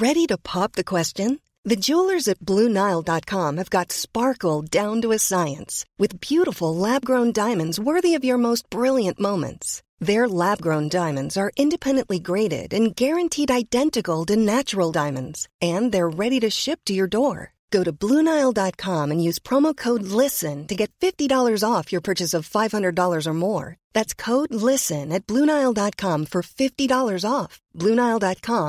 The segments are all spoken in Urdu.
Ready to pop the corners Blue Nile dot com get sparkle downfield your most brilliant moment ground diamonds are independently graded and guaranteed identical natural diamonds and they are ready to shift your door dot com use from odd لسنٹی dollars off you purchase at Blue Nile dot com for fifty dollars off Blue Nile dot com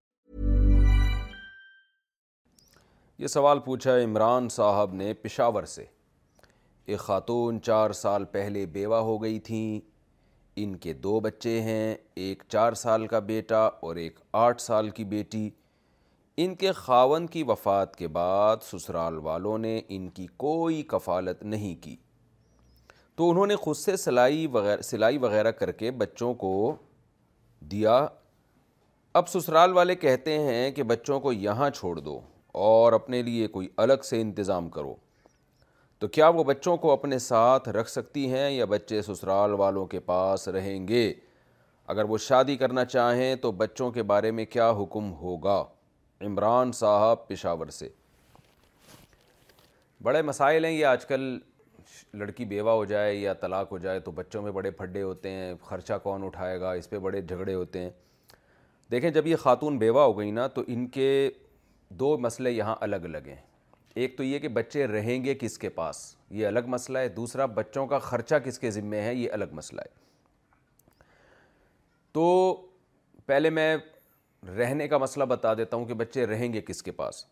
یہ سوال پوچھا عمران صاحب نے پشاور سے ایک خاتون چار سال پہلے بیوہ ہو گئی تھیں ان کے دو بچے ہیں ایک چار سال کا بیٹا اور ایک آٹھ سال کی بیٹی ان کے خاون کی وفات کے بعد سسرال والوں نے ان کی کوئی کفالت نہیں کی تو انہوں نے خود سے سلائی وغیرہ سلائی وغیرہ کر کے بچوں کو دیا اب سسرال والے کہتے ہیں کہ بچوں کو یہاں چھوڑ دو اور اپنے لیے کوئی الگ سے انتظام کرو تو کیا وہ بچوں کو اپنے ساتھ رکھ سکتی ہیں یا بچے سسرال والوں کے پاس رہیں گے اگر وہ شادی کرنا چاہیں تو بچوں کے بارے میں کیا حکم ہوگا عمران صاحب پشاور سے بڑے مسائل ہیں یہ آج کل لڑکی بیوہ ہو جائے یا طلاق ہو جائے تو بچوں میں بڑے پھڈے ہوتے ہیں خرچہ کون اٹھائے گا اس پہ بڑے جھگڑے ہوتے ہیں دیکھیں جب یہ خاتون بیوہ ہو گئی نا تو ان کے دو مسئلے یہاں الگ الگ ہیں ایک تو یہ کہ بچے رہیں گے کس کے پاس یہ الگ مسئلہ ہے دوسرا بچوں کا خرچہ کس کے ذمے ہے یہ الگ مسئلہ ہے تو پہلے میں رہنے کا مسئلہ بتا دیتا ہوں کہ بچے رہیں گے کس کے پاس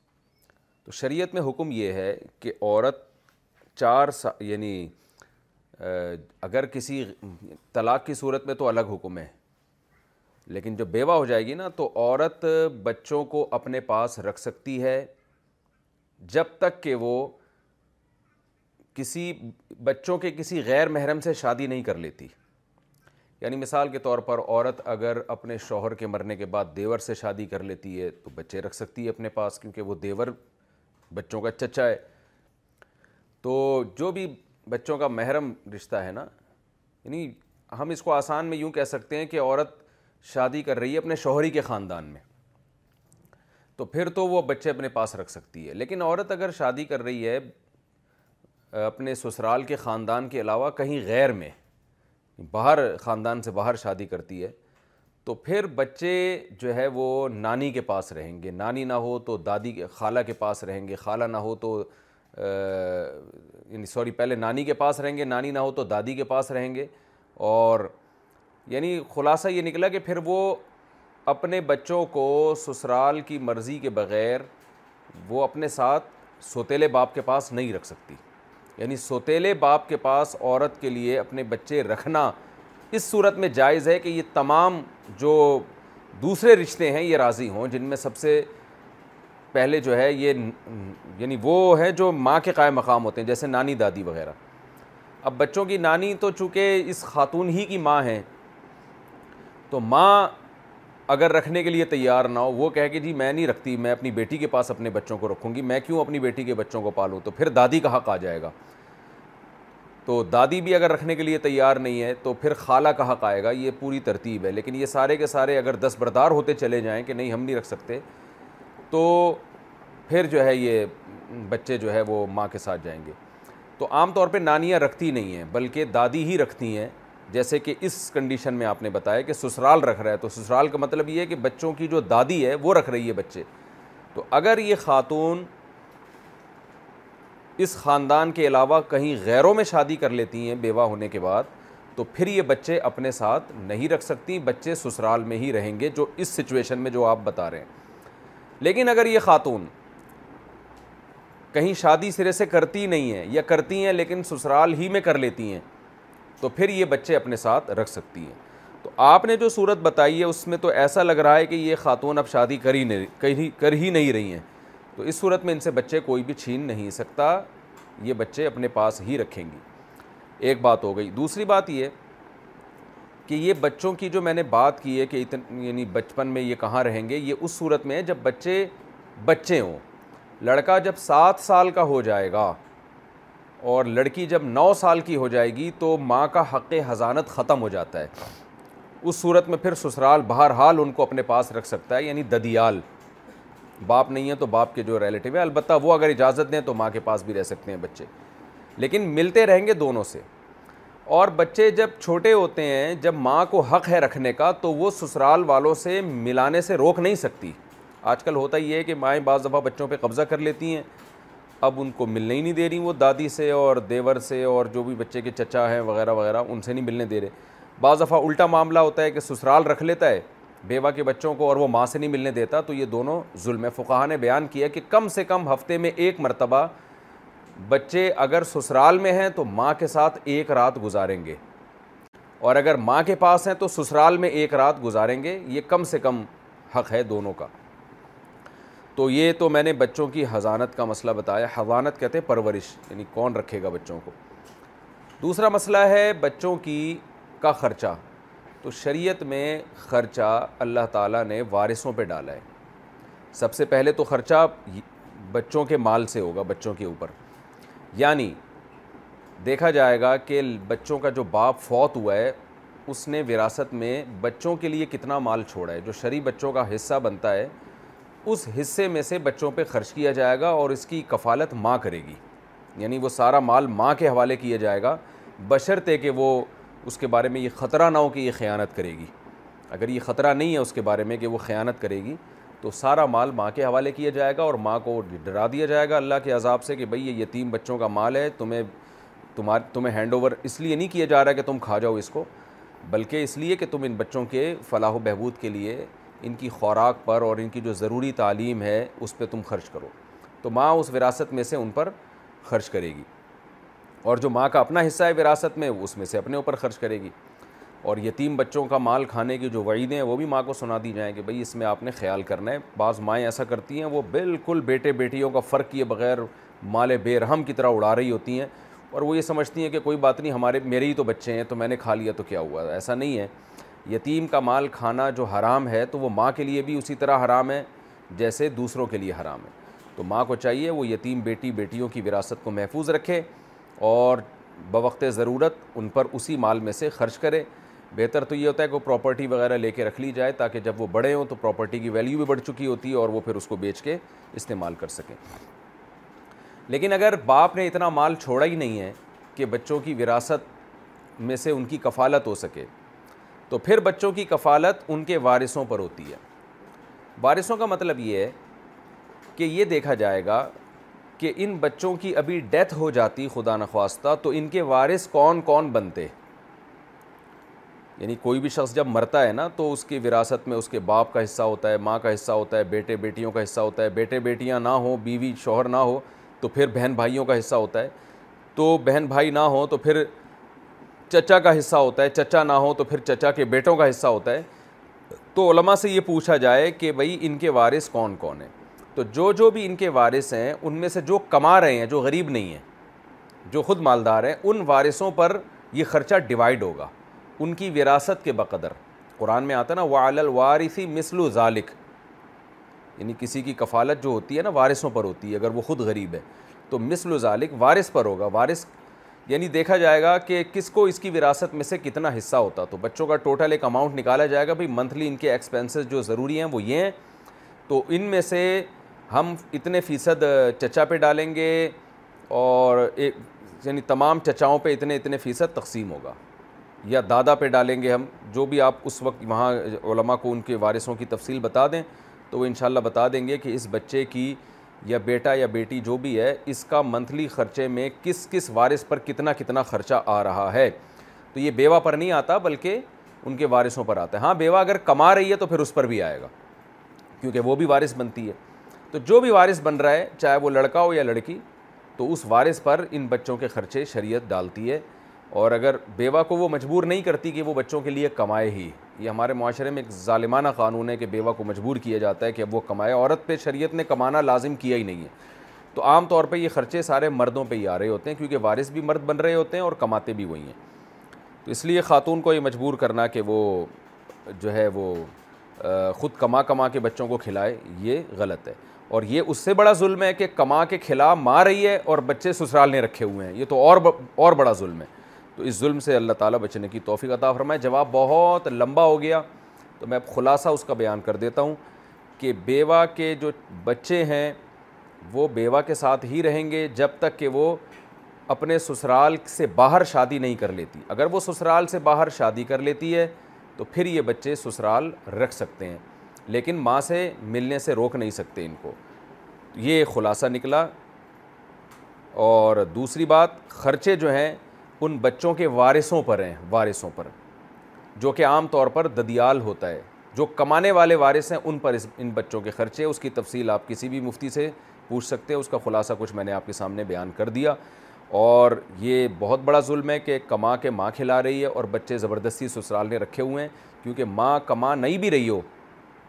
تو شریعت میں حکم یہ ہے کہ عورت چار سا یعنی اگر کسی طلاق کی صورت میں تو الگ حکم ہے لیکن جب بیوہ ہو جائے گی نا تو عورت بچوں کو اپنے پاس رکھ سکتی ہے جب تک کہ وہ کسی بچوں کے کسی غیر محرم سے شادی نہیں کر لیتی یعنی مثال کے طور پر عورت اگر اپنے شوہر کے مرنے کے بعد دیور سے شادی کر لیتی ہے تو بچے رکھ سکتی ہے اپنے پاس کیونکہ وہ دیور بچوں کا چچا ہے تو جو بھی بچوں کا محرم رشتہ ہے نا یعنی ہم اس کو آسان میں یوں کہہ سکتے ہیں کہ عورت شادی کر رہی ہے اپنے شوہری کے خاندان میں تو پھر تو وہ بچے اپنے پاس رکھ سکتی ہے لیکن عورت اگر شادی کر رہی ہے اپنے سسرال کے خاندان کے علاوہ کہیں غیر میں باہر خاندان سے باہر شادی کرتی ہے تو پھر بچے جو ہے وہ نانی کے پاس رہیں گے نانی نہ ہو تو دادی کے خالہ کے پاس رہیں گے خالہ نہ ہو تو یعنی سوری پہلے نانی کے پاس رہیں گے نانی نہ ہو تو دادی کے پاس رہیں گے اور یعنی خلاصہ یہ نکلا کہ پھر وہ اپنے بچوں کو سسرال کی مرضی کے بغیر وہ اپنے ساتھ سوتیلے باپ کے پاس نہیں رکھ سکتی یعنی سوتیلے باپ کے پاس عورت کے لیے اپنے بچے رکھنا اس صورت میں جائز ہے کہ یہ تمام جو دوسرے رشتے ہیں یہ راضی ہوں جن میں سب سے پہلے جو ہے یہ یعنی وہ ہے جو ماں کے قائم مقام ہوتے ہیں جیسے نانی دادی وغیرہ اب بچوں کی نانی تو چونکہ اس خاتون ہی کی ماں ہیں تو ماں اگر رکھنے کے لیے تیار نہ ہو وہ کہہ کہ جی میں نہیں رکھتی میں اپنی بیٹی کے پاس اپنے بچوں کو رکھوں گی میں کیوں اپنی بیٹی کے بچوں کو پالوں تو پھر دادی کا حق آ جائے گا تو دادی بھی اگر رکھنے کے لیے تیار نہیں ہے تو پھر خالہ کا حق آئے گا یہ پوری ترتیب ہے لیکن یہ سارے کے سارے اگر دس بردار ہوتے چلے جائیں کہ نہیں ہم نہیں رکھ سکتے تو پھر جو ہے یہ بچے جو ہے وہ ماں کے ساتھ جائیں گے تو عام طور پہ نانیاں رکھتی نہیں ہیں بلکہ دادی ہی رکھتی ہیں جیسے کہ اس کنڈیشن میں آپ نے بتایا کہ سسرال رکھ رہا ہے تو سسرال کا مطلب یہ ہے کہ بچوں کی جو دادی ہے وہ رکھ رہی ہے بچے تو اگر یہ خاتون اس خاندان کے علاوہ کہیں غیروں میں شادی کر لیتی ہیں بیوہ ہونے کے بعد تو پھر یہ بچے اپنے ساتھ نہیں رکھ سکتی بچے سسرال میں ہی رہیں گے جو اس سچویشن میں جو آپ بتا رہے ہیں لیکن اگر یہ خاتون کہیں شادی سرے سے کرتی نہیں ہیں یا کرتی ہیں لیکن سسرال ہی میں کر لیتی ہیں تو پھر یہ بچے اپنے ساتھ رکھ سکتی ہیں تو آپ نے جو صورت بتائی ہے اس میں تو ایسا لگ رہا ہے کہ یہ خاتون اب شادی کر ہی نہیں کر ہی نہیں رہی ہیں تو اس صورت میں ان سے بچے کوئی بھی چھین نہیں سکتا یہ بچے اپنے پاس ہی رکھیں گی ایک بات ہو گئی دوسری بات یہ کہ یہ بچوں کی جو میں نے بات کی ہے کہ اتن یعنی بچپن میں یہ کہاں رہیں گے یہ اس صورت میں ہے جب بچے بچے ہوں لڑکا جب سات سال کا ہو جائے گا اور لڑکی جب نو سال کی ہو جائے گی تو ماں کا حق حضانت ختم ہو جاتا ہے اس صورت میں پھر سسرال بہرحال ان کو اپنے پاس رکھ سکتا ہے یعنی ددیال باپ نہیں ہے تو باپ کے جو ریلیٹیو ہے البتہ وہ اگر اجازت دیں تو ماں کے پاس بھی رہ سکتے ہیں بچے لیکن ملتے رہیں گے دونوں سے اور بچے جب چھوٹے ہوتے ہیں جب ماں کو حق ہے رکھنے کا تو وہ سسرال والوں سے ملانے سے روک نہیں سکتی آج کل ہوتا یہ ہے کہ مائیں بعض دفعہ بچوں پہ قبضہ کر لیتی ہیں اب ان کو ملنے ہی نہیں دے رہی وہ دادی سے اور دیور سے اور جو بھی بچے کے چچا ہیں وغیرہ وغیرہ ان سے نہیں ملنے دے رہے بعض دفعہ الٹا معاملہ ہوتا ہے کہ سسرال رکھ لیتا ہے بیوہ کے بچوں کو اور وہ ماں سے نہیں ملنے دیتا تو یہ دونوں ظلم فقہ نے بیان کیا کہ کم سے کم ہفتے میں ایک مرتبہ بچے اگر سسرال میں ہیں تو ماں کے ساتھ ایک رات گزاریں گے اور اگر ماں کے پاس ہیں تو سسرال میں ایک رات گزاریں گے یہ کم سے کم حق ہے دونوں کا تو یہ تو میں نے بچوں کی حضانت کا مسئلہ بتایا حضانت کہتے ہیں پرورش یعنی کون رکھے گا بچوں کو دوسرا مسئلہ ہے بچوں کی کا خرچہ تو شریعت میں خرچہ اللہ تعالیٰ نے وارثوں پہ ڈالا ہے سب سے پہلے تو خرچہ بچوں کے مال سے ہوگا بچوں کے اوپر یعنی دیکھا جائے گا کہ بچوں کا جو باپ فوت ہوا ہے اس نے وراثت میں بچوں کے لیے کتنا مال چھوڑا ہے جو شرع بچوں کا حصہ بنتا ہے اس حصے میں سے بچوں پہ خرچ کیا جائے گا اور اس کی کفالت ماں کرے گی یعنی وہ سارا مال ماں کے حوالے کیا جائے گا بشرطے کہ وہ اس کے بارے میں یہ خطرہ نہ ہو کہ یہ خیانت کرے گی اگر یہ خطرہ نہیں ہے اس کے بارے میں کہ وہ خیانت کرے گی تو سارا مال ماں کے حوالے کیا جائے گا اور ماں کو ڈرا دیا جائے گا اللہ کے عذاب سے کہ بھئی یہ یتیم بچوں کا مال ہے تمہیں تمہار تمہیں ہینڈ اوور اس لیے نہیں کیا جا رہا کہ تم کھا جاؤ اس کو بلکہ اس لیے کہ تم ان بچوں کے فلاح و بہبود کے لیے ان کی خوراک پر اور ان کی جو ضروری تعلیم ہے اس پہ تم خرچ کرو تو ماں اس وراثت میں سے ان پر خرچ کرے گی اور جو ماں کا اپنا حصہ ہے وراثت میں اس میں سے اپنے اوپر خرچ کرے گی اور یتیم بچوں کا مال کھانے کی جو وعیدیں ہیں وہ بھی ماں کو سنا دی جائیں کہ بھئی اس میں آپ نے خیال کرنا ہے بعض مائیں ایسا کرتی ہیں وہ بالکل بیٹے بیٹیوں کا فرق کیے بغیر مال بے رحم کی طرح اڑا رہی ہوتی ہیں اور وہ یہ سمجھتی ہیں کہ کوئی بات نہیں ہمارے میرے ہی تو بچے ہیں تو میں نے کھا لیا تو کیا ہوا ایسا نہیں ہے یتیم کا مال کھانا جو حرام ہے تو وہ ماں کے لیے بھی اسی طرح حرام ہے جیسے دوسروں کے لیے حرام ہے تو ماں کو چاہیے وہ یتیم بیٹی بیٹیوں کی وراثت کو محفوظ رکھے اور بوقت ضرورت ان پر اسی مال میں سے خرچ کرے بہتر تو یہ ہوتا ہے کہ وہ پراپرٹی وغیرہ لے کے رکھ لی جائے تاکہ جب وہ بڑے ہوں تو پراپرٹی کی ویلیو بھی بڑھ چکی ہوتی ہے اور وہ پھر اس کو بیچ کے استعمال کر سکیں لیکن اگر باپ نے اتنا مال چھوڑا ہی نہیں ہے کہ بچوں کی وراثت میں سے ان کی کفالت ہو سکے تو پھر بچوں کی کفالت ان کے وارثوں پر ہوتی ہے وارثوں کا مطلب یہ ہے کہ یہ دیکھا جائے گا کہ ان بچوں کی ابھی ڈیتھ ہو جاتی خدا نخواستہ تو ان کے وارث کون کون بنتے یعنی کوئی بھی شخص جب مرتا ہے نا تو اس کی وراثت میں اس کے باپ کا حصہ ہوتا ہے ماں کا حصہ ہوتا ہے بیٹے بیٹیوں کا حصہ ہوتا ہے بیٹے بیٹیاں نہ ہوں بیوی شوہر نہ ہو تو پھر بہن بھائیوں کا حصہ ہوتا ہے تو بہن بھائی نہ ہوں تو پھر چچا کا حصہ ہوتا ہے چچا نہ ہو تو پھر چچا کے بیٹوں کا حصہ ہوتا ہے تو علماء سے یہ پوچھا جائے کہ بھائی ان کے وارث کون کون ہیں تو جو جو بھی ان کے وارث ہیں ان میں سے جو کما رہے ہیں جو غریب نہیں ہیں جو خود مالدار ہیں ان وارثوں پر یہ خرچہ ڈیوائڈ ہوگا ان کی وراثت کے بقدر قرآن میں آتا ہے نا وال الوارثی مثل ذالک یعنی کسی کی کفالت جو ہوتی ہے نا وارثوں پر ہوتی ہے اگر وہ خود غریب ہے تو مثل و وارث پر ہوگا وارث یعنی دیکھا جائے گا کہ کس کو اس کی وراثت میں سے کتنا حصہ ہوتا تو بچوں کا ٹوٹل ایک اماؤنٹ نکالا جائے گا بھائی منتھلی ان کے ایکسپینسز جو ضروری ہیں وہ یہ ہیں تو ان میں سے ہم اتنے فیصد چچا پہ ڈالیں گے اور یعنی تمام چچاؤں پہ اتنے اتنے فیصد تقسیم ہوگا یا دادا پہ ڈالیں گے ہم جو بھی آپ اس وقت وہاں علماء کو ان کے وارثوں کی تفصیل بتا دیں تو وہ انشاءاللہ بتا دیں گے کہ اس بچے کی یا بیٹا یا بیٹی جو بھی ہے اس کا منتھلی خرچے میں کس کس وارث پر کتنا کتنا خرچہ آ رہا ہے تو یہ بیوہ پر نہیں آتا بلکہ ان کے وارثوں پر آتا ہے ہاں بیوہ اگر کما رہی ہے تو پھر اس پر بھی آئے گا کیونکہ وہ بھی وارث بنتی ہے تو جو بھی وارث بن رہا ہے چاہے وہ لڑکا ہو یا لڑکی تو اس وارث پر ان بچوں کے خرچے شریعت ڈالتی ہے اور اگر بیوہ کو وہ مجبور نہیں کرتی کہ وہ بچوں کے لیے کمائے ہی یہ ہمارے معاشرے میں ایک ظالمانہ قانون ہے کہ بیوہ کو مجبور کیا جاتا ہے کہ اب وہ کمائے عورت پہ شریعت نے کمانا لازم کیا ہی نہیں ہے تو عام طور پہ یہ خرچے سارے مردوں پہ ہی آ رہے ہوتے ہیں کیونکہ وارث بھی مرد بن رہے ہوتے ہیں اور کماتے بھی وہی ہیں تو اس لیے خاتون کو یہ مجبور کرنا کہ وہ جو ہے وہ خود کما کما کے بچوں کو کھلائے یہ غلط ہے اور یہ اس سے بڑا ظلم ہے کہ کما کے کھلا ماں رہی ہے اور بچے سسرال نے رکھے ہوئے ہیں یہ تو اور بڑا ظلم ہے تو اس ظلم سے اللہ تعالیٰ بچنے کی توفیق عطا فرمائے جواب بہت لمبا ہو گیا تو میں اب خلاصہ اس کا بیان کر دیتا ہوں کہ بیوہ کے جو بچے ہیں وہ بیوہ کے ساتھ ہی رہیں گے جب تک کہ وہ اپنے سسرال سے باہر شادی نہیں کر لیتی اگر وہ سسرال سے باہر شادی کر لیتی ہے تو پھر یہ بچے سسرال رکھ سکتے ہیں لیکن ماں سے ملنے سے روک نہیں سکتے ان کو یہ خلاصہ نکلا اور دوسری بات خرچے جو ہیں ان بچوں کے وارثوں پر ہیں وارثوں پر جو کہ عام طور پر ددیال ہوتا ہے جو کمانے والے وارث ہیں ان پر ان بچوں کے خرچے اس کی تفصیل آپ کسی بھی مفتی سے پوچھ سکتے ہیں اس کا خلاصہ کچھ میں نے آپ کے سامنے بیان کر دیا اور یہ بہت بڑا ظلم ہے کہ کما کے ماں کھلا رہی ہے اور بچے زبردستی سسرال نے رکھے ہوئے ہیں کیونکہ ماں کما نہیں بھی رہی ہو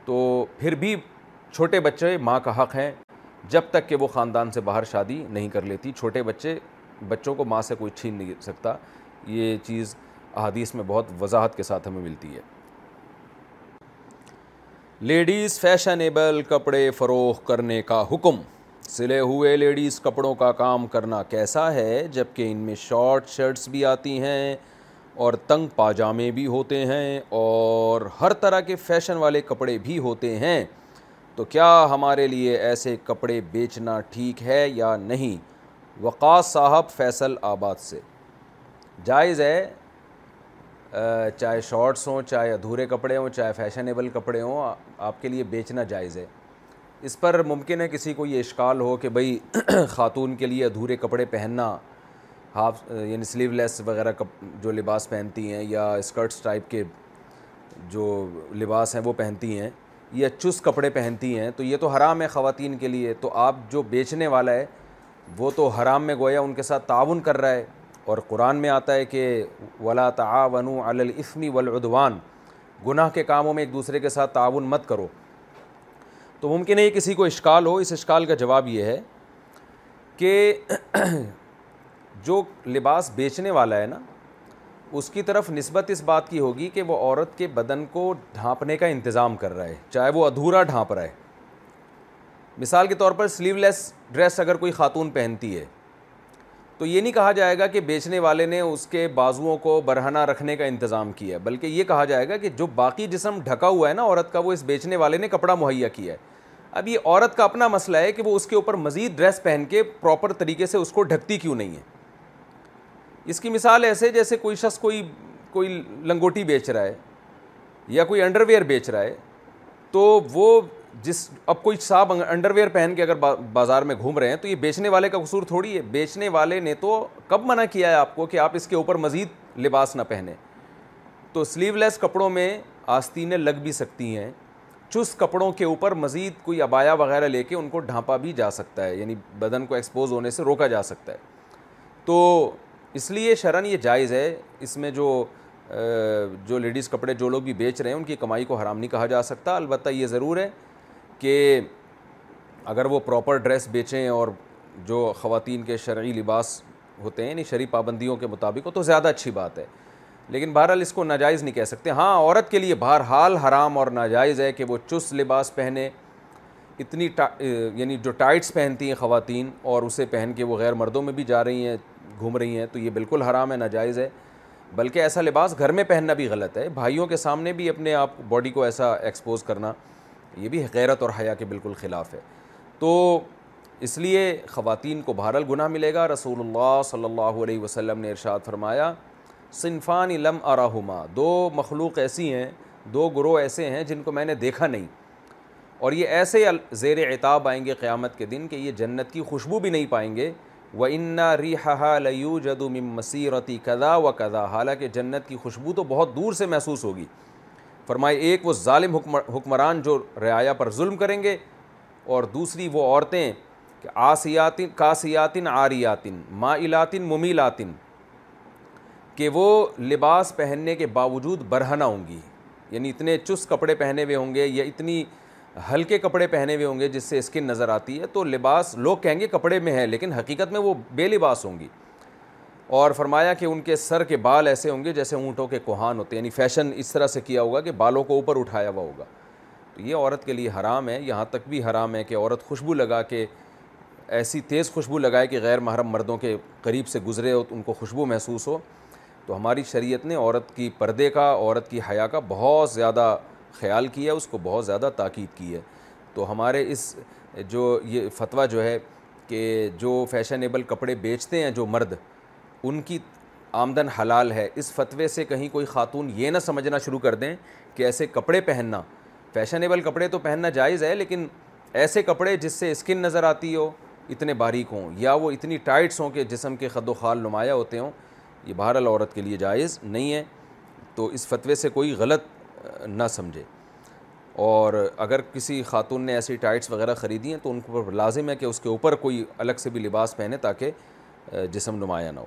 تو پھر بھی چھوٹے بچے ماں کا حق ہیں جب تک کہ وہ خاندان سے باہر شادی نہیں کر لیتی چھوٹے بچے بچوں کو ماں سے کوئی چھین نہیں سکتا یہ چیز احادیث میں بہت وضاحت کے ساتھ ہمیں ملتی ہے لیڈیز فیشنیبل کپڑے فروغ کرنے کا حکم سلے ہوئے لیڈیز کپڑوں کا کام کرنا کیسا ہے جبکہ ان میں شارٹ شرٹس بھی آتی ہیں اور تنگ پاجامے بھی ہوتے ہیں اور ہر طرح کے فیشن والے کپڑے بھی ہوتے ہیں تو کیا ہمارے لیے ایسے کپڑے بیچنا ٹھیک ہے یا نہیں وقاص صاحب فیصل آباد سے جائز ہے چاہے شارٹس ہوں چاہے ادھورے کپڑے ہوں چاہے فیشنیبل کپڑے ہوں آپ کے لیے بیچنا جائز ہے اس پر ممکن ہے کسی کو یہ اشکال ہو کہ بھئی خاتون کے لیے ادھورے کپڑے پہننا ہاف یعنی سلیو لیس وغیرہ جو لباس پہنتی ہیں یا اسکرٹس ٹائپ کے جو لباس ہیں وہ پہنتی ہیں یا چس کپڑے پہنتی ہیں تو یہ تو حرام ہے خواتین کے لیے تو آپ جو بیچنے والا ہے وہ تو حرام میں گویا ان کے ساتھ تعاون کر رہا ہے اور قرآن میں آتا ہے کہ ولا علی الاثم والعدوان گناہ کے کاموں میں ایک دوسرے کے ساتھ تعاون مت کرو تو ممکن ہے کسی کو اشکال ہو اس اشکال کا جواب یہ ہے کہ جو لباس بیچنے والا ہے نا اس کی طرف نسبت اس بات کی ہوگی کہ وہ عورت کے بدن کو ڈھانپنے کا انتظام کر رہا ہے چاہے وہ ادھورا ڈھانپ رہا ہے مثال کے طور پر سلیو لیس ڈریس اگر کوئی خاتون پہنتی ہے تو یہ نہیں کہا جائے گا کہ بیچنے والے نے اس کے بازوؤں کو برہنہ رکھنے کا انتظام کیا ہے بلکہ یہ کہا جائے گا کہ جو باقی جسم ڈھکا ہوا ہے نا عورت کا وہ اس بیچنے والے نے کپڑا مہیا کیا ہے اب یہ عورت کا اپنا مسئلہ ہے کہ وہ اس کے اوپر مزید ڈریس پہن کے پراپر طریقے سے اس کو ڈھکتی کیوں نہیں ہے اس کی مثال ایسے جیسے کوئی شخص کوئی کوئی لنگوٹی بیچ رہا ہے یا کوئی انڈر ویئر بیچ رہا ہے تو وہ جس اب کوئی صاحب انڈر ویئر پہن کے اگر بازار میں گھوم رہے ہیں تو یہ بیچنے والے کا قصور تھوڑی ہے بیچنے والے نے تو کب منع کیا ہے آپ کو کہ آپ اس کے اوپر مزید لباس نہ پہنیں تو سلیو لیس کپڑوں میں آستینیں لگ بھی سکتی ہیں چس کپڑوں کے اوپر مزید کوئی ابایا وغیرہ لے کے ان کو ڈھانپا بھی جا سکتا ہے یعنی بدن کو ایکسپوز ہونے سے روکا جا سکتا ہے تو اس لیے شرن یہ جائز ہے اس میں جو جو لیڈیز کپڑے جو لوگ بھی بیچ رہے ہیں ان کی کمائی کو حرام نہیں کہا جا سکتا البتہ یہ ضرور ہے کہ اگر وہ پراپر ڈریس بیچیں اور جو خواتین کے شرعی لباس ہوتے ہیں یعنی شرعی پابندیوں کے مطابق ہو تو زیادہ اچھی بات ہے لیکن بہرحال اس کو ناجائز نہیں کہہ سکتے ہاں عورت کے لیے بہرحال حرام اور ناجائز ہے کہ وہ چست لباس پہنے اتنی یعنی جو ٹائٹس پہنتی ہیں خواتین اور اسے پہن کے وہ غیر مردوں میں بھی جا رہی ہیں گھوم رہی ہیں تو یہ بالکل حرام ہے ناجائز ہے بلکہ ایسا لباس گھر میں پہننا بھی غلط ہے بھائیوں کے سامنے بھی اپنے آپ باڈی کو ایسا ایکسپوز کرنا یہ بھی غیرت اور حیا کے بالکل خلاف ہے تو اس لیے خواتین کو بہارل گناہ ملے گا رسول اللہ صلی اللہ علیہ وسلم نے ارشاد فرمایا صنفان علم اراہما دو مخلوق ایسی ہیں دو گروہ ایسے ہیں جن کو میں نے دیکھا نہیں اور یہ ایسے زیر عطاب آئیں گے قیامت کے دن کہ یہ جنت کی خوشبو بھی نہیں پائیں گے و انا لیو جدو مم مسیرتی کدا و کدا حالانکہ جنت کی خوشبو تو بہت دور سے محسوس ہوگی فرمائے ایک وہ ظالم حکمران جو رعایا پر ظلم کریں گے اور دوسری وہ عورتیں کہ آسیاتن کاسیاتن آریاتن مائلاتن ممیلاتن کہ وہ لباس پہننے کے باوجود برہنہ ہوں گی یعنی اتنے چست کپڑے پہنے ہوئے ہوں گے یا اتنی ہلکے کپڑے پہنے ہوئے ہوں گے جس سے اسکن نظر آتی ہے تو لباس لوگ کہیں گے کپڑے میں ہے لیکن حقیقت میں وہ بے لباس ہوں گی اور فرمایا کہ ان کے سر کے بال ایسے ہوں گے جیسے اونٹوں کے کوہان ہوتے یعنی فیشن اس طرح سے کیا ہوگا کہ بالوں کو اوپر اٹھایا ہوا ہوگا تو یہ عورت کے لیے حرام ہے یہاں تک بھی حرام ہے کہ عورت خوشبو لگا کے ایسی تیز خوشبو لگائے کہ غیر محرم مردوں کے قریب سے گزرے ہو ان کو خوشبو محسوس ہو تو ہماری شریعت نے عورت کی پردے کا عورت کی حیا کا بہت زیادہ خیال کیا اس کو بہت زیادہ تاکید کی ہے تو ہمارے اس جو یہ فتویٰ جو ہے کہ جو فیشنیبل کپڑے بیچتے ہیں جو مرد ان کی آمدن حلال ہے اس فتوے سے کہیں کوئی خاتون یہ نہ سمجھنا شروع کر دیں کہ ایسے کپڑے پہننا فیشنیبل کپڑے تو پہننا جائز ہے لیکن ایسے کپڑے جس سے اسکن نظر آتی ہو اتنے باریک ہوں یا وہ اتنی ٹائٹس ہوں کہ جسم کے خد و خال نمایاں ہوتے ہوں یہ بہرحال عورت کے لیے جائز نہیں ہے تو اس فتوے سے کوئی غلط نہ سمجھے اور اگر کسی خاتون نے ایسی ٹائٹس وغیرہ خریدی ہیں تو ان کو لازم ہے کہ اس کے اوپر کوئی الگ سے بھی لباس پہنے تاکہ جسم نمایاں نہ ہو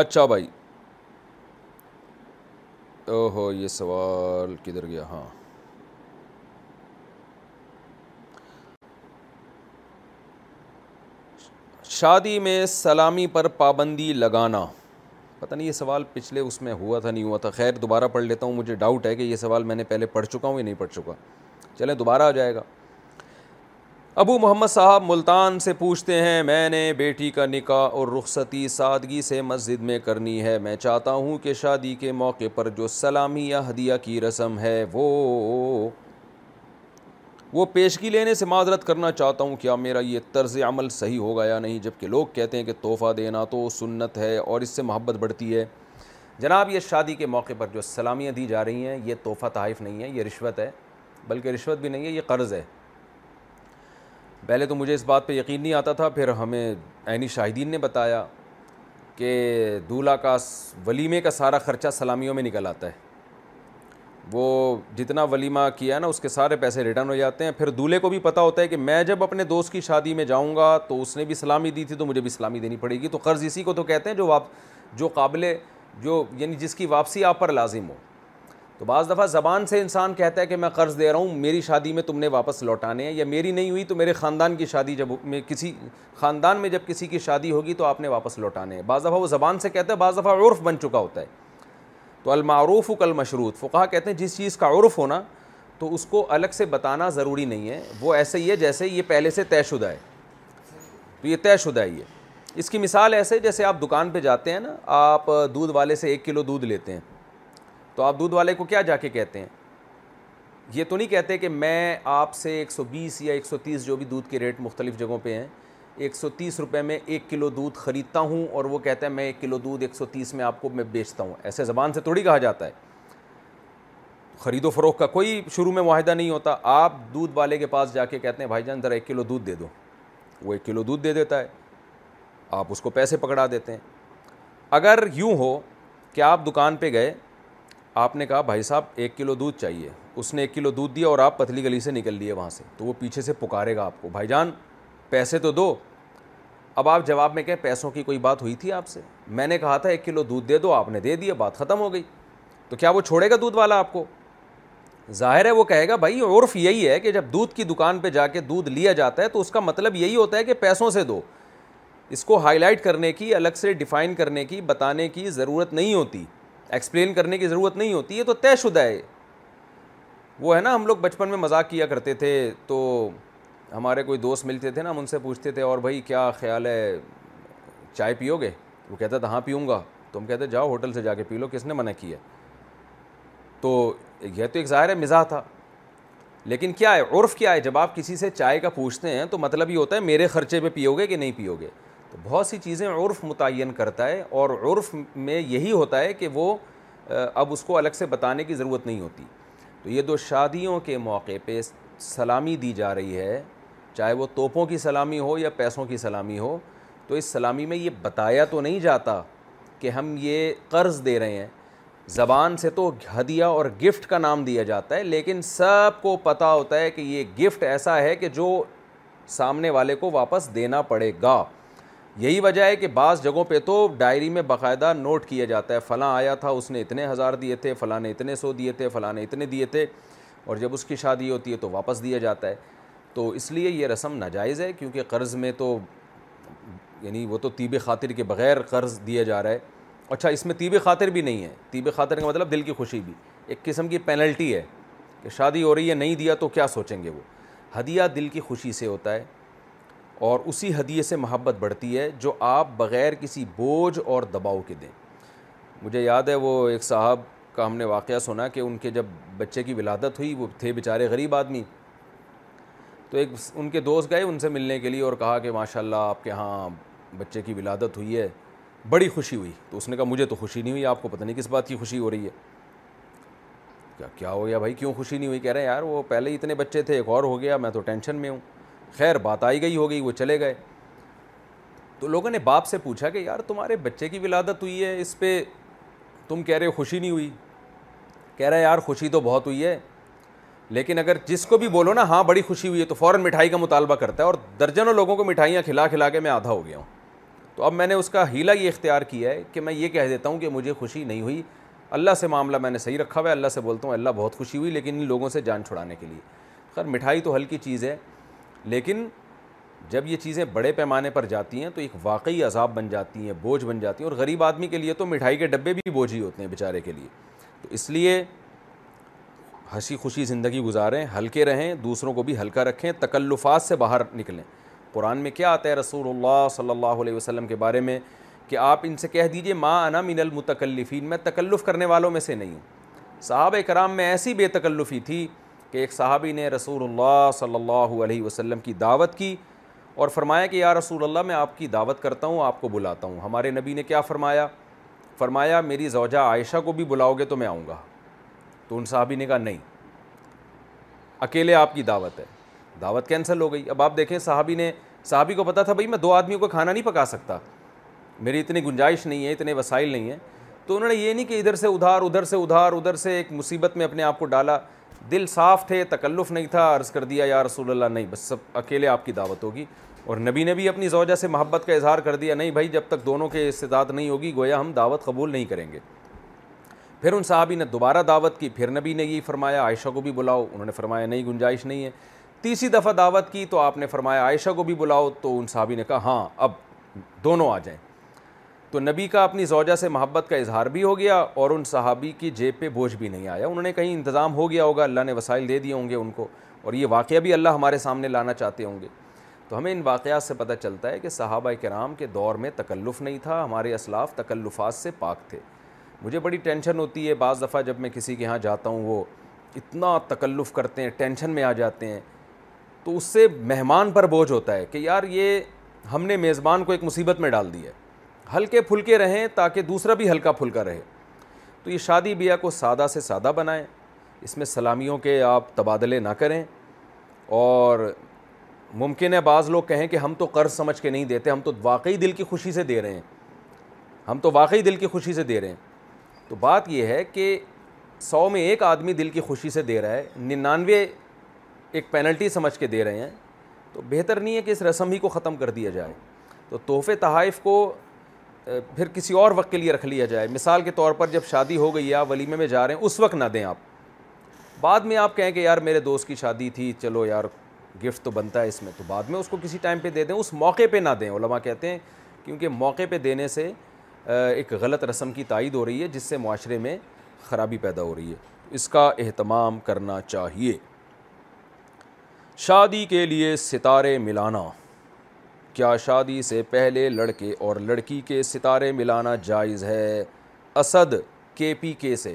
اچھا بھائی او ہو یہ سوال کدھر گیا ہاں شادی میں سلامی پر پابندی لگانا پتہ نہیں یہ سوال پچھلے اس میں ہوا تھا نہیں ہوا تھا خیر دوبارہ پڑھ لیتا ہوں مجھے ڈاؤٹ ہے کہ یہ سوال میں نے پہلے پڑھ چکا ہوں یا نہیں پڑھ چکا چلیں دوبارہ آ جائے گا ابو محمد صاحب ملتان سے پوچھتے ہیں میں نے بیٹی کا نکاح اور رخصتی سادگی سے مسجد میں کرنی ہے میں چاہتا ہوں کہ شادی کے موقع پر جو سلامی یا ہدیہ کی رسم ہے وہ وہ پیشگی لینے سے معذرت کرنا چاہتا ہوں کیا میرا یہ طرز عمل صحیح ہوگا یا نہیں جب کہ لوگ کہتے ہیں کہ تحفہ دینا تو سنت ہے اور اس سے محبت بڑھتی ہے جناب یہ شادی کے موقع پر جو سلامیاں دی جا رہی ہیں یہ تحفہ تحائف نہیں ہے یہ رشوت ہے بلکہ رشوت بھی نہیں ہے یہ قرض ہے پہلے تو مجھے اس بات پہ یقین نہیں آتا تھا پھر ہمیں عینی شاہدین نے بتایا کہ دولہا کا ولیمے کا سارا خرچہ سلامیوں میں نکل آتا ہے وہ جتنا ولیمہ کیا نا اس کے سارے پیسے ریٹرن ہو جاتے ہیں پھر دولہے کو بھی پتہ ہوتا ہے کہ میں جب اپنے دوست کی شادی میں جاؤں گا تو اس نے بھی سلامی دی تھی تو مجھے بھی سلامی دینی پڑے گی تو قرض اسی کو تو کہتے ہیں جو واپ جو قابل جو یعنی جس کی واپسی آپ پر لازم ہو تو بعض دفعہ زبان سے انسان کہتا ہے کہ میں قرض دے رہا ہوں میری شادی میں تم نے واپس لوٹانے ہیں یا میری نہیں ہوئی تو میرے خاندان کی شادی جب میں کسی خاندان میں جب کسی کی شادی ہوگی تو آپ نے واپس لوٹانے ہیں بعض دفعہ وہ زبان سے کہتا ہے بعض دفعہ عرف بن چکا ہوتا ہے تو المعروف و کل مشروط فقہ کہتے ہیں جس چیز کا عرف ہونا تو اس کو الگ سے بتانا ضروری نہیں ہے وہ ایسے ہی ہے جیسے یہ پہلے سے طے شدہ ہے تو یہ طے شدہ ہی ہے اس کی مثال ایسے جیسے آپ دکان پہ جاتے ہیں نا آپ دودھ والے سے ایک کلو دودھ لیتے ہیں تو آپ دودھ والے کو کیا جا کے کہتے ہیں یہ تو نہیں کہتے کہ میں آپ سے ایک سو بیس یا ایک سو تیس جو بھی دودھ کے ریٹ مختلف جگہوں پہ ہیں ایک سو تیس روپے میں ایک کلو دودھ خریدتا ہوں اور وہ کہتا ہے میں ایک کلو دودھ ایک سو تیس میں آپ کو میں بیچتا ہوں ایسے زبان سے تھوڑی کہا جاتا ہے خرید و فروغ کا کوئی شروع میں معاہدہ نہیں ہوتا آپ دودھ والے کے پاس جا کے کہتے ہیں بھائی جان ذرا ایک کلو دودھ دے دو وہ ایک کلو دودھ دے دیتا ہے آپ اس کو پیسے پکڑا دیتے ہیں اگر یوں ہو کہ آپ دکان پہ گئے آپ نے کہا بھائی صاحب ایک کلو دودھ چاہیے اس نے ایک کلو دودھ دیا اور آپ پتلی گلی سے نکل لیے وہاں سے تو وہ پیچھے سے پکارے گا آپ کو بھائی جان پیسے تو دو اب آپ جواب میں کہیں پیسوں کی کوئی بات ہوئی تھی آپ سے میں نے کہا تھا ایک کلو دودھ دے دو آپ نے دے دیا بات ختم ہو گئی تو کیا وہ چھوڑے گا دودھ والا آپ کو ظاہر ہے وہ کہے گا بھائی عرف یہی ہے کہ جب دودھ کی دکان پہ جا کے دودھ لیا جاتا ہے تو اس کا مطلب یہی ہوتا ہے کہ پیسوں سے دو اس کو ہائی لائٹ کرنے کی الگ سے ڈیفائن کرنے کی بتانے کی ضرورت نہیں ہوتی ایکسپلین کرنے کی ضرورت نہیں ہوتی یہ تو طے شدہ ہے وہ ہے نا ہم لوگ بچپن میں مذاق کیا کرتے تھے تو ہمارے کوئی دوست ملتے تھے نا ہم ان سے پوچھتے تھے اور بھائی کیا خیال ہے چائے پیو گے وہ کہتا تھا ہاں پیوں گا تم کہتے جاؤ ہوٹل سے جا کے پی لو کس نے منع کیا تو یہ تو ایک ظاہر ہے مزاح تھا لیکن کیا ہے عرف کیا ہے جب آپ کسی سے چائے کا پوچھتے ہیں تو مطلب یہ ہوتا ہے میرے خرچے پہ پیو گے کہ نہیں پیو گے تو بہت سی چیزیں عرف متعین کرتا ہے اور عرف میں یہی ہوتا ہے کہ وہ اب اس کو الگ سے بتانے کی ضرورت نہیں ہوتی تو یہ دو شادیوں کے موقع پہ سلامی دی جا رہی ہے چاہے وہ توپوں کی سلامی ہو یا پیسوں کی سلامی ہو تو اس سلامی میں یہ بتایا تو نہیں جاتا کہ ہم یہ قرض دے رہے ہیں زبان سے تو ہدیہ اور گفٹ کا نام دیا جاتا ہے لیکن سب کو پتہ ہوتا ہے کہ یہ گفٹ ایسا ہے کہ جو سامنے والے کو واپس دینا پڑے گا یہی وجہ ہے کہ بعض جگہوں پہ تو ڈائری میں باقاعدہ نوٹ کیا جاتا ہے فلاں آیا تھا اس نے اتنے ہزار دیے تھے فلاں نے اتنے سو دیے تھے فلاں نے اتنے دیے تھے اور جب اس کی شادی ہوتی ہے تو واپس دیا جاتا ہے تو اس لیے یہ رسم ناجائز ہے کیونکہ قرض میں تو یعنی وہ تو طیب خاطر کے بغیر قرض دیا جا رہا ہے اچھا اس میں طیب خاطر بھی نہیں ہے طیب خاطر کا مطلب دل کی خوشی بھی ایک قسم کی پینلٹی ہے کہ شادی ہو رہی ہے نہیں دیا تو کیا سوچیں گے وہ ہدیہ دل کی خوشی سے ہوتا ہے اور اسی ہدیے سے محبت بڑھتی ہے جو آپ بغیر کسی بوجھ اور دباؤ کے دیں مجھے یاد ہے وہ ایک صاحب کا ہم نے واقعہ سنا کہ ان کے جب بچے کی ولادت ہوئی وہ تھے بیچارے غریب آدمی تو ایک ان کے دوست گئے ان سے ملنے کے لیے اور کہا کہ ماشاء اللہ آپ کے ہاں بچے کی ولادت ہوئی ہے بڑی خوشی ہوئی تو اس نے کہا مجھے تو خوشی نہیں ہوئی آپ کو پتہ نہیں کس بات کی خوشی ہو رہی ہے کیا ہو گیا بھائی کیوں خوشی نہیں ہوئی کہہ رہے ہیں یار وہ پہلے ہی اتنے بچے تھے ایک اور ہو گیا میں تو ٹینشن میں ہوں خیر بات آئی گئی ہو گئی وہ چلے گئے تو لوگوں نے باپ سے پوچھا کہ یار تمہارے بچے کی ولادت ہوئی ہے اس پہ تم کہہ رہے ہو خوشی نہیں ہوئی کہہ رہا ہے یار خوشی تو بہت ہوئی ہے لیکن اگر جس کو بھی بولو نا ہاں بڑی خوشی ہوئی ہے تو فوراً مٹھائی کا مطالبہ کرتا ہے اور درجنوں لوگوں کو مٹھائیاں کھلا کھلا کے میں آدھا ہو گیا ہوں تو اب میں نے اس کا ہیلا یہ اختیار کیا ہے کہ میں یہ کہہ دیتا ہوں کہ مجھے خوشی نہیں ہوئی اللہ سے معاملہ میں نے صحیح رکھا ہوا ہے اللہ سے بولتا ہوں اللہ بہت خوشی ہوئی لیکن ان لوگوں سے جان چھڑانے کے لیے خیر مٹھائی تو ہلکی چیز ہے لیکن جب یہ چیزیں بڑے پیمانے پر جاتی ہیں تو ایک واقعی عذاب بن جاتی ہیں بوجھ بن جاتی ہیں اور غریب آدمی کے لیے تو مٹھائی کے ڈبے بھی بوجھ ہی ہوتے ہیں بیچارے کے لیے تو اس لیے ہنسی خوشی زندگی گزاریں ہلکے رہیں دوسروں کو بھی ہلکا رکھیں تکلفات سے باہر نکلیں قرآن میں کیا آتا ہے رسول اللہ صلی اللہ علیہ وسلم کے بارے میں کہ آپ ان سے کہہ دیجئے ماں انا من المتکلفین میں تکلف کرنے والوں میں سے نہیں ہوں صحابہ کرام میں ایسی بے تکلفی تھی کہ ایک صحابی نے رسول اللہ صلی اللہ علیہ وسلم کی دعوت کی اور فرمایا کہ یا رسول اللہ میں آپ کی دعوت کرتا ہوں آپ کو بلاتا ہوں ہمارے نبی نے کیا فرمایا فرمایا میری زوجہ عائشہ کو بھی بلاؤ گے تو میں آؤں گا تو ان صحابی نے کہا نہیں اکیلے آپ کی دعوت ہے دعوت کینسل ہو گئی اب آپ دیکھیں صحابی نے صحابی کو پتہ تھا بھائی میں دو آدمیوں کو کھانا نہیں پکا سکتا میری اتنی گنجائش نہیں ہے اتنے وسائل نہیں ہیں تو انہوں نے یہ نہیں کہ ادھر سے ادھار ادھر سے ادھار ادھر سے ایک مصیبت میں اپنے آپ کو ڈالا دل صاف تھے تکلف نہیں تھا عرض کر دیا یا رسول اللہ نہیں بس سب اکیلے آپ کی دعوت ہوگی اور نبی نے بھی اپنی زوجہ سے محبت کا اظہار کر دیا نہیں بھائی جب تک دونوں کے استطاعت نہیں ہوگی گویا ہم دعوت قبول نہیں کریں گے پھر ان صحابی نے دوبارہ دعوت کی پھر نبی نے یہی فرمایا عائشہ کو بھی بلاؤ انہوں نے فرمایا نہیں گنجائش نہیں ہے تیسری دفعہ دعوت کی تو آپ نے فرمایا عائشہ کو بھی بلاؤ تو ان صحابی نے کہا ہاں اب دونوں آ جائیں تو نبی کا اپنی زوجہ سے محبت کا اظہار بھی ہو گیا اور ان صحابی کی جیب پہ بوجھ بھی نہیں آیا انہوں نے کہیں انتظام ہو گیا ہوگا اللہ نے وسائل دے دیے ہوں گے ان کو اور یہ واقعہ بھی اللہ ہمارے سامنے لانا چاہتے ہوں گے تو ہمیں ان واقعات سے پتہ چلتا ہے کہ صحابہ کرام کے دور میں تکلف نہیں تھا ہمارے اسلاف تکلفات سے پاک تھے مجھے بڑی ٹینشن ہوتی ہے بعض دفعہ جب میں کسی کے یہاں جاتا ہوں وہ اتنا تکلف کرتے ہیں ٹینشن میں آ جاتے ہیں تو اس سے مہمان پر بوجھ ہوتا ہے کہ یار یہ ہم نے میزبان کو ایک مصیبت میں ڈال دی ہے ہلکے پھلکے رہیں تاکہ دوسرا بھی ہلکا پھلکا رہے تو یہ شادی بیاہ کو سادہ سے سادہ بنائیں اس میں سلامیوں کے آپ تبادلے نہ کریں اور ممکن ہے بعض لوگ کہیں کہ ہم تو قرض سمجھ کے نہیں دیتے ہم تو واقعی دل کی خوشی سے دے رہے ہیں ہم تو واقعی دل کی خوشی سے دے رہے ہیں تو بات یہ ہے کہ سو میں ایک آدمی دل کی خوشی سے دے رہا ہے ننانوے ایک پینلٹی سمجھ کے دے رہے ہیں تو بہتر نہیں ہے کہ اس رسم ہی کو ختم کر دیا جائے تو تحفے تحائف کو پھر کسی اور وقت کے لیے رکھ لیا جائے مثال کے طور پر جب شادی ہو گئی آپ ولیمے میں جا رہے ہیں اس وقت نہ دیں آپ بعد میں آپ کہیں کہ یار میرے دوست کی شادی تھی چلو یار گفٹ تو بنتا ہے اس میں تو بعد میں اس کو کسی ٹائم پہ دے دیں اس موقع پہ نہ دیں علماء کہتے ہیں کیونکہ موقع پہ دینے سے ایک غلط رسم کی تائید ہو رہی ہے جس سے معاشرے میں خرابی پیدا ہو رہی ہے اس کا اہتمام کرنا چاہیے شادی کے لیے ستارے ملانا کیا شادی سے پہلے لڑکے اور لڑکی کے ستارے ملانا جائز ہے اسد کے پی کے سے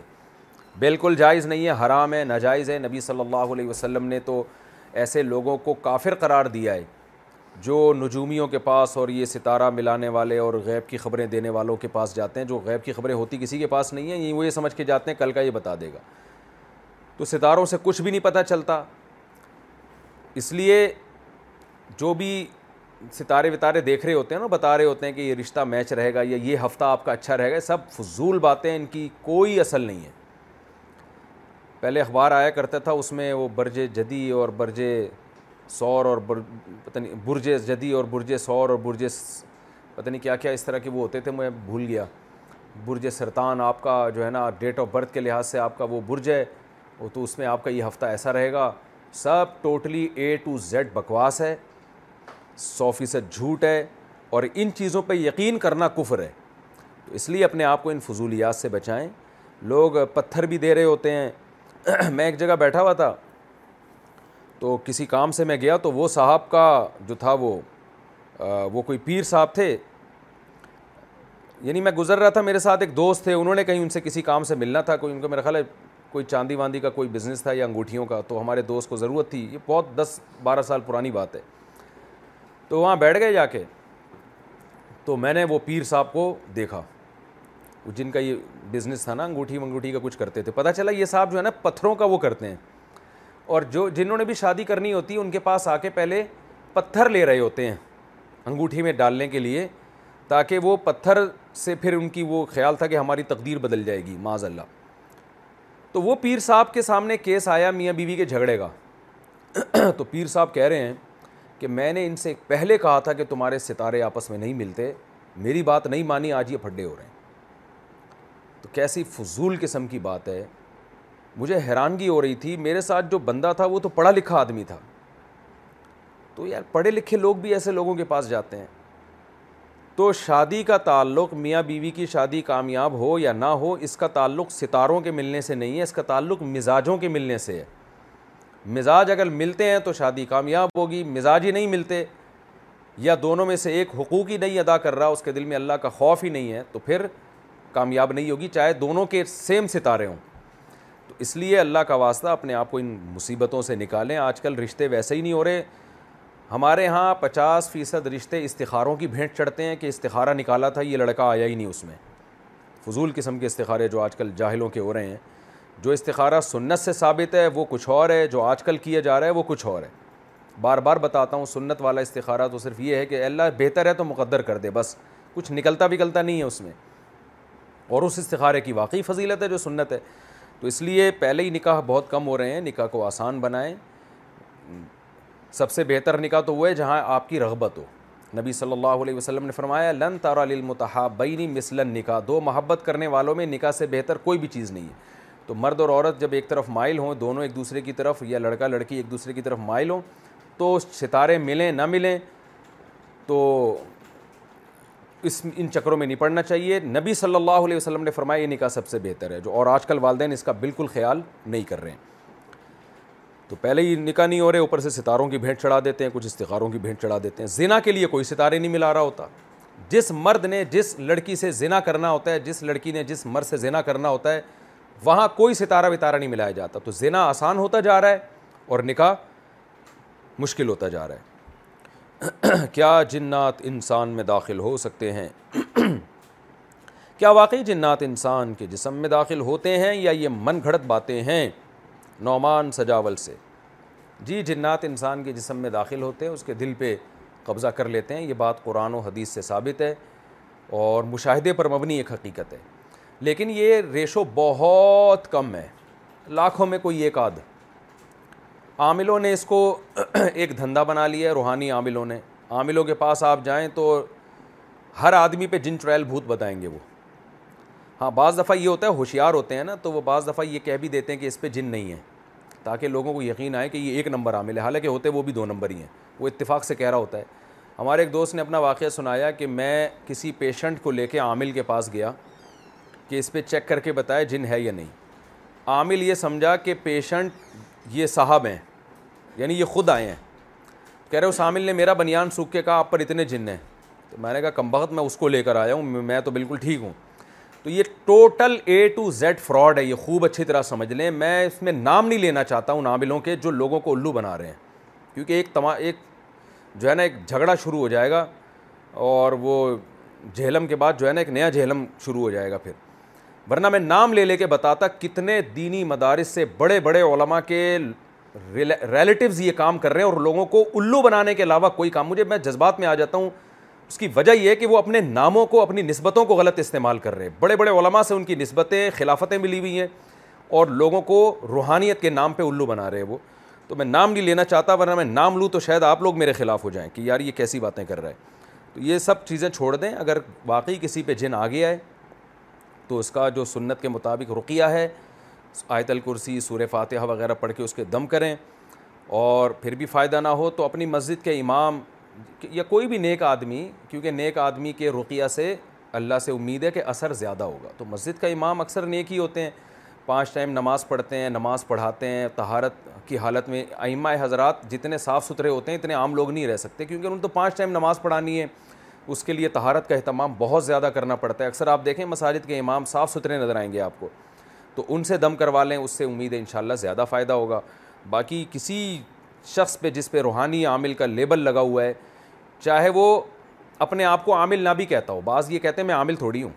بالکل جائز نہیں ہے حرام ہے ناجائز ہے نبی صلی اللہ علیہ وسلم نے تو ایسے لوگوں کو کافر قرار دیا ہے جو نجومیوں کے پاس اور یہ ستارہ ملانے والے اور غیب کی خبریں دینے والوں کے پاس جاتے ہیں جو غیب کی خبریں ہوتی کسی کے پاس نہیں ہیں وہ یہ سمجھ کے جاتے ہیں کل کا یہ بتا دے گا تو ستاروں سے کچھ بھی نہیں پتہ چلتا اس لیے جو بھی ستارے وتارے دیکھ رہے ہوتے ہیں نا بتا رہے ہوتے ہیں کہ یہ رشتہ میچ رہے گا یا یہ ہفتہ آپ کا اچھا رہے گا سب فضول باتیں ان کی کوئی اصل نہیں ہے پہلے اخبار آیا کرتا تھا اس میں وہ برج جدی اور برج سور اور نہیں برج جدی اور برج سور اور برج پتہ نہیں کیا اس طرح کے وہ ہوتے تھے میں بھول گیا برج سرطان آپ کا جو ہے نا ڈیٹ آف برتھ کے لحاظ سے آپ کا وہ برج ہے وہ تو اس میں آپ کا یہ ہفتہ ایسا رہے گا سب ٹوٹلی اے ٹو زیڈ بکواس ہے سو فیصد جھوٹ ہے اور ان چیزوں پہ یقین کرنا کفر ہے تو اس لیے اپنے آپ کو ان فضولیات سے بچائیں لوگ پتھر بھی دے رہے ہوتے ہیں میں ایک جگہ بیٹھا ہوا تھا تو کسی کام سے میں گیا تو وہ صاحب کا جو تھا وہ وہ کوئی پیر صاحب تھے یعنی میں گزر رہا تھا میرے ساتھ ایک دوست تھے انہوں نے کہیں ان سے کسی کام سے ملنا تھا کوئی ان کو میرا خیال ہے کوئی چاندی واندی کا کوئی بزنس تھا یا انگوٹھیوں کا تو ہمارے دوست کو ضرورت تھی یہ بہت دس بارہ سال پرانی بات ہے تو وہاں بیٹھ گئے جا کے تو میں نے وہ پیر صاحب کو دیکھا جن کا یہ بزنس تھا نا انگوٹھی منگوٹھی کا کچھ کرتے تھے پتہ چلا یہ صاحب جو ہے نا پتھروں کا وہ کرتے ہیں اور جو جنہوں نے بھی شادی کرنی ہوتی ہے ان کے پاس آ کے پہلے پتھر لے رہے ہوتے ہیں انگوٹھی میں ڈالنے کے لیے تاکہ وہ پتھر سے پھر ان کی وہ خیال تھا کہ ہماری تقدیر بدل جائے گی معاذ اللہ تو وہ پیر صاحب کے سامنے کیس آیا میاں بیوی بی کے جھگڑے کا تو پیر صاحب کہہ رہے ہیں کہ میں نے ان سے پہلے کہا تھا کہ تمہارے ستارے آپس میں نہیں ملتے میری بات نہیں مانی آج یہ پھڈے ہو رہے ہیں تو کیسی فضول قسم کی بات ہے مجھے حیرانگی ہو رہی تھی میرے ساتھ جو بندہ تھا وہ تو پڑھا لکھا آدمی تھا تو یار پڑھے لکھے لوگ بھی ایسے لوگوں کے پاس جاتے ہیں تو شادی کا تعلق میاں بیوی کی شادی کامیاب ہو یا نہ ہو اس کا تعلق ستاروں کے ملنے سے نہیں ہے اس کا تعلق مزاجوں کے ملنے سے ہے مزاج اگر ملتے ہیں تو شادی کامیاب ہوگی مزاج ہی نہیں ملتے یا دونوں میں سے ایک حقوق ہی نہیں ادا کر رہا اس کے دل میں اللہ کا خوف ہی نہیں ہے تو پھر کامیاب نہیں ہوگی چاہے دونوں کے سیم ستارے ہوں تو اس لیے اللہ کا واسطہ اپنے آپ کو ان مصیبتوں سے نکالیں آج کل رشتے ویسے ہی نہیں ہو رہے ہمارے ہاں پچاس فیصد رشتے استخاروں کی بھینٹ چڑھتے ہیں کہ استخارہ نکالا تھا یہ لڑکا آیا ہی نہیں اس میں فضول قسم کے استخارے جو آج کل جاہلوں کے ہو رہے ہیں جو استخارہ سنت سے ثابت ہے وہ کچھ اور ہے جو آج کل کیا جا رہا ہے وہ کچھ اور ہے بار بار بتاتا ہوں سنت والا استخارہ تو صرف یہ ہے کہ اللہ بہتر ہے تو مقدر کر دے بس کچھ نکلتا بکلتا نہیں ہے اس میں اور اس استخارے کی واقعی فضیلت ہے جو سنت ہے تو اس لیے پہلے ہی نکاح بہت کم ہو رہے ہیں نکاح کو آسان بنائیں سب سے بہتر نکاح تو وہ ہے جہاں آپ کی رغبت ہو نبی صلی اللہ علیہ وسلم نے فرمایا لن تارا المتحا مثلا نکاح دو محبت کرنے والوں میں نکاح سے بہتر کوئی بھی چیز نہیں ہے تو مرد اور عورت جب ایک طرف مائل ہوں دونوں ایک دوسرے کی طرف یا لڑکا لڑکی ایک دوسرے کی طرف مائل ہوں تو ستارے ملیں نہ ملیں تو اس ان چکروں میں نہیں پڑنا چاہیے نبی صلی اللہ علیہ وسلم نے فرمایا یہ نکاح سب سے بہتر ہے جو اور آج کل والدین اس کا بالکل خیال نہیں کر رہے ہیں تو پہلے ہی نکاح نہیں ہو رہے اوپر سے ستاروں کی بھینٹ چڑھا دیتے ہیں کچھ استخاروں کی بھینٹ چڑھا دیتے ہیں زنا کے لیے کوئی ستارے نہیں ملا رہا ہوتا جس مرد نے جس لڑکی سے زنا کرنا ہوتا ہے جس لڑکی نے جس مرد سے زنا کرنا ہوتا ہے وہاں کوئی ستارہ وتارہ نہیں ملایا جاتا تو زنا آسان ہوتا جا رہا ہے اور نکاح مشکل ہوتا جا رہا ہے کیا جنات انسان میں داخل ہو سکتے ہیں کیا واقعی جنات انسان کے جسم میں داخل ہوتے ہیں یا یہ من گھڑت باتیں ہیں نعمان سجاول سے جی جنات انسان کے جسم میں داخل ہوتے ہیں اس کے دل پہ قبضہ کر لیتے ہیں یہ بات قرآن و حدیث سے ثابت ہے اور مشاہدے پر مبنی ایک حقیقت ہے لیکن یہ ریشو بہت کم ہے لاکھوں میں کوئی ایک آدھ عاملوں نے اس کو ایک دھندا بنا لیا روحانی عاملوں نے عاملوں کے پاس آپ جائیں تو ہر آدمی پہ جن ٹرائل بھوت بتائیں گے وہ ہاں بعض دفعہ یہ ہوتا ہے ہوشیار ہوتے ہیں نا تو وہ بعض دفعہ یہ کہہ بھی دیتے ہیں کہ اس پہ جن نہیں ہیں تاکہ لوگوں کو یقین آئے کہ یہ ایک نمبر عامل ہے حالانکہ ہوتے وہ بھی دو نمبر ہی ہیں وہ اتفاق سے کہہ رہا ہوتا ہے ہمارے ایک دوست نے اپنا واقعہ سنایا کہ میں کسی پیشنٹ کو لے کے عامل کے پاس گیا کہ اس پہ چیک کر کے بتائے جن ہے یا نہیں عامل یہ سمجھا کہ پیشنٹ یہ صاحب ہیں یعنی یہ خود آئے ہیں کہہ رہے اس عامل نے میرا بنیان سوکھ کے کہا آپ پر اتنے جن ہیں تو میں نے کہا کم بخت میں اس کو لے کر آیا ہوں میں تو بالکل ٹھیک ہوں تو یہ total A to Z fraud ہے یہ خوب اچھی طرح سمجھ لیں میں اس میں نام نہیں لینا چاہتا ہوں عاملوں کے جو لوگوں کو الو بنا رہے ہیں کیونکہ ایک تما ایک جو ہے نا ایک جھگڑا شروع ہو جائے گا اور وہ جہلم کے بعد جو ہے نا ایک نیا جہلم شروع ہو جائے گا پھر ورنہ میں نام لے لے کے بتاتا کتنے دینی مدارس سے بڑے بڑے علماء کے ریلیٹیوز یہ کام کر رہے ہیں اور لوگوں کو الو بنانے کے علاوہ کوئی کام مجھے میں جذبات میں آ جاتا ہوں اس کی وجہ یہ ہے کہ وہ اپنے ناموں کو اپنی نسبتوں کو غلط استعمال کر رہے ہیں بڑے بڑے علماء سے ان کی نسبتیں خلافتیں ملی ہوئی ہیں اور لوگوں کو روحانیت کے نام پہ الو بنا رہے ہیں وہ تو میں نام نہیں لینا چاہتا ورنہ میں نام لوں تو شاید آپ لوگ میرے خلاف ہو جائیں کہ یار یہ کیسی باتیں کر رہا ہے تو یہ سب چیزیں چھوڑ دیں اگر واقعی کسی پہ جن آ گیا ہے تو اس کا جو سنت کے مطابق رقیہ ہے آیت الکرسی سور فاتحہ وغیرہ پڑھ کے اس کے دم کریں اور پھر بھی فائدہ نہ ہو تو اپنی مسجد کے امام یا کوئی بھی نیک آدمی کیونکہ نیک آدمی کے رقیہ سے اللہ سے امید ہے کہ اثر زیادہ ہوگا تو مسجد کا امام اکثر نیک ہی ہوتے ہیں پانچ ٹائم نماز پڑھتے ہیں نماز پڑھاتے ہیں طہارت کی حالت میں اعمہ حضرات جتنے صاف ستھرے ہوتے ہیں اتنے عام لوگ نہیں رہ سکتے کیونکہ انہوں تو پانچ ٹائم نماز پڑھانی ہے اس کے لیے تہارت کا اہتمام بہت زیادہ کرنا پڑتا ہے اکثر آپ دیکھیں مساجد کے امام صاف ستھرے نظر آئیں گے آپ کو تو ان سے دم کروا لیں اس سے امید ہے انشاءاللہ زیادہ فائدہ ہوگا باقی کسی شخص پہ جس پہ روحانی عامل کا لیبل لگا ہوا ہے چاہے وہ اپنے آپ کو عامل نہ بھی کہتا ہو بعض یہ کہتے ہیں میں عامل تھوڑی ہوں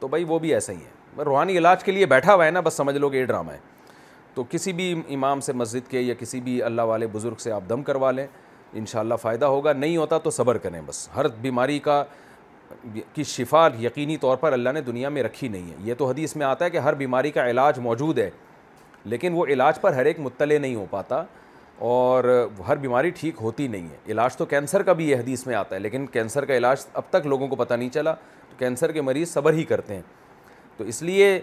تو بھائی وہ بھی ایسا ہی ہے روحانی علاج کے لیے بیٹھا ہوا ہے نا بس سمجھ لو کہ یہ ڈرامہ ہے تو کسی بھی امام سے مسجد کے یا کسی بھی اللہ والے بزرگ سے آپ دم کروا لیں انشاءاللہ فائدہ ہوگا نہیں ہوتا تو صبر کریں بس ہر بیماری کا کی شفا یقینی طور پر اللہ نے دنیا میں رکھی نہیں ہے یہ تو حدیث میں آتا ہے کہ ہر بیماری کا علاج موجود ہے لیکن وہ علاج پر ہر ایک مطلع نہیں ہو پاتا اور ہر بیماری ٹھیک ہوتی نہیں ہے علاج تو کینسر کا بھی یہ حدیث میں آتا ہے لیکن کینسر کا علاج اب تک لوگوں کو پتہ نہیں چلا تو کینسر کے مریض صبر ہی کرتے ہیں تو اس لیے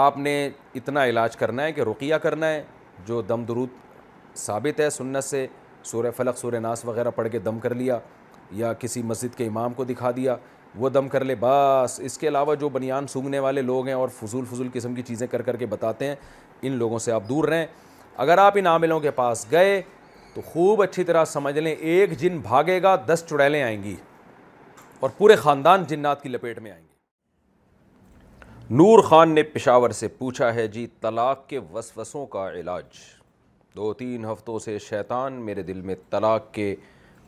آپ نے اتنا علاج کرنا ہے کہ رقیہ کرنا ہے جو دم درود ثابت ہے سنت سے سورہ فلق سورہ ناس وغیرہ پڑھ کے دم کر لیا یا کسی مسجد کے امام کو دکھا دیا وہ دم کر لے بس اس کے علاوہ جو بنیان سونگنے والے لوگ ہیں اور فضول فضول قسم کی چیزیں کر کر کے بتاتے ہیں ان لوگوں سے آپ دور رہیں اگر آپ ان عاملوں کے پاس گئے تو خوب اچھی طرح سمجھ لیں ایک جن بھاگے گا دس چڑیلیں آئیں گی اور پورے خاندان جنات کی لپیٹ میں آئیں گے نور خان نے پشاور سے پوچھا ہے جی طلاق کے وسوسوں کا علاج دو تین ہفتوں سے شیطان میرے دل میں طلاق کے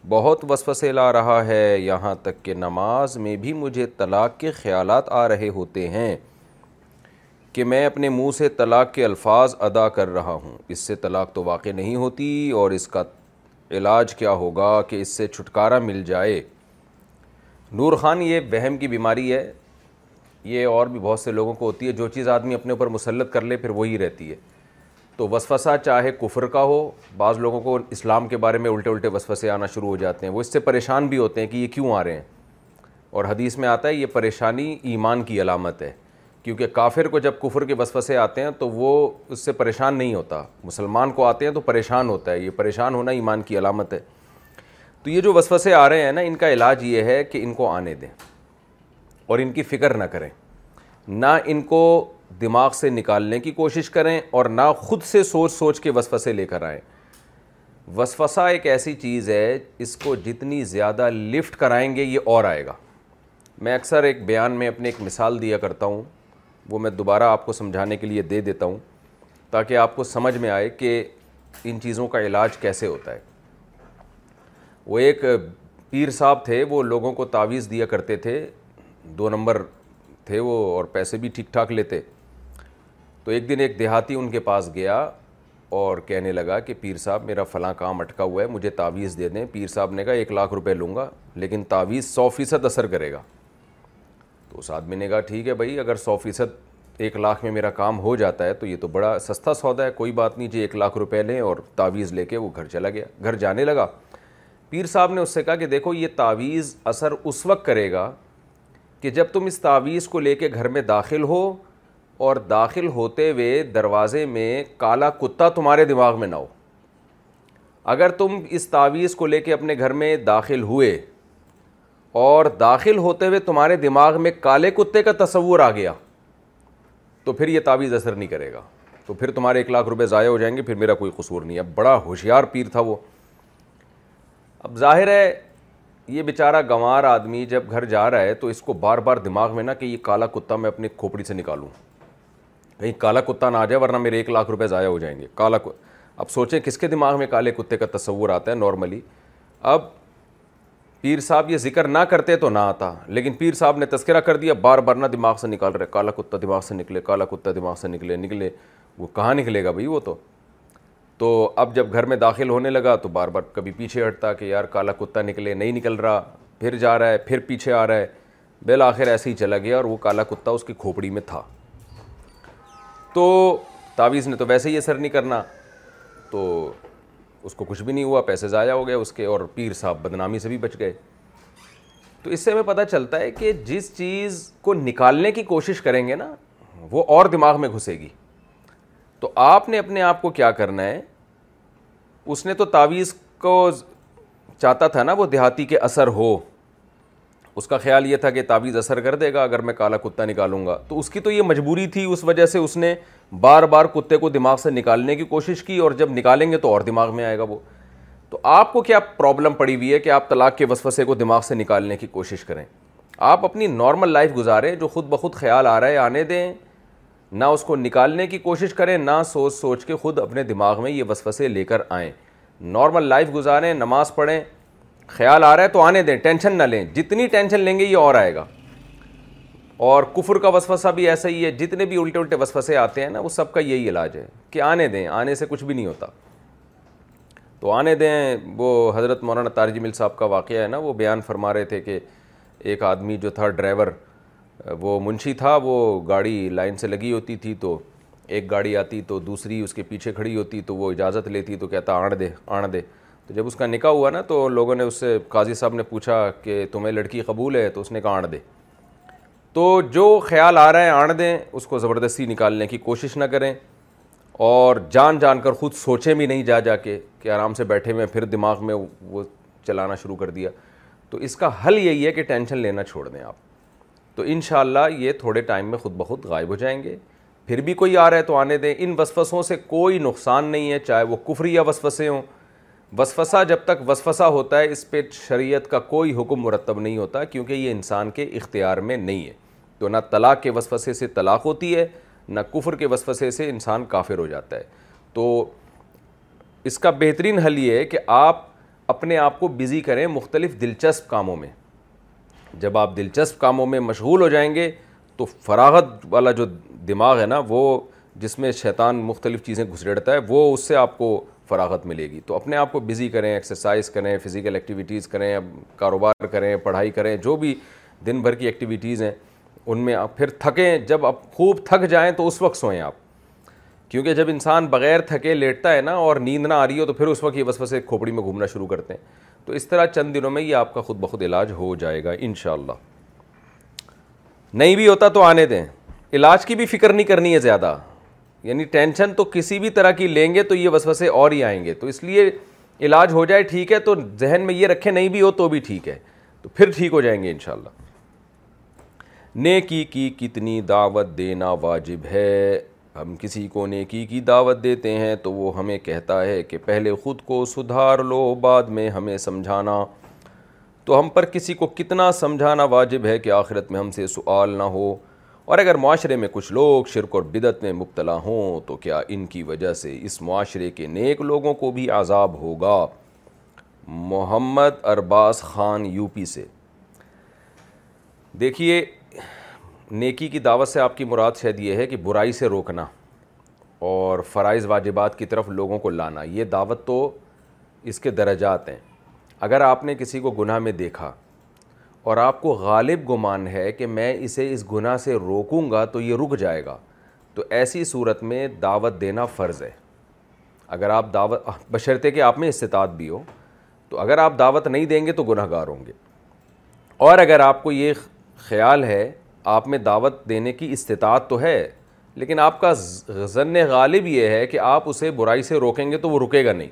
بہت وسوسے لا رہا ہے یہاں تک کہ نماز میں بھی مجھے طلاق کے خیالات آ رہے ہوتے ہیں کہ میں اپنے منہ سے طلاق کے الفاظ ادا کر رہا ہوں اس سے طلاق تو واقع نہیں ہوتی اور اس کا علاج کیا ہوگا کہ اس سے چھٹکارا مل جائے نور خان یہ وہم کی بیماری ہے یہ اور بھی بہت سے لوگوں کو ہوتی ہے جو چیز آدمی اپنے اوپر مسلط کر لے پھر وہی رہتی ہے تو وسوسہ چاہے کفر کا ہو بعض لوگوں کو اسلام کے بارے میں الٹے الٹے وسوسے آنا شروع ہو جاتے ہیں وہ اس سے پریشان بھی ہوتے ہیں کہ یہ کیوں آ رہے ہیں اور حدیث میں آتا ہے یہ پریشانی ایمان کی علامت ہے کیونکہ کافر کو جب کفر کے وسوسے آتے ہیں تو وہ اس سے پریشان نہیں ہوتا مسلمان کو آتے ہیں تو پریشان ہوتا ہے یہ پریشان ہونا ایمان کی علامت ہے تو یہ جو وسوسے آ رہے ہیں نا ان کا علاج یہ ہے کہ ان کو آنے دیں اور ان کی فکر نہ کریں نہ ان کو دماغ سے نکالنے کی کوشش کریں اور نہ خود سے سوچ سوچ کے وسوسے لے کر آئیں وسوسہ ایک ایسی چیز ہے اس کو جتنی زیادہ لفٹ کرائیں گے یہ اور آئے گا میں اکثر ایک بیان میں اپنے ایک مثال دیا کرتا ہوں وہ میں دوبارہ آپ کو سمجھانے کے لیے دے دیتا ہوں تاکہ آپ کو سمجھ میں آئے کہ ان چیزوں کا علاج کیسے ہوتا ہے وہ ایک پیر صاحب تھے وہ لوگوں کو تعویز دیا کرتے تھے دو نمبر تھے وہ اور پیسے بھی ٹھیک ٹھاک لیتے تو ایک دن ایک دیہاتی ان کے پاس گیا اور کہنے لگا کہ پیر صاحب میرا فلاں کام اٹکا ہوا ہے مجھے تعویذ دے دیں پیر صاحب نے کہا ایک لاکھ روپے لوں گا لیکن تعویذ سو فیصد اثر کرے گا تو اس آدمی نے کہا ٹھیک ہے بھائی اگر سو فیصد ایک لاکھ میں میرا کام ہو جاتا ہے تو یہ تو بڑا سستا سودا ہے کوئی بات نہیں جی ایک لاکھ روپے لیں اور تعویذ لے کے وہ گھر چلا گیا گھر جانے لگا پیر صاحب نے اس سے کہا کہ دیکھو یہ تعویذ اثر اس وقت کرے گا کہ جب تم اس تعویذ کو لے کے گھر میں داخل ہو اور داخل ہوتے ہوئے دروازے میں کالا کتا تمہارے دماغ میں نہ ہو اگر تم اس تعویذ کو لے کے اپنے گھر میں داخل ہوئے اور داخل ہوتے ہوئے تمہارے دماغ میں کالے کتے کا تصور آ گیا تو پھر یہ تعویذ اثر نہیں کرے گا تو پھر تمہارے ایک لاکھ روپے ضائع ہو جائیں گے پھر میرا کوئی قصور نہیں اب بڑا ہوشیار پیر تھا وہ اب ظاہر ہے یہ بیچارہ گنوار آدمی جب گھر جا رہا ہے تو اس کو بار بار دماغ میں نہ کہ یہ کالا کتا میں اپنی کھوپڑی سے نکالوں کہیں کالا کتا نہ آ جائے ورنہ میرے ایک لاکھ روپے ضائع ہو جائیں گے کالا اب سوچیں کس کے دماغ میں کالے کتے کا تصور آتا ہے نارملی اب پیر صاحب یہ ذکر نہ کرتے تو نہ آتا لیکن پیر صاحب نے تذکرہ کر دیا بار بار نہ دماغ سے نکال رہے کالا کتا دماغ سے نکلے کالا کتا دماغ سے نکلے نکلے وہ کہاں نکلے گا بھائی وہ تو تو اب جب گھر میں داخل ہونے لگا تو بار بار کبھی پیچھے ہٹتا کہ یار کالا کتا نکلے نہیں نکل رہا پھر جا رہا ہے پھر پیچھے آ رہا ہے بالآخر ایسے ہی چلا گیا اور وہ کالا کتا اس کی کھوپڑی میں تھا تو تعویذ نے تو ویسے ہی اثر نہیں کرنا تو اس کو کچھ بھی نہیں ہوا پیسے ضائع ہو گئے اس کے اور پیر صاحب بدنامی سے بھی بچ گئے تو اس سے ہمیں پتہ چلتا ہے کہ جس چیز کو نکالنے کی کوشش کریں گے نا وہ اور دماغ میں گھسے گی تو آپ نے اپنے آپ کو کیا کرنا ہے اس نے تو تعویذ کو چاہتا تھا نا وہ دیہاتی کے اثر ہو اس کا خیال یہ تھا کہ تعویذ اثر کر دے گا اگر میں کالا کتا نکالوں گا تو اس کی تو یہ مجبوری تھی اس وجہ سے اس نے بار بار کتے کو دماغ سے نکالنے کی کوشش کی اور جب نکالیں گے تو اور دماغ میں آئے گا وہ تو آپ کو کیا پرابلم پڑی ہوئی ہے کہ آپ طلاق کے وسوسے کو دماغ سے نکالنے کی کوشش کریں آپ اپنی نارمل لائف گزاریں جو خود بخود خیال آ رہا ہے آنے دیں نہ اس کو نکالنے کی کوشش کریں نہ سوچ سوچ کے خود اپنے دماغ میں یہ وسوسے لے کر آئیں نارمل لائف گزاریں نماز پڑھیں خیال آ رہا ہے تو آنے دیں ٹینشن نہ لیں جتنی ٹینشن لیں گے یہ اور آئے گا اور کفر کا وسوسہ بھی ایسا ہی ہے جتنے بھی الٹے الٹے وسفسے آتے ہیں نا وہ سب کا یہی علاج ہے کہ آنے دیں آنے سے کچھ بھی نہیں ہوتا تو آنے دیں وہ حضرت مولانا تارجی مل صاحب کا واقعہ ہے نا وہ بیان فرما رہے تھے کہ ایک آدمی جو تھا ڈرائیور وہ منشی تھا وہ گاڑی لائن سے لگی ہوتی تھی تو ایک گاڑی آتی تو دوسری اس کے پیچھے کھڑی ہوتی تو وہ اجازت لیتی تو کہتا آڑ دے آڑ دے تو جب اس کا نکاح ہوا نا تو لوگوں نے اس سے قاضی صاحب نے پوچھا کہ تمہیں لڑکی قبول ہے تو اس نے کہا آڑ دے تو جو خیال آ رہا ہے آڑ دیں اس کو زبردستی نکالنے کی کوشش نہ کریں اور جان جان کر خود سوچیں بھی نہیں جا جا کے کہ آرام سے بیٹھے ہوئے پھر دماغ میں وہ چلانا شروع کر دیا تو اس کا حل یہی ہے کہ ٹینشن لینا چھوڑ دیں آپ تو انشاءاللہ یہ تھوڑے ٹائم میں خود بخود غائب ہو جائیں گے پھر بھی کوئی آ رہا ہے تو آنے دیں ان وسوسوں سے کوئی نقصان نہیں ہے چاہے وہ کفری یا وسوسے ہوں وسوسہ جب تک وسوسہ ہوتا ہے اس پہ شریعت کا کوئی حکم مرتب نہیں ہوتا کیونکہ یہ انسان کے اختیار میں نہیں ہے تو نہ طلاق کے وسوسے سے طلاق ہوتی ہے نہ کفر کے وسوسے سے انسان کافر ہو جاتا ہے تو اس کا بہترین حل یہ ہے کہ آپ اپنے آپ کو بزی کریں مختلف دلچسپ کاموں میں جب آپ دلچسپ کاموں میں مشغول ہو جائیں گے تو فراغت والا جو دماغ ہے نا وہ جس میں شیطان مختلف چیزیں گھس ہے وہ اس سے آپ کو فراغت ملے گی تو اپنے آپ کو بزی کریں ایکسرسائز کریں فزیکل ایکٹیویٹیز کریں کاروبار کریں پڑھائی کریں جو بھی دن بھر کی ایکٹیویٹیز ہیں ان میں آپ پھر تھکیں جب آپ خوب تھک جائیں تو اس وقت سوئیں آپ کیونکہ جب انسان بغیر تھکے لیٹتا ہے نا اور نیند نہ آ رہی ہو تو پھر اس وقت یہ بس بس کھوپڑی میں گھومنا شروع کرتے ہیں تو اس طرح چند دنوں میں یہ آپ کا خود بخود علاج ہو جائے گا ان نہیں بھی ہوتا تو آنے دیں علاج کی بھی فکر نہیں کرنی ہے زیادہ یعنی ٹینشن تو کسی بھی طرح کی لیں گے تو یہ وسوسے اور ہی آئیں گے تو اس لیے علاج ہو جائے ٹھیک ہے تو ذہن میں یہ رکھے نہیں بھی ہو تو بھی ٹھیک ہے تو پھر ٹھیک ہو جائیں گے انشاءاللہ نیکی کی کتنی دعوت دینا واجب ہے ہم کسی کو نیکی کی دعوت دیتے ہیں تو وہ ہمیں کہتا ہے کہ پہلے خود کو سدھار لو بعد میں ہمیں سمجھانا تو ہم پر کسی کو کتنا سمجھانا واجب ہے کہ آخرت میں ہم سے سوال نہ ہو اور اگر معاشرے میں کچھ لوگ شرک اور بدت میں مبتلا ہوں تو کیا ان کی وجہ سے اس معاشرے کے نیک لوگوں کو بھی عذاب ہوگا محمد ارباز خان یو پی سے دیکھیے نیکی کی دعوت سے آپ کی مراد شاید یہ ہے کہ برائی سے روکنا اور فرائض واجبات کی طرف لوگوں کو لانا یہ دعوت تو اس کے درجات ہیں اگر آپ نے کسی کو گناہ میں دیکھا اور آپ کو غالب گمان ہے کہ میں اسے اس گناہ سے روکوں گا تو یہ رک جائے گا تو ایسی صورت میں دعوت دینا فرض ہے اگر آپ دعوت بشرطے آپ میں استطاعت بھی ہو تو اگر آپ دعوت نہیں دیں گے تو گناہ گار ہوں گے اور اگر آپ کو یہ خیال ہے آپ میں دعوت دینے کی استطاعت تو ہے لیکن آپ کا غن غالب یہ ہے کہ آپ اسے برائی سے روکیں گے تو وہ رکے گا نہیں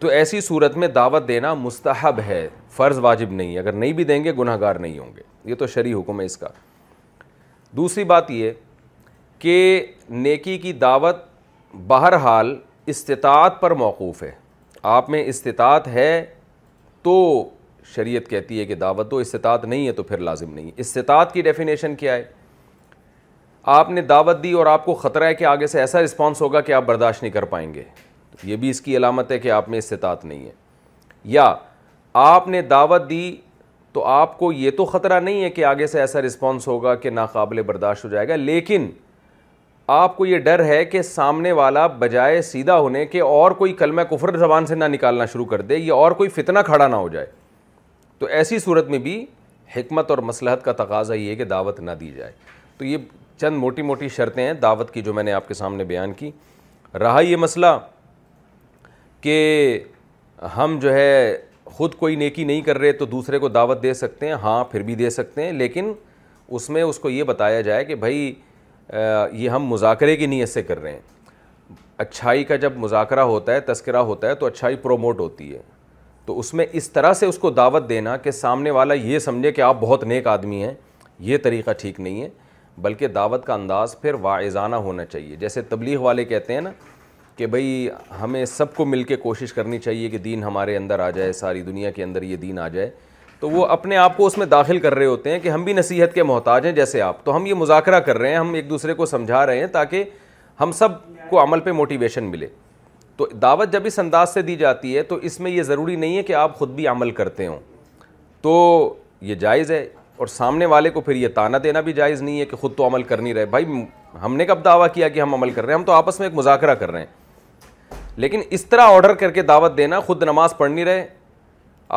تو ایسی صورت میں دعوت دینا مستحب ہے فرض واجب نہیں ہے اگر نہیں بھی دیں گے گناہ گار نہیں ہوں گے یہ تو شرعی حکم ہے اس کا دوسری بات یہ کہ نیکی کی دعوت بہرحال استطاعت پر موقوف ہے آپ میں استطاعت ہے تو شریعت کہتی ہے کہ دعوت دو استطاعت نہیں ہے تو پھر لازم نہیں ہے استطاعت کی ڈیفینیشن کیا ہے آپ نے دعوت دی اور آپ کو خطرہ ہے کہ آگے سے ایسا رسپانس ہوگا کہ آپ برداشت نہیں کر پائیں گے یہ بھی اس کی علامت ہے کہ آپ میں استطاعت نہیں ہے یا آپ نے دعوت دی تو آپ کو یہ تو خطرہ نہیں ہے کہ آگے سے ایسا رسپانس ہوگا کہ ناقابل برداشت ہو جائے گا لیکن آپ کو یہ ڈر ہے کہ سامنے والا بجائے سیدھا ہونے کے اور کوئی کلمہ کفر زبان سے نہ نکالنا شروع کر دے یا اور کوئی فتنہ کھڑا نہ ہو جائے تو ایسی صورت میں بھی حکمت اور مسلحت کا تقاضا یہ ہے کہ دعوت نہ دی جائے تو یہ چند موٹی موٹی شرطیں ہیں دعوت کی جو میں نے آپ کے سامنے بیان کی رہا یہ مسئلہ کہ ہم جو ہے خود کوئی نیکی نہیں کر رہے تو دوسرے کو دعوت دے سکتے ہیں ہاں پھر بھی دے سکتے ہیں لیکن اس میں اس کو یہ بتایا جائے کہ بھائی یہ ہم مذاکرے کی نیت سے کر رہے ہیں اچھائی کا جب مذاکرہ ہوتا ہے تذکرہ ہوتا ہے تو اچھائی پروموٹ ہوتی ہے تو اس میں اس طرح سے اس کو دعوت دینا کہ سامنے والا یہ سمجھے کہ آپ بہت نیک آدمی ہیں یہ طریقہ ٹھیک نہیں ہے بلکہ دعوت کا انداز پھر واعظانہ ہونا چاہیے جیسے تبلیغ والے کہتے ہیں نا کہ بھائی ہمیں سب کو مل کے کوشش کرنی چاہیے کہ دین ہمارے اندر آ جائے ساری دنیا کے اندر یہ دین آ جائے تو وہ اپنے آپ کو اس میں داخل کر رہے ہوتے ہیں کہ ہم بھی نصیحت کے محتاج ہیں جیسے آپ تو ہم یہ مذاکرہ کر رہے ہیں ہم ایک دوسرے کو سمجھا رہے ہیں تاکہ ہم سب کو عمل پہ موٹیویشن ملے تو دعوت جب اس انداز سے دی جاتی ہے تو اس میں یہ ضروری نہیں ہے کہ آپ خود بھی عمل کرتے ہوں تو یہ جائز ہے اور سامنے والے کو پھر یہ تانہ دینا بھی جائز نہیں ہے کہ خود تو عمل کر نہیں رہے بھائی ہم نے کب دعویٰ کیا کہ ہم عمل کر رہے ہیں ہم تو آپس میں ایک مذاکرہ کر رہے ہیں لیکن اس طرح آرڈر کر کے دعوت دینا خود نماز پڑھ نہیں رہے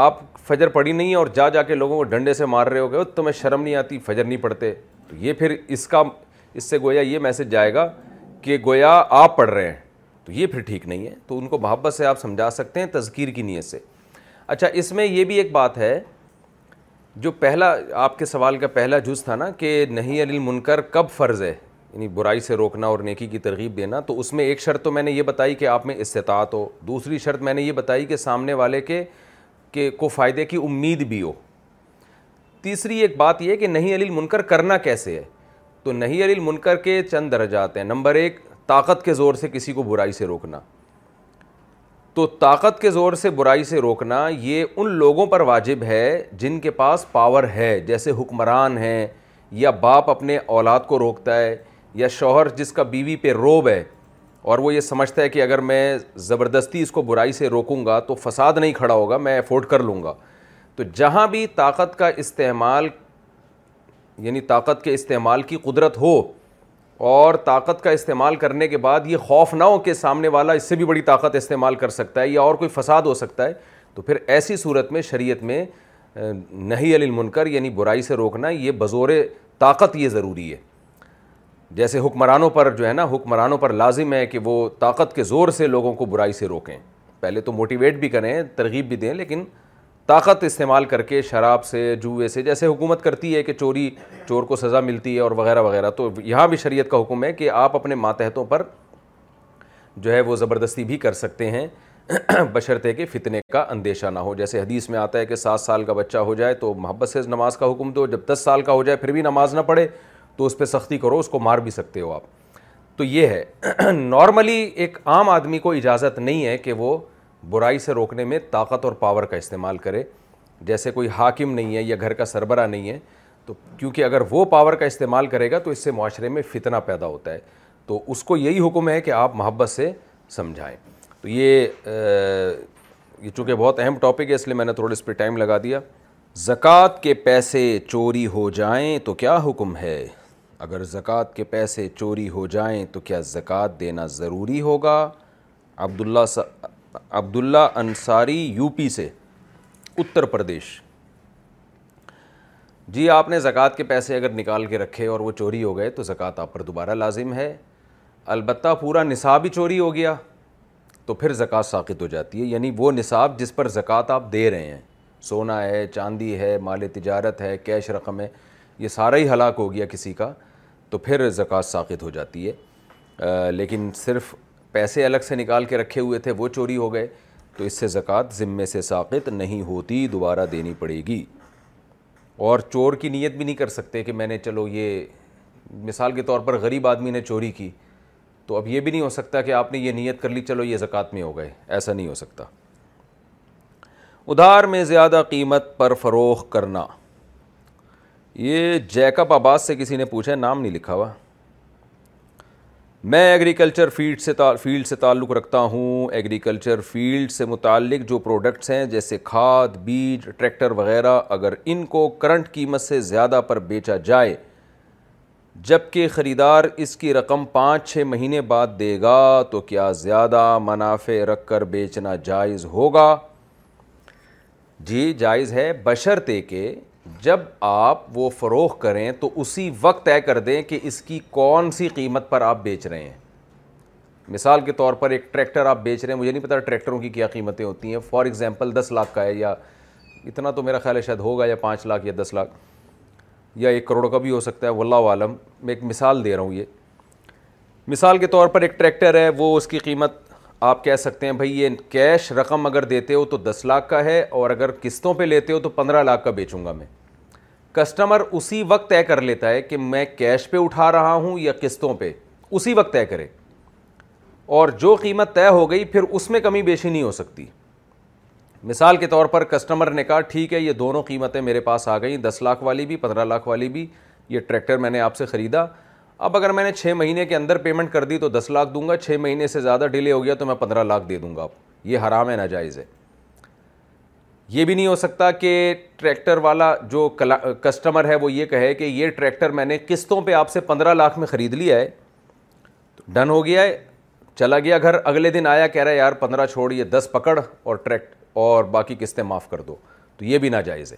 آپ فجر پڑھی نہیں ہیں اور جا جا کے لوگوں کو ڈنڈے سے مار رہے ہو گئے تمہیں شرم نہیں آتی فجر نہیں پڑھتے تو یہ پھر اس کا اس سے گویا یہ میسج جائے گا کہ گویا آپ پڑھ رہے ہیں تو یہ پھر ٹھیک نہیں ہے تو ان کو محبت سے آپ سمجھا سکتے ہیں تذکیر کی نیت سے اچھا اس میں یہ بھی ایک بات ہے جو پہلا آپ کے سوال کا پہلا جز تھا نا کہ نہیں علی المنکر کب فرض ہے یعنی برائی سے روکنا اور نیکی کی ترغیب دینا تو اس میں ایک شرط تو میں نے یہ بتائی کہ آپ میں استطاعت ہو دوسری شرط میں نے یہ بتائی کہ سامنے والے کے کہ کو فائدے کی امید بھی ہو تیسری ایک بات یہ کہ نہیں علی منکر کرنا کیسے ہے تو نہیں علی منکر کے چند درجات ہیں نمبر ایک طاقت کے زور سے کسی کو برائی سے روکنا تو طاقت کے زور سے برائی سے روکنا یہ ان لوگوں پر واجب ہے جن کے پاس پاور ہے جیسے حکمران ہیں یا باپ اپنے اولاد کو روکتا ہے یا شوہر جس کا بیوی پہ روب ہے اور وہ یہ سمجھتا ہے کہ اگر میں زبردستی اس کو برائی سے روکوں گا تو فساد نہیں کھڑا ہوگا میں افورڈ کر لوں گا تو جہاں بھی طاقت کا استعمال یعنی طاقت کے استعمال کی قدرت ہو اور طاقت کا استعمال کرنے کے بعد یہ خوف نہ ہو کہ سامنے والا اس سے بھی بڑی طاقت استعمال کر سکتا ہے یا اور کوئی فساد ہو سکتا ہے تو پھر ایسی صورت میں شریعت میں نہیں المنکر یعنی برائی سے روکنا یہ بزور طاقت یہ ضروری ہے جیسے حکمرانوں پر جو ہے نا حکمرانوں پر لازم ہے کہ وہ طاقت کے زور سے لوگوں کو برائی سے روکیں پہلے تو موٹیویٹ بھی کریں ترغیب بھی دیں لیکن طاقت استعمال کر کے شراب سے جوئے سے جیسے حکومت کرتی ہے کہ چوری چور کو سزا ملتی ہے اور وغیرہ وغیرہ تو یہاں بھی شریعت کا حکم ہے کہ آپ اپنے ماتحتوں پر جو ہے وہ زبردستی بھی کر سکتے ہیں کہ فتنے کا اندیشہ نہ ہو جیسے حدیث میں آتا ہے کہ سات سال کا بچہ ہو جائے تو محبت سے نماز کا حکم دو جب دس سال کا ہو جائے پھر بھی نماز نہ پڑھے تو اس پہ سختی کرو اس کو مار بھی سکتے ہو آپ تو یہ ہے نارملی ایک عام آدمی کو اجازت نہیں ہے کہ وہ برائی سے روکنے میں طاقت اور پاور کا استعمال کرے جیسے کوئی حاکم نہیں ہے یا گھر کا سربراہ نہیں ہے تو کیونکہ اگر وہ پاور کا استعمال کرے گا تو اس سے معاشرے میں فتنہ پیدا ہوتا ہے تو اس کو یہی حکم ہے کہ آپ محبت سے سمجھائیں تو یہ یہ چونکہ بہت اہم ٹاپک ہے اس لیے میں نے تھوڑا اس پہ ٹائم لگا دیا زکوٰۃ کے پیسے چوری ہو جائیں تو کیا حکم ہے اگر زکوٰۃ کے پیسے چوری ہو جائیں تو کیا زکوٰۃ دینا ضروری ہوگا عبداللہ عبداللہ انصاری یو پی سے اتر پردیش جی آپ نے زکوٰۃ کے پیسے اگر نکال کے رکھے اور وہ چوری ہو گئے تو زکوٰۃ آپ پر دوبارہ لازم ہے البتہ پورا نصاب ہی چوری ہو گیا تو پھر زکوٰۃ ساقط ہو جاتی ہے یعنی وہ نصاب جس پر زکوٰۃ آپ دے رہے ہیں سونا ہے چاندی ہے مال تجارت ہے کیش رقم ہے یہ سارا ہی ہلاک ہو گیا کسی کا تو پھر زکوٰۃ ساقط ہو جاتی ہے لیکن صرف پیسے الگ سے نکال کے رکھے ہوئے تھے وہ چوری ہو گئے تو اس سے زکوٰۃ ذمے سے ساقط نہیں ہوتی دوبارہ دینی پڑے گی اور چور کی نیت بھی نہیں کر سکتے کہ میں نے چلو یہ مثال کے طور پر غریب آدمی نے چوری کی تو اب یہ بھی نہیں ہو سکتا کہ آپ نے یہ نیت کر لی چلو یہ زکوٰۃ میں ہو گئے ایسا نہیں ہو سکتا ادھار میں زیادہ قیمت پر فروغ کرنا یہ جیکب آباد سے کسی نے پوچھا نام نہیں لکھا ہوا میں ایگریکلچر فیلڈ سے فیلڈ سے تعلق رکھتا ہوں ایگریکلچر فیلڈ سے متعلق جو پروڈکٹس ہیں جیسے کھاد بیج ٹریکٹر وغیرہ اگر ان کو کرنٹ قیمت سے زیادہ پر بیچا جائے جب کہ خریدار اس کی رقم پانچ چھ مہینے بعد دے گا تو کیا زیادہ منافع رکھ کر بیچنا جائز ہوگا جی جائز ہے بشرتے کے جب آپ وہ فروغ کریں تو اسی وقت طے کر دیں کہ اس کی کون سی قیمت پر آپ بیچ رہے ہیں مثال کے طور پر ایک ٹریکٹر آپ بیچ رہے ہیں مجھے نہیں پتہ ٹریکٹروں کی کیا قیمتیں ہوتی ہیں فار ایگزامپل دس لاکھ کا ہے یا اتنا تو میرا خیال ہے شاید ہوگا یا پانچ لاکھ یا دس لاکھ یا ایک کروڑ کا بھی ہو سکتا ہے واللہ عالم میں ایک مثال دے رہا ہوں یہ مثال کے طور پر ایک ٹریکٹر ہے وہ اس کی قیمت آپ کہہ سکتے ہیں بھائی یہ کیش رقم اگر دیتے ہو تو دس لاکھ کا ہے اور اگر قسطوں پہ لیتے ہو تو پندرہ لاکھ کا بیچوں گا میں کسٹمر اسی وقت طے کر لیتا ہے کہ میں کیش پہ اٹھا رہا ہوں یا قسطوں پہ اسی وقت طے کرے اور جو قیمت طے ہو گئی پھر اس میں کمی بیشی نہیں ہو سکتی مثال کے طور پر کسٹمر نے کہا ٹھیک ہے یہ دونوں قیمتیں میرے پاس آ گئیں دس لاکھ والی بھی پندرہ لاکھ والی بھی یہ ٹریکٹر میں نے آپ سے خریدا اب اگر میں نے چھ مہینے کے اندر پیمنٹ کر دی تو دس لاکھ دوں گا چھ مہینے سے زیادہ ڈیلے ہو گیا تو میں پندرہ لاکھ دے دوں گا آپ یہ حرام ہے ناجائز ہے یہ بھی نہیں ہو سکتا کہ ٹریکٹر والا جو کسٹمر ہے وہ یہ کہے کہ یہ ٹریکٹر میں نے قسطوں پہ آپ سے پندرہ لاکھ میں خرید لیا ہے ڈن ہو گیا ہے چلا گیا گھر اگلے دن آیا کہہ رہا ہے یار پندرہ چھوڑ یہ دس پکڑ اور ٹریکٹ اور باقی قسطیں معاف کر دو تو یہ بھی ناجائز ہے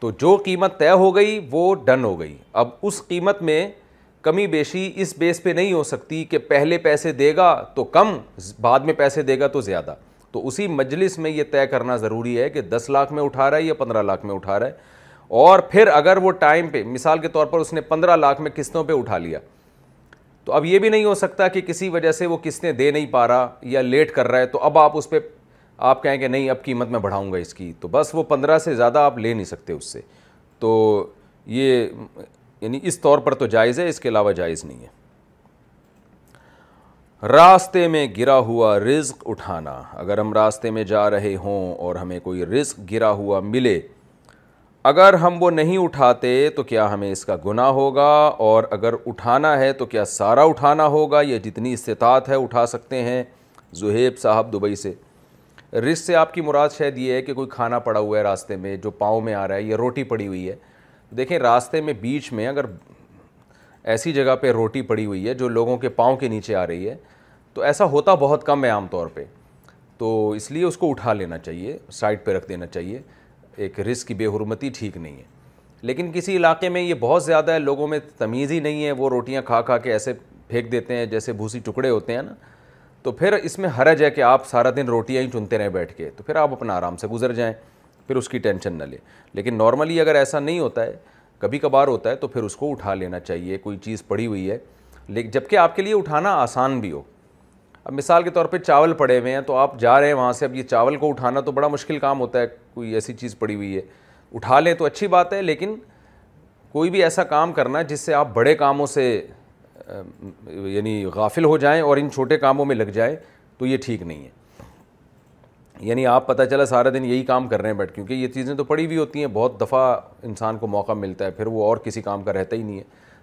تو جو قیمت طے ہو گئی وہ ڈن ہو گئی اب اس قیمت میں کمی بیشی اس بیس پہ نہیں ہو سکتی کہ پہلے پیسے دے گا تو کم بعد میں پیسے دے گا تو زیادہ تو اسی مجلس میں یہ طے کرنا ضروری ہے کہ دس لاکھ میں اٹھا رہا ہے یا پندرہ لاکھ میں اٹھا رہا ہے اور پھر اگر وہ ٹائم پہ مثال کے طور پر اس نے پندرہ لاکھ میں قسطوں پہ اٹھا لیا تو اب یہ بھی نہیں ہو سکتا کہ کسی وجہ سے وہ قسطیں دے نہیں پا رہا یا لیٹ کر رہا ہے تو اب آپ اس پہ آپ کہیں کہ نہیں اب قیمت میں بڑھاؤں گا اس کی تو بس وہ پندرہ سے زیادہ آپ لے نہیں سکتے اس سے تو یہ یعنی اس طور پر تو جائز ہے اس کے علاوہ جائز نہیں ہے راستے میں گرا ہوا رزق اٹھانا اگر ہم راستے میں جا رہے ہوں اور ہمیں کوئی رزق گرا ہوا ملے اگر ہم وہ نہیں اٹھاتے تو کیا ہمیں اس کا گناہ ہوگا اور اگر اٹھانا ہے تو کیا سارا اٹھانا ہوگا یا جتنی استطاعت ہے اٹھا سکتے ہیں زہیب صاحب دبئی سے رزق سے آپ کی مراد شاید یہ ہے کہ کوئی کھانا پڑا ہوا ہے راستے میں جو پاؤں میں آ رہا ہے یا روٹی پڑی ہوئی ہے دیکھیں راستے میں بیچ میں اگر ایسی جگہ پہ روٹی پڑی ہوئی ہے جو لوگوں کے پاؤں کے نیچے آ رہی ہے تو ایسا ہوتا بہت کم ہے عام طور پہ تو اس لیے اس کو اٹھا لینا چاہیے سائڈ پہ رکھ دینا چاہیے ایک رسک کی بے حرمتی ٹھیک نہیں ہے لیکن کسی علاقے میں یہ بہت زیادہ ہے لوگوں میں تمیز ہی نہیں ہے وہ روٹیاں کھا کھا کے ایسے پھینک دیتے ہیں جیسے بھوسی ٹکڑے ہوتے ہیں نا تو پھر اس میں حرج ہے کہ آپ سارا دن روٹیاں ہی چنتے رہیں بیٹھ کے تو پھر آپ اپنا آرام سے گزر جائیں پھر اس کی ٹینشن نہ لے لیکن نارملی اگر ایسا نہیں ہوتا ہے کبھی کبھار ہوتا ہے تو پھر اس کو اٹھا لینا چاہیے کوئی چیز پڑی ہوئی ہے لیکن جبکہ آپ کے لیے اٹھانا آسان بھی ہو اب مثال کے طور پہ چاول پڑے ہوئے ہیں تو آپ جا رہے ہیں وہاں سے اب یہ چاول کو اٹھانا تو بڑا مشکل کام ہوتا ہے کوئی ایسی چیز پڑی ہوئی ہے اٹھا لیں تو اچھی بات ہے لیکن کوئی بھی ایسا کام کرنا جس سے آپ بڑے کاموں سے یعنی غافل ہو جائیں اور ان چھوٹے کاموں میں لگ جائیں تو یہ ٹھیک نہیں ہے یعنی آپ پتہ چلا سارا دن یہی کام کر رہے ہیں بیٹھ کیونکہ یہ چیزیں تو پڑی ہوئی ہوتی ہیں بہت دفعہ انسان کو موقع ملتا ہے پھر وہ اور کسی کام کا رہتا ہی نہیں ہے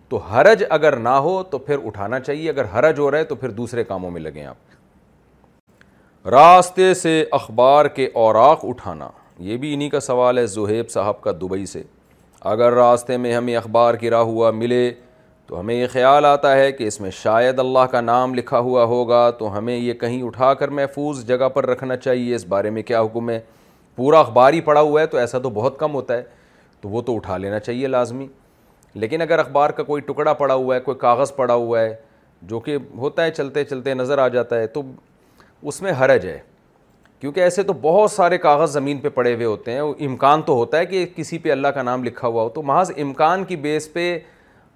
تو حرج اگر نہ ہو تو پھر اٹھانا چاہیے اگر حرج ہو رہا ہے تو پھر دوسرے کاموں میں لگیں آپ راستے سے اخبار کے اوراق اٹھانا یہ بھی انہی کا سوال ہے زہیب صاحب کا دبئی سے اگر راستے میں ہمیں اخبار کی راہ ہوا ملے تو ہمیں یہ خیال آتا ہے کہ اس میں شاید اللہ کا نام لکھا ہوا ہوگا تو ہمیں یہ کہیں اٹھا کر محفوظ جگہ پر رکھنا چاہیے اس بارے میں کیا حکم ہے پورا اخبار ہی پڑا ہوا ہے تو ایسا تو بہت کم ہوتا ہے تو وہ تو اٹھا لینا چاہیے لازمی لیکن اگر اخبار کا کوئی ٹکڑا پڑا ہوا ہے کوئی کاغذ پڑا ہوا ہے جو کہ ہوتا ہے چلتے چلتے نظر آ جاتا ہے تو اس میں حرج ہے کیونکہ ایسے تو بہت سارے کاغذ زمین پہ پڑے ہوئے ہوتے ہیں امکان تو ہوتا ہے کہ کسی پہ اللہ کا نام لکھا ہوا ہو تو محض امکان کی بیس پہ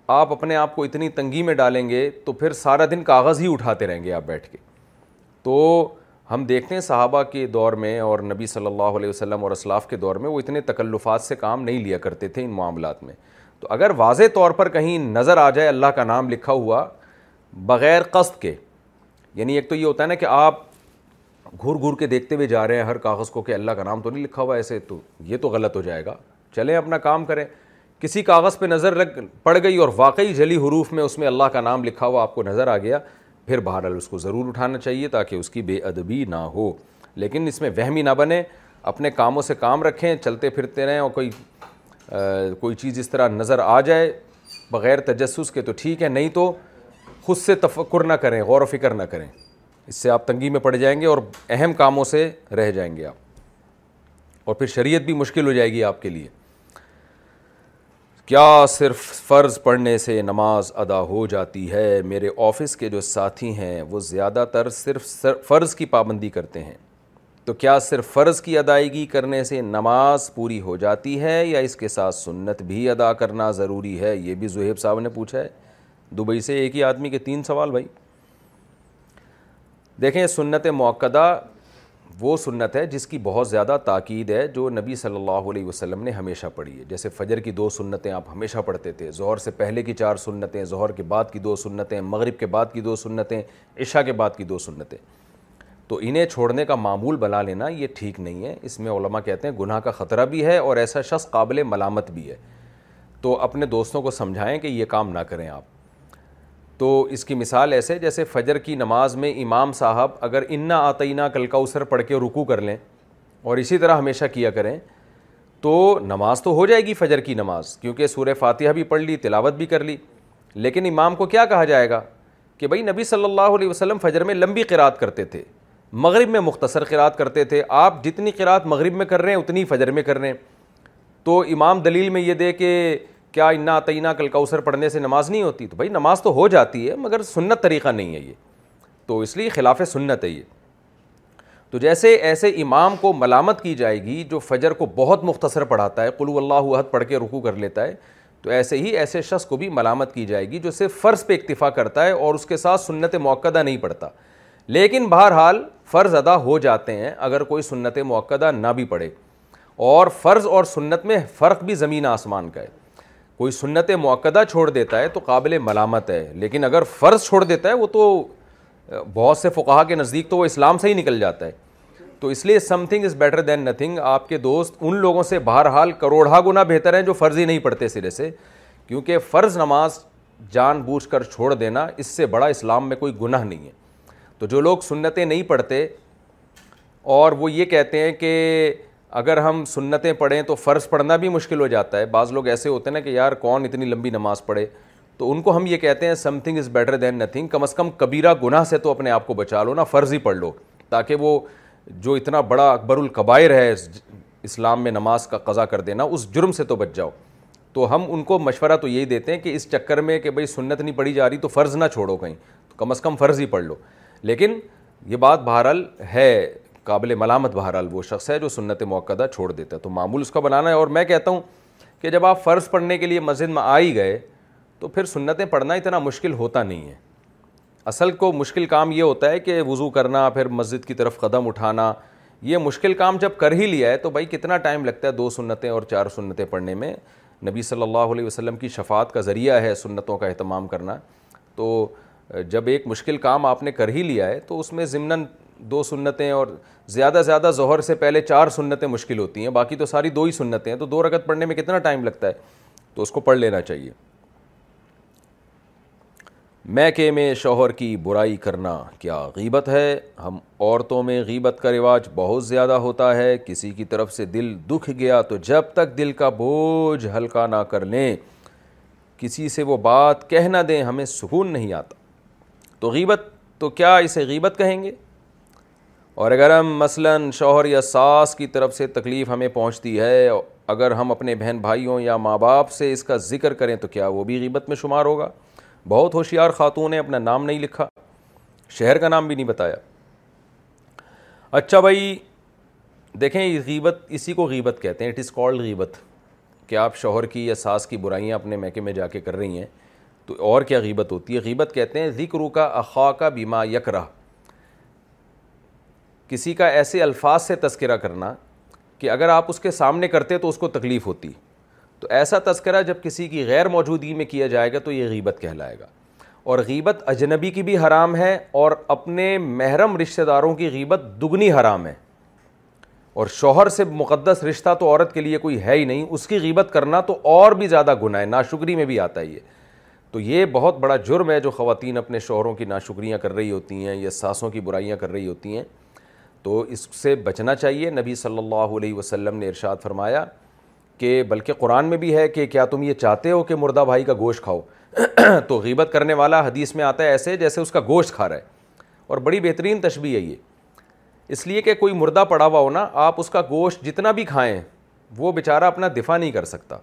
آپ اپنے آپ کو اتنی تنگی میں ڈالیں گے تو پھر سارا دن کاغذ ہی اٹھاتے رہیں گے آپ بیٹھ کے تو ہم دیکھتے ہیں صحابہ کے دور میں اور نبی صلی اللہ علیہ وسلم اور اسلاف کے دور میں وہ اتنے تکلفات سے کام نہیں لیا کرتے تھے ان معاملات میں تو اگر واضح طور پر کہیں نظر آ جائے اللہ کا نام لکھا ہوا بغیر قصد کے یعنی ایک تو یہ ہوتا ہے نا کہ آپ گھر گھر کے دیکھتے ہوئے جا رہے ہیں ہر کاغذ کو کہ اللہ کا نام تو نہیں لکھا ہوا ایسے تو یہ تو غلط ہو جائے گا چلیں اپنا کام کریں کسی کاغذ پہ نظر رکھ پڑ گئی اور واقعی جلی حروف میں اس میں اللہ کا نام لکھا ہوا آپ کو نظر آ گیا پھر بہرحال اس کو ضرور اٹھانا چاہیے تاکہ اس کی بے ادبی نہ ہو لیکن اس میں وہمی نہ بنے اپنے کاموں سے کام رکھیں چلتے پھرتے رہیں اور کوئی کوئی چیز اس طرح نظر آ جائے بغیر تجسس کے تو ٹھیک ہے نہیں تو خود سے تفکر نہ کریں غور و فکر نہ کریں اس سے آپ تنگی میں پڑ جائیں گے اور اہم کاموں سے رہ جائیں گے آپ اور پھر شریعت بھی مشکل ہو جائے گی آپ کے لیے کیا صرف فرض پڑھنے سے نماز ادا ہو جاتی ہے میرے آفس کے جو ساتھی ہیں وہ زیادہ تر صرف فرض کی پابندی کرتے ہیں تو کیا صرف فرض کی ادائیگی کرنے سے نماز پوری ہو جاتی ہے یا اس کے ساتھ سنت بھی ادا کرنا ضروری ہے یہ بھی زہیب صاحب نے پوچھا ہے دبئی سے ایک ہی آدمی کے تین سوال بھائی دیکھیں سنت موقع وہ سنت ہے جس کی بہت زیادہ تاکید ہے جو نبی صلی اللہ علیہ وسلم نے ہمیشہ پڑھی ہے جیسے فجر کی دو سنتیں آپ ہمیشہ پڑھتے تھے ظہر سے پہلے کی چار سنتیں ظہر کے بعد کی دو سنتیں مغرب کے بعد کی دو سنتیں عشاء کے بعد کی دو سنتیں تو انہیں چھوڑنے کا معمول بنا لینا یہ ٹھیک نہیں ہے اس میں علماء کہتے ہیں گناہ کا خطرہ بھی ہے اور ایسا شخص قابل ملامت بھی ہے تو اپنے دوستوں کو سمجھائیں کہ یہ کام نہ کریں آپ تو اس کی مثال ایسے جیسے فجر کی نماز میں امام صاحب اگر انا آتئینہ کل کا اسر پڑھ کے رکو کر لیں اور اسی طرح ہمیشہ کیا کریں تو نماز تو ہو جائے گی فجر کی نماز کیونکہ سورہ فاتحہ بھی پڑھ لی تلاوت بھی کر لی لیکن امام کو کیا کہا جائے گا کہ بھائی نبی صلی اللہ علیہ وسلم فجر میں لمبی قرات کرتے تھے مغرب میں مختصر قرات کرتے تھے آپ جتنی قرات مغرب میں کر رہے ہیں اتنی فجر میں کر رہے ہیں تو امام دلیل میں یہ دے کہ کیا انا تعینہ کل کوثر پڑھنے سے نماز نہیں ہوتی تو بھائی نماز تو ہو جاتی ہے مگر سنت طریقہ نہیں ہے یہ تو اس لیے خلاف سنت ہے یہ تو جیسے ایسے امام کو ملامت کی جائے گی جو فجر کو بہت مختصر پڑھاتا ہے قلو اللہ عہد پڑھ کے رکو کر لیتا ہے تو ایسے ہی ایسے شخص کو بھی ملامت کی جائے گی جو صرف فرض پہ اکتفا کرتا ہے اور اس کے ساتھ سنت موقع نہیں پڑھتا لیکن بہرحال فرض ادا ہو جاتے ہیں اگر کوئی سنت موقع نہ بھی پڑھے اور فرض اور سنت میں فرق بھی زمین آسمان کا ہے کوئی سنت موقع چھوڑ دیتا ہے تو قابل ملامت ہے لیکن اگر فرض چھوڑ دیتا ہے وہ تو بہت سے فقہ کے نزدیک تو وہ اسلام سے ہی نکل جاتا ہے تو اس لیے something is better than nothing آپ کے دوست ان لوگوں سے بہرحال کروڑہ گنا بہتر ہیں جو فرض ہی نہیں پڑھتے سرے سے کیونکہ فرض نماز جان بوجھ کر چھوڑ دینا اس سے بڑا اسلام میں کوئی گناہ نہیں ہے تو جو لوگ سنتیں نہیں پڑھتے اور وہ یہ کہتے ہیں کہ اگر ہم سنتیں پڑھیں تو فرض پڑھنا بھی مشکل ہو جاتا ہے بعض لوگ ایسے ہوتے ہیں نا کہ یار کون اتنی لمبی نماز پڑھے تو ان کو ہم یہ کہتے ہیں something is better than nothing کم از کم کبیرہ گناہ سے تو اپنے آپ کو بچا لو نا فرض ہی پڑھ لو تاکہ وہ جو اتنا بڑا اکبر القبائر ہے اسلام میں نماز کا قضا کر دینا اس جرم سے تو بچ جاؤ تو ہم ان کو مشورہ تو یہی دیتے ہیں کہ اس چکر میں کہ بھائی سنت نہیں پڑھی جا رہی تو فرض نہ چھوڑو کہیں تو کم از کم فرض ہی پڑھ لو لیکن یہ بات بہرحال ہے قابل ملامت بہرحال وہ شخص ہے جو سنت موقع چھوڑ دیتا ہے تو معمول اس کا بنانا ہے اور میں کہتا ہوں کہ جب آپ فرض پڑھنے کے لیے مسجد میں آئی گئے تو پھر سنتیں پڑھنا اتنا مشکل ہوتا نہیں ہے اصل کو مشکل کام یہ ہوتا ہے کہ وضو کرنا پھر مسجد کی طرف قدم اٹھانا یہ مشکل کام جب کر ہی لیا ہے تو بھائی کتنا ٹائم لگتا ہے دو سنتیں اور چار سنتیں پڑھنے میں نبی صلی اللہ علیہ وسلم کی شفاعت کا ذریعہ ہے سنتوں کا اہتمام کرنا تو جب ایک مشکل کام آپ نے کر ہی لیا ہے تو اس میں ضمنً دو سنتیں اور زیادہ سے زیادہ زہر سے پہلے چار سنتیں مشکل ہوتی ہیں باقی تو ساری دو ہی سنتیں ہیں تو دو رگت پڑھنے میں کتنا ٹائم لگتا ہے تو اس کو پڑھ لینا چاہیے میں میں شوہر کی برائی کرنا کیا غیبت ہے ہم عورتوں میں غیبت کا رواج بہت زیادہ ہوتا ہے کسی کی طرف سے دل دکھ گیا تو جب تک دل کا بوجھ ہلکا نہ کر لیں کسی سے وہ بات کہہ نہ دیں ہمیں سکون نہیں آتا تو غیبت تو کیا اسے غیبت کہیں گے اور اگر ہم مثلاً شوہر یا ساس کی طرف سے تکلیف ہمیں پہنچتی ہے اگر ہم اپنے بہن بھائیوں یا ماں باپ سے اس کا ذکر کریں تو کیا وہ بھی غیبت میں شمار ہوگا بہت ہوشیار خاتون نے اپنا نام نہیں لکھا شہر کا نام بھی نہیں بتایا اچھا بھائی دیکھیں غیبت اسی کو غیبت کہتے ہیں اٹ از کالڈ غیبت کہ آپ شوہر کی یا ساس کی برائیاں اپنے میکے میں جا کے کر رہی ہیں تو اور کیا غیبت ہوتی ہے غیبت کہتے ہیں ذکر کا اخوا کا بیما یک رہا کسی کا ایسے الفاظ سے تذکرہ کرنا کہ اگر آپ اس کے سامنے کرتے تو اس کو تکلیف ہوتی تو ایسا تذکرہ جب کسی کی غیر موجودگی میں کیا جائے گا تو یہ غیبت کہلائے گا اور غیبت اجنبی کی بھی حرام ہے اور اپنے محرم رشتہ داروں کی غیبت دگنی حرام ہے اور شوہر سے مقدس رشتہ تو عورت کے لیے کوئی ہے ہی نہیں اس کی غیبت کرنا تو اور بھی زیادہ گناہ ہے ناشکری میں بھی آتا ہے یہ تو یہ بہت بڑا جرم ہے جو خواتین اپنے شوہروں کی ناشکریاں کر رہی ہوتی ہیں یا ساسوں کی برائیاں کر رہی ہوتی ہیں تو اس سے بچنا چاہیے نبی صلی اللہ علیہ وسلم نے ارشاد فرمایا کہ بلکہ قرآن میں بھی ہے کہ کیا تم یہ چاہتے ہو کہ مردہ بھائی کا گوشت کھاؤ تو غیبت کرنے والا حدیث میں آتا ہے ایسے جیسے اس کا گوشت کھا رہا ہے اور بڑی بہترین تشبیہ ہے یہ اس لیے کہ کوئی مردہ پڑا ہوا ہونا آپ اس کا گوشت جتنا بھی کھائیں وہ بیچارہ اپنا دفاع نہیں کر سکتا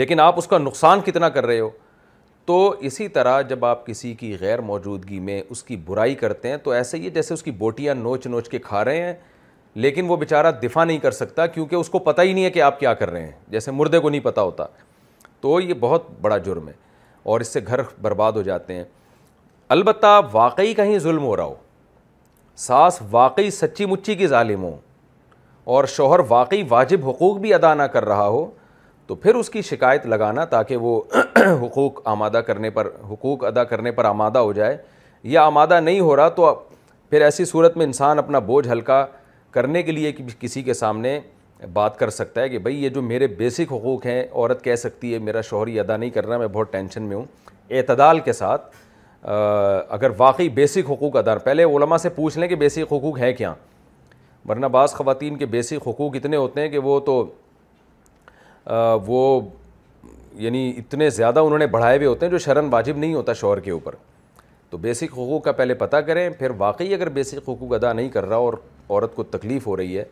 لیکن آپ اس کا نقصان کتنا کر رہے ہو تو اسی طرح جب آپ کسی کی غیر موجودگی میں اس کی برائی کرتے ہیں تو ایسے ہی ہے جیسے اس کی بوٹیاں نوچ نوچ کے کھا رہے ہیں لیکن وہ بیچارہ دفاع نہیں کر سکتا کیونکہ اس کو پتہ ہی نہیں ہے کہ آپ کیا کر رہے ہیں جیسے مردے کو نہیں پتہ ہوتا تو یہ بہت بڑا جرم ہے اور اس سے گھر برباد ہو جاتے ہیں البتہ واقعی کہیں ظلم ہو رہا ہو ساس واقعی سچی مچی کی ظالم ہو اور شوہر واقعی واجب حقوق بھی ادا نہ کر رہا ہو تو پھر اس کی شکایت لگانا تاکہ وہ حقوق آمادہ کرنے پر حقوق ادا کرنے پر آمادہ ہو جائے یا آمادہ نہیں ہو رہا تو پھر ایسی صورت میں انسان اپنا بوجھ ہلکا کرنے کے لیے کسی کے سامنے بات کر سکتا ہے کہ بھائی یہ جو میرے بیسک حقوق ہیں عورت کہہ سکتی ہے میرا شوہری ادا نہیں کر رہا میں بہت ٹینشن میں ہوں اعتدال کے ساتھ اگر واقعی بیسک حقوق ادا پہلے علماء سے پوچھ لیں کہ بیسک حقوق ہیں کیا ورنہ بعض خواتین کے بیسک حقوق اتنے ہوتے ہیں کہ وہ تو وہ یعنی اتنے زیادہ انہوں نے بڑھائے ہوئے ہوتے ہیں جو شرن واجب نہیں ہوتا شور کے اوپر تو بیسک حقوق کا پہلے پتہ کریں پھر واقعی اگر بیسک حقوق ادا نہیں کر رہا اور عورت کو تکلیف ہو رہی ہے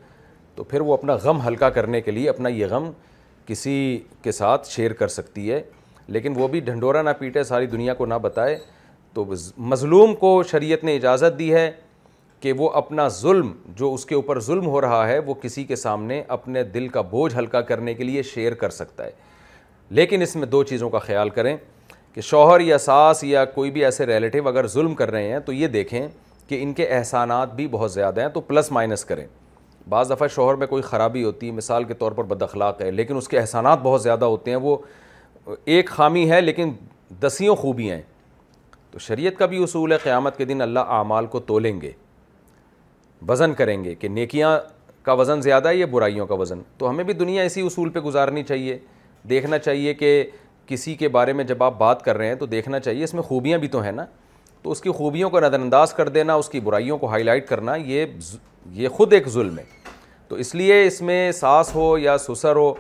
تو پھر وہ اپنا غم ہلکا کرنے کے لیے اپنا یہ غم کسی کے ساتھ شیئر کر سکتی ہے لیکن وہ بھی ڈھنڈورا نہ پیٹے ساری دنیا کو نہ بتائے تو مظلوم کو شریعت نے اجازت دی ہے کہ وہ اپنا ظلم جو اس کے اوپر ظلم ہو رہا ہے وہ کسی کے سامنے اپنے دل کا بوجھ ہلکا کرنے کے لیے شیئر کر سکتا ہے لیکن اس میں دو چیزوں کا خیال کریں کہ شوہر یا ساس یا کوئی بھی ایسے ریلیٹیو اگر ظلم کر رہے ہیں تو یہ دیکھیں کہ ان کے احسانات بھی بہت زیادہ ہیں تو پلس مائنس کریں بعض دفعہ شوہر میں کوئی خرابی ہوتی ہے مثال کے طور پر بدخلاق ہے لیکن اس کے احسانات بہت زیادہ ہوتے ہیں وہ ایک خامی ہے لیکن دسیوں خوبیاں ہیں تو شریعت کا بھی اصول ہے قیامت کے دن اللہ اعمال کو تولیں گے وزن کریں گے کہ نیکیاں کا وزن زیادہ ہے یا برائیوں کا وزن تو ہمیں بھی دنیا اسی اصول پہ گزارنی چاہیے دیکھنا چاہیے کہ کسی کے بارے میں جب آپ بات کر رہے ہیں تو دیکھنا چاہیے اس میں خوبیاں بھی تو ہیں نا تو اس کی خوبیوں کو نظر انداز کر دینا اس کی برائیوں کو ہائی لائٹ کرنا یہ یہ خود ایک ظلم ہے تو اس لیے اس میں ساس ہو یا سسر ہو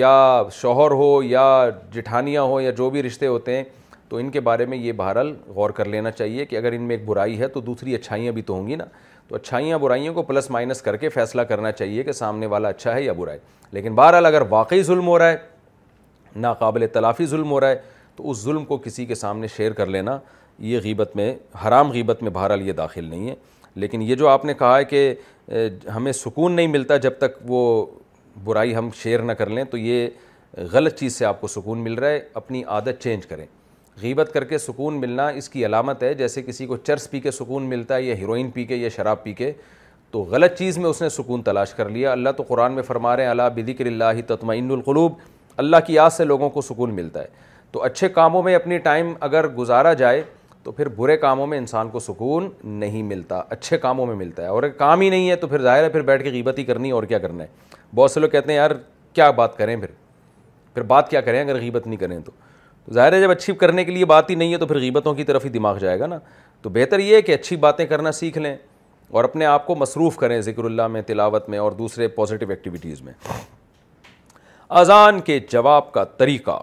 یا شوہر ہو یا جٹھانیاں ہو یا جو بھی رشتے ہوتے ہیں تو ان کے بارے میں یہ بہرحال غور کر لینا چاہیے کہ اگر ان میں ایک برائی ہے تو دوسری اچھائیاں بھی تو ہوں گی نا تو اچھائیاں برائیوں کو پلس مائنس کر کے فیصلہ کرنا چاہیے کہ سامنے والا اچھا ہے یا برا ہے لیکن بہرحال اگر واقعی ظلم ہو رہا ہے ناقابل تلافی ظلم ہو رہا ہے تو اس ظلم کو کسی کے سامنے شیئر کر لینا یہ غیبت میں حرام غیبت میں بہرحال یہ داخل نہیں ہے لیکن یہ جو آپ نے کہا ہے کہ ہمیں سکون نہیں ملتا جب تک وہ برائی ہم شیئر نہ کر لیں تو یہ غلط چیز سے آپ کو سکون مل رہا ہے اپنی عادت چینج کریں غیبت کر کے سکون ملنا اس کی علامت ہے جیسے کسی کو چرس پی کے سکون ملتا ہے یا ہیروئن پی کے یا شراب پی کے تو غلط چیز میں اس نے سکون تلاش کر لیا اللہ تو قرآن میں فرما رہے ہیں اللہ بذکر اللہ تطمئن القلوب اللہ کی یاد سے لوگوں کو سکون ملتا ہے تو اچھے کاموں میں اپنی ٹائم اگر گزارا جائے تو پھر برے کاموں میں انسان کو سکون نہیں ملتا اچھے کاموں میں ملتا ہے اور اگر کام ہی نہیں ہے تو پھر ظاہر ہے پھر بیٹھ کے غیبت ہی کرنی اور کیا کرنا ہے بہت سے لوگ کہتے ہیں یار کیا بات کریں پھر پھر بات کیا کریں اگر غیبت نہیں کریں تو تو ظاہر ہے جب اچھی کرنے کے لیے بات ہی نہیں ہے تو پھر غیبتوں کی طرف ہی دماغ جائے گا نا تو بہتر یہ ہے کہ اچھی باتیں کرنا سیکھ لیں اور اپنے آپ کو مصروف کریں ذکر اللہ میں تلاوت میں اور دوسرے پازیٹیو ایکٹیویٹیز میں اذان کے جواب کا طریقہ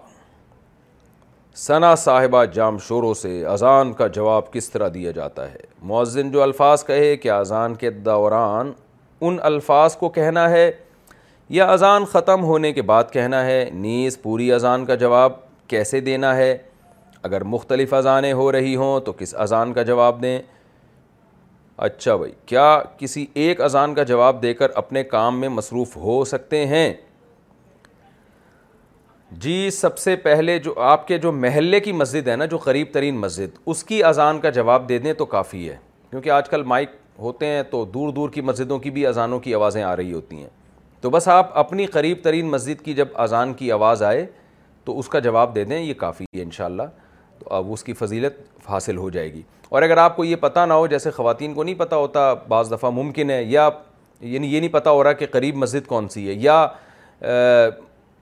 ثنا صاحبہ جام شوروں سے اذان کا جواب کس طرح دیا جاتا ہے مؤذن جو الفاظ کہے کہ اذان کے دوران ان الفاظ کو کہنا ہے یا اذان ختم ہونے کے بعد کہنا ہے نیز پوری اذان کا جواب کیسے دینا ہے اگر مختلف اذانیں ہو رہی ہوں تو کس اذان کا جواب دیں اچھا بھائی کیا کسی ایک اذان کا جواب دے کر اپنے کام میں مصروف ہو سکتے ہیں جی سب سے پہلے جو آپ کے جو محلے کی مسجد ہے نا جو قریب ترین مسجد اس کی اذان کا جواب دے دیں تو کافی ہے کیونکہ آج کل مائک ہوتے ہیں تو دور دور کی مسجدوں کی بھی اذانوں کی آوازیں آ رہی ہوتی ہیں تو بس آپ اپنی قریب ترین مسجد کی جب اذان کی آواز آئے تو اس کا جواب دے دیں یہ کافی ہے انشاءاللہ تو اب اس کی فضیلت حاصل ہو جائے گی اور اگر آپ کو یہ پتہ نہ ہو جیسے خواتین کو نہیں پتہ ہوتا بعض دفعہ ممکن ہے یا یعنی یہ نہیں پتہ ہو رہا کہ قریب مسجد کون سی ہے یا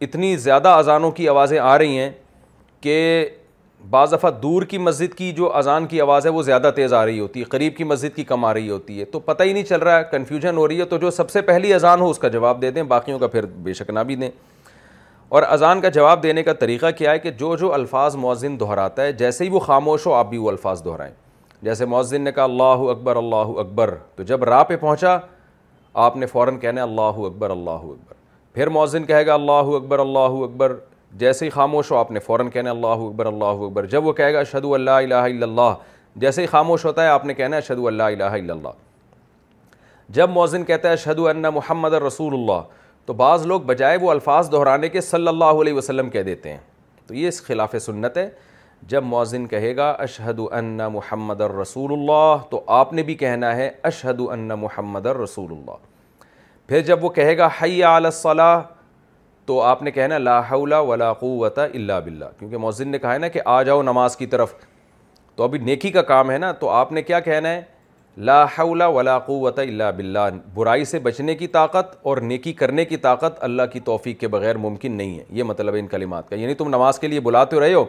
اتنی زیادہ اذانوں کی آوازیں آ رہی ہیں کہ بعض دفعہ دور کی مسجد کی جو اذان کی آواز ہے وہ زیادہ تیز آ رہی ہوتی ہے قریب کی مسجد کی کم آ رہی ہوتی ہے تو پتہ ہی نہیں چل رہا ہے کنفیوژن ہو رہی ہے تو جو سب سے پہلی اذان ہو اس کا جواب دے دیں باقیوں کا پھر بے شک نہ بھی دیں اور اذان کا جواب دینے کا طریقہ کیا ہے کہ جو جو الفاظ مؤذن دہراتا ہے جیسے ہی وہ خاموش ہو آپ بھی وہ الفاظ دہرائیں جیسے مؤذن نے کہا اللہ اکبر اللہ اکبر تو جب راہ پہ پہنچا آپ نے فوراً کہنا ہے اللہ اکبر اللہ اکبر پھر مؤذن کہے گا اللہ اکبر اللہ اکبر جیسے ہی خاموش ہو آپ نے فوراً کہنا اللہ اکبر اللہ اکبر جب وہ کہے گا اشد اللہ الہ الا اللہ جیسے ہی خاموش ہوتا ہے آپ نے کہنا ہے اشد اللہ الہ الا اللہ جب مؤذن کہتا ہے اشد اللہ محمد رسول اللہ تو بعض لوگ بجائے وہ الفاظ دہرانے کے صلی اللہ علیہ وسلم کہہ دیتے ہیں تو یہ اس خلاف سنت ہے جب مؤذن کہے گا اشہد ان محمد الرسول اللہ تو آپ نے بھی کہنا ہے اشہد ان محمد الرسول اللہ پھر جب وہ کہے گا علی صلہ تو آپ نے کہنا لا حول ولا اللہ الا باللہ کیونکہ مؤذن نے کہا ہے نا کہ آ جاؤ نماز کی طرف تو ابھی نیکی کا کام ہے نا تو آپ نے کیا کہنا ہے لا حول ولا قوت الا باللہ برائی سے بچنے کی طاقت اور نیکی کرنے کی طاقت اللہ کی توفیق کے بغیر ممکن نہیں ہے یہ مطلب ہے ان کلمات کا یعنی تم نماز کے لیے بلاتے رہے ہو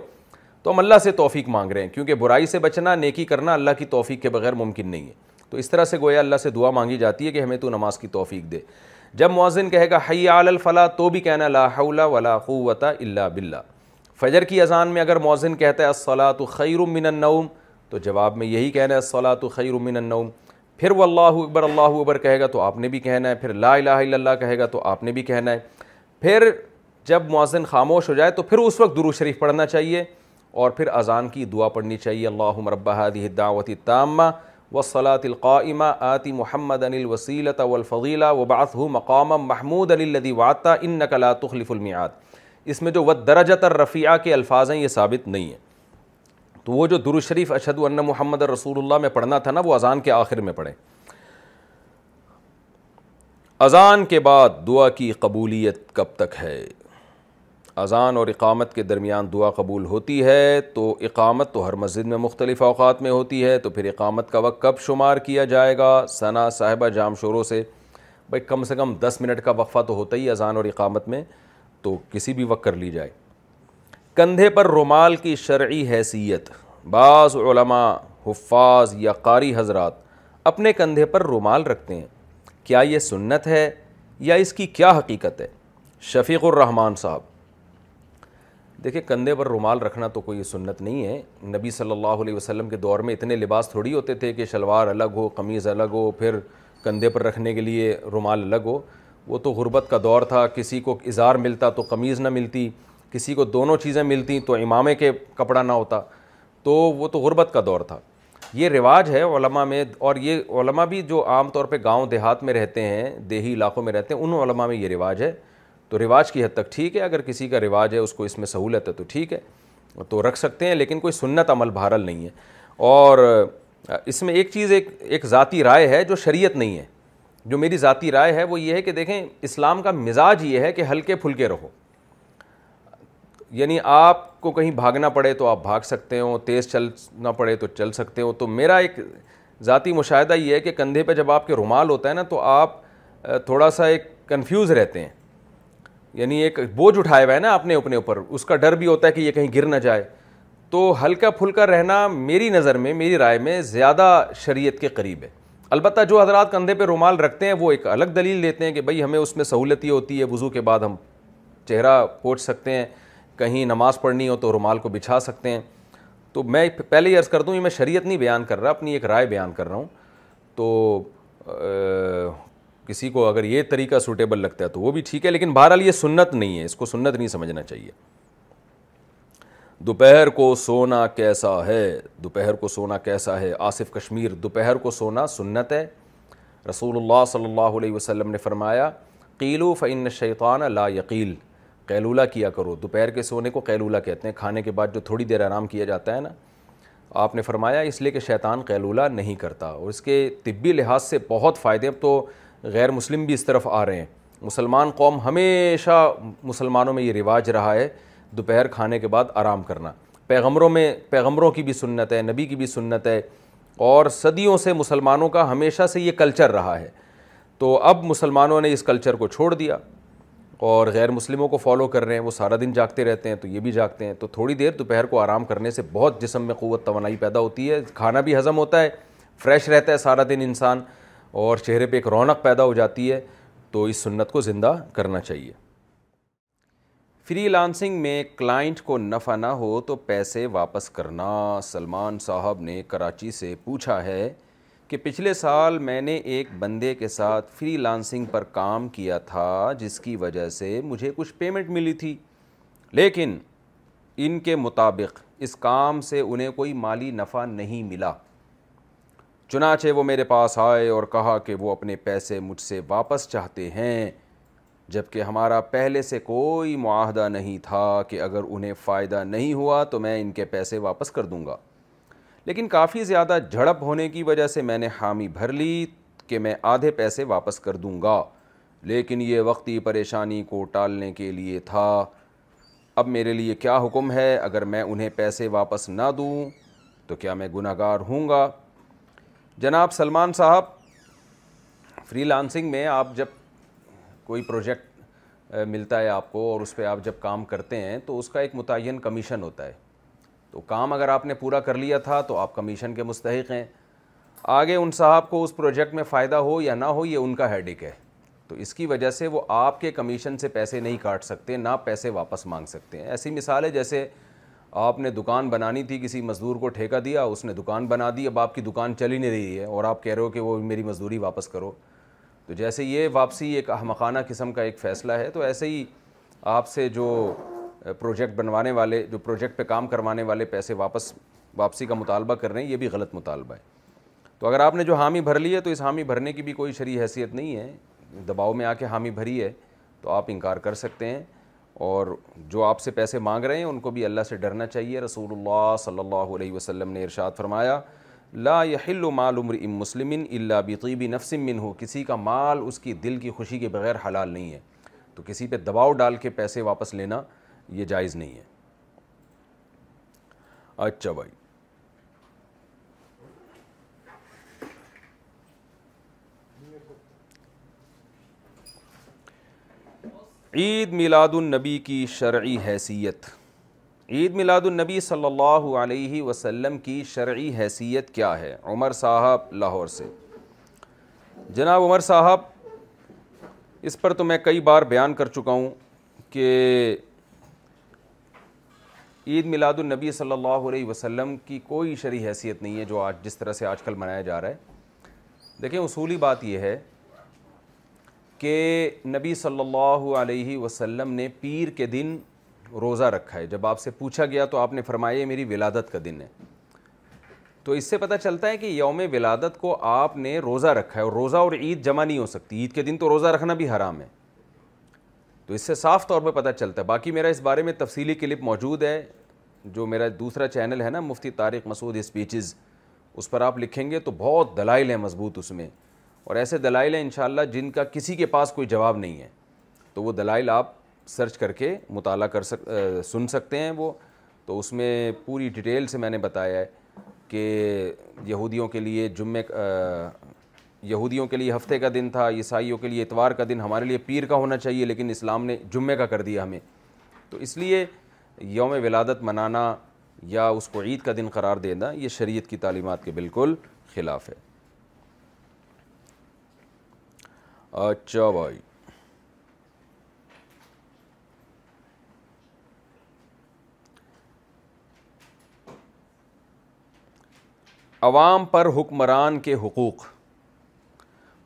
تو ہم اللہ سے توفیق مانگ رہے ہیں کیونکہ برائی سے بچنا نیکی کرنا اللہ کی توفیق کے بغیر ممکن نہیں ہے تو اس طرح سے گویا اللہ سے دعا مانگی جاتی ہے کہ ہمیں تو نماز کی توفیق دے جب مؤذن کہے گا حی عال الفلا تو بھی کہنا لا حول ولا قوت الا باللہ فجر کی اذان میں اگر مؤذن کہتا ہے الصلاۃ خیر من النوم تو جواب میں یہی کہنا ہے الصلاۃ خیر من النوم پھر وہ اللہ اکبر اللہ اکبر کہے گا تو آپ نے بھی کہنا ہے پھر لا الہ الا اللہ کہے گا تو آپ نے بھی کہنا ہے پھر جب مؤذن خاموش ہو جائے تو پھر اس وقت شریف پڑھنا چاہیے اور پھر اذان کی دعا پڑھنی چاہیے مربع هذه دعوت تعامہ وصلاط القائمہ آتی محمد ان الوصیلۃ والفیلا و باث ہُو مقامہ محمود اللدی واطہ ان تخلف المیات اس میں جو ود درجتر رفیع کے الفاظ ہیں یہ ثابت نہیں ہیں تو وہ جو در شریف اشد ان محمد رسول اللہ میں پڑھنا تھا نا وہ اذان کے آخر میں پڑھیں اذان کے بعد دعا کی قبولیت کب تک ہے اذان اور اقامت کے درمیان دعا قبول ہوتی ہے تو اقامت تو ہر مسجد میں مختلف اوقات میں ہوتی ہے تو پھر اقامت کا وقت کب شمار کیا جائے گا ثنا صاحبہ جام شوروں سے بھائی کم سے کم دس منٹ کا وقفہ تو ہوتا ہی اذان اور اقامت میں تو کسی بھی وقت کر لی جائے کندھے پر رومال کی شرعی حیثیت بعض علماء حفاظ یا قاری حضرات اپنے کندھے پر رومال رکھتے ہیں کیا یہ سنت ہے یا اس کی کیا حقیقت ہے شفیق الرحمٰن صاحب دیکھیں کندھے پر رومال رکھنا تو کوئی سنت نہیں ہے نبی صلی اللہ علیہ وسلم کے دور میں اتنے لباس تھوڑی ہوتے تھے کہ شلوار الگ ہو قمیض الگ ہو پھر کندھے پر رکھنے کے لیے رومال الگ ہو وہ تو غربت کا دور تھا کسی کو اظہار ملتا تو قمیض نہ ملتی کسی کو دونوں چیزیں ملتی تو امامے کے کپڑا نہ ہوتا تو وہ تو غربت کا دور تھا یہ رواج ہے علماء میں اور یہ علماء بھی جو عام طور پہ گاؤں دیہات میں رہتے ہیں دیہی علاقوں میں رہتے ہیں ان علماء میں یہ رواج ہے تو رواج کی حد تک ٹھیک ہے اگر کسی کا رواج ہے اس کو اس میں سہولت ہے تو ٹھیک ہے تو رکھ سکتے ہیں لیکن کوئی سنت عمل بھارل نہیں ہے اور اس میں ایک چیز ایک ایک ذاتی رائے ہے جو شریعت نہیں ہے جو میری ذاتی رائے ہے وہ یہ ہے کہ دیکھیں اسلام کا مزاج یہ ہے کہ ہلکے پھلکے رہو یعنی آپ کو کہیں بھاگنا پڑے تو آپ بھاگ سکتے ہو تیز چلنا پڑے تو چل سکتے ہو تو میرا ایک ذاتی مشاہدہ یہ ہے کہ کندھے پہ جب آپ کے رومال ہوتا ہے نا تو آپ تھوڑا سا ایک کنفیوز رہتے ہیں یعنی ایک بوجھ اٹھایا ہوا ہے نا آپ نے اپنے اوپر اس کا ڈر بھی ہوتا ہے کہ یہ کہیں گر نہ جائے تو ہلکا پھلکا رہنا میری نظر میں میری رائے میں زیادہ شریعت کے قریب ہے البتہ جو حضرات کندھے پہ رومال رکھتے ہیں وہ ایک الگ دلیل دیتے ہیں کہ بھائی ہمیں اس میں سہولتی ہوتی ہے وضو کے بعد ہم چہرہ پوچھ سکتے ہیں کہیں نماز پڑھنی ہو تو رومال کو بچھا سکتے ہیں تو میں پہلے ہی عرض کر دوں یہ میں شریعت نہیں بیان کر رہا اپنی ایک رائے بیان کر رہا ہوں تو کسی کو اگر یہ طریقہ سوٹیبل لگتا ہے تو وہ بھی ٹھیک ہے لیکن بہرحال یہ سنت نہیں ہے اس کو سنت نہیں سمجھنا چاہیے دوپہر کو سونا کیسا ہے دوپہر کو سونا کیسا ہے آصف کشمیر دوپہر کو سونا سنت ہے رسول اللہ صلی اللہ علیہ وسلم نے فرمایا قیلو و شیطان لا یقیل قیلولہ کیا کرو دوپہر کے سونے کو قیلولہ کہتے ہیں کھانے کے بعد جو تھوڑی دیر آرام کیا جاتا ہے نا آپ نے فرمایا اس لیے کہ شیطان قیلولہ نہیں کرتا اور اس کے طبی لحاظ سے بہت فائدے اب تو غیر مسلم بھی اس طرف آ رہے ہیں مسلمان قوم ہمیشہ مسلمانوں میں یہ رواج رہا ہے دوپہر کھانے کے بعد آرام کرنا پیغمبروں میں پیغمبروں کی بھی سنت ہے نبی کی بھی سنت ہے اور صدیوں سے مسلمانوں کا ہمیشہ سے یہ کلچر رہا ہے تو اب مسلمانوں نے اس کلچر کو چھوڑ دیا اور غیر مسلموں کو فالو کر رہے ہیں وہ سارا دن جاگتے رہتے ہیں تو یہ بھی جاگتے ہیں تو تھوڑی دیر دوپہر کو آرام کرنے سے بہت جسم میں قوت توانائی پیدا ہوتی ہے کھانا بھی ہضم ہوتا ہے فریش رہتا ہے سارا دن انسان اور چہرے پہ ایک رونق پیدا ہو جاتی ہے تو اس سنت کو زندہ کرنا چاہیے فری لانسنگ میں کلائنٹ کو نفع نہ ہو تو پیسے واپس کرنا سلمان صاحب نے کراچی سے پوچھا ہے کہ پچھلے سال میں نے ایک بندے کے ساتھ فری لانسنگ پر کام کیا تھا جس کی وجہ سے مجھے کچھ پیمنٹ ملی تھی لیکن ان کے مطابق اس کام سے انہیں کوئی مالی نفع نہیں ملا چنانچہ وہ میرے پاس آئے اور کہا کہ وہ اپنے پیسے مجھ سے واپس چاہتے ہیں جبکہ ہمارا پہلے سے کوئی معاہدہ نہیں تھا کہ اگر انہیں فائدہ نہیں ہوا تو میں ان کے پیسے واپس کر دوں گا لیکن کافی زیادہ جھڑپ ہونے کی وجہ سے میں نے حامی بھر لی کہ میں آدھے پیسے واپس کر دوں گا لیکن یہ وقتی پریشانی کو ٹالنے کے لیے تھا اب میرے لیے کیا حکم ہے اگر میں انہیں پیسے واپس نہ دوں تو کیا میں گناہ گار ہوں گا جناب سلمان صاحب فری لانسنگ میں آپ جب کوئی پروجیکٹ ملتا ہے آپ کو اور اس پہ آپ جب کام کرتے ہیں تو اس کا ایک متعین کمیشن ہوتا ہے تو کام اگر آپ نے پورا کر لیا تھا تو آپ کمیشن کے مستحق ہیں آگے ان صاحب کو اس پروجیکٹ میں فائدہ ہو یا نہ ہو یہ ان کا ہیڈک ہے تو اس کی وجہ سے وہ آپ کے کمیشن سے پیسے نہیں کاٹ سکتے نہ پیسے واپس مانگ سکتے ہیں ایسی مثال ہے جیسے آپ نے دکان بنانی تھی کسی مزدور کو ٹھیکہ دیا اس نے دکان بنا دی اب آپ کی دکان چلی نہیں رہی ہے اور آپ کہہ رہے ہو کہ وہ میری مزدوری واپس کرو تو جیسے یہ واپسی ایک احمقانہ قسم کا ایک فیصلہ ہے تو ایسے ہی آپ سے جو پروجیکٹ بنوانے والے جو پروجیکٹ پہ کام کروانے والے پیسے واپس واپسی کا مطالبہ کر رہے ہیں یہ بھی غلط مطالبہ ہے تو اگر آپ نے جو حامی بھر لی ہے تو اس حامی بھرنے کی بھی کوئی شرعی حیثیت نہیں ہے دباؤ میں آ کے حامی بھری ہے تو آپ انکار کر سکتے ہیں اور جو آپ سے پیسے مانگ رہے ہیں ان کو بھی اللہ سے ڈرنا چاہیے رسول اللہ صلی اللہ علیہ وسلم نے ارشاد فرمایا لا يحل مال عمر ام مسلم اللہ بطیب نفس نفسمن ہو کسی کا مال اس کی دل کی خوشی کے بغیر حلال نہیں ہے تو کسی پہ دباؤ ڈال کے پیسے واپس لینا یہ جائز نہیں ہے اچھا بھائی عید میلاد النبی کی شرعی حیثیت عید میلاد النبی صلی اللہ علیہ وسلم کی شرعی حیثیت کیا ہے عمر صاحب لاہور سے جناب عمر صاحب اس پر تو میں کئی بار بیان کر چکا ہوں کہ عید میلاد النبی صلی اللہ علیہ وسلم کی کوئی شرعی حیثیت نہیں ہے جو آج جس طرح سے آج کل منایا جا رہا ہے دیکھیں اصولی بات یہ ہے کہ نبی صلی اللہ علیہ وسلم نے پیر کے دن روزہ رکھا ہے جب آپ سے پوچھا گیا تو آپ نے فرمایا یہ میری ولادت کا دن ہے تو اس سے پتہ چلتا ہے کہ یوم ولادت کو آپ نے روزہ رکھا ہے اور روزہ اور عید جمع نہیں ہو سکتی عید کے دن تو روزہ رکھنا بھی حرام ہے تو اس سے صاف طور پر پتہ چلتا ہے باقی میرا اس بارے میں تفصیلی کلپ موجود ہے جو میرا دوسرا چینل ہے نا مفتی طارق مسعود اسپیچز اس پر آپ لکھیں گے تو بہت دلائل ہیں مضبوط اس میں اور ایسے دلائل ہیں انشاءاللہ جن کا کسی کے پاس کوئی جواب نہیں ہے تو وہ دلائل آپ سرچ کر کے مطالعہ کر سک سن سکتے ہیں وہ تو اس میں پوری ڈیٹیل سے میں نے بتایا ہے کہ یہودیوں کے لیے جمعے یہودیوں کے لیے ہفتے کا دن تھا عیسائیوں کے لیے اتوار کا دن ہمارے لیے پیر کا ہونا چاہیے لیکن اسلام نے جمعے کا کر دیا ہمیں تو اس لیے یوم ولادت منانا یا اس کو عید کا دن قرار دینا یہ شریعت کی تعلیمات کے بالکل خلاف ہے اچھا بھائی عوام پر حکمران کے حقوق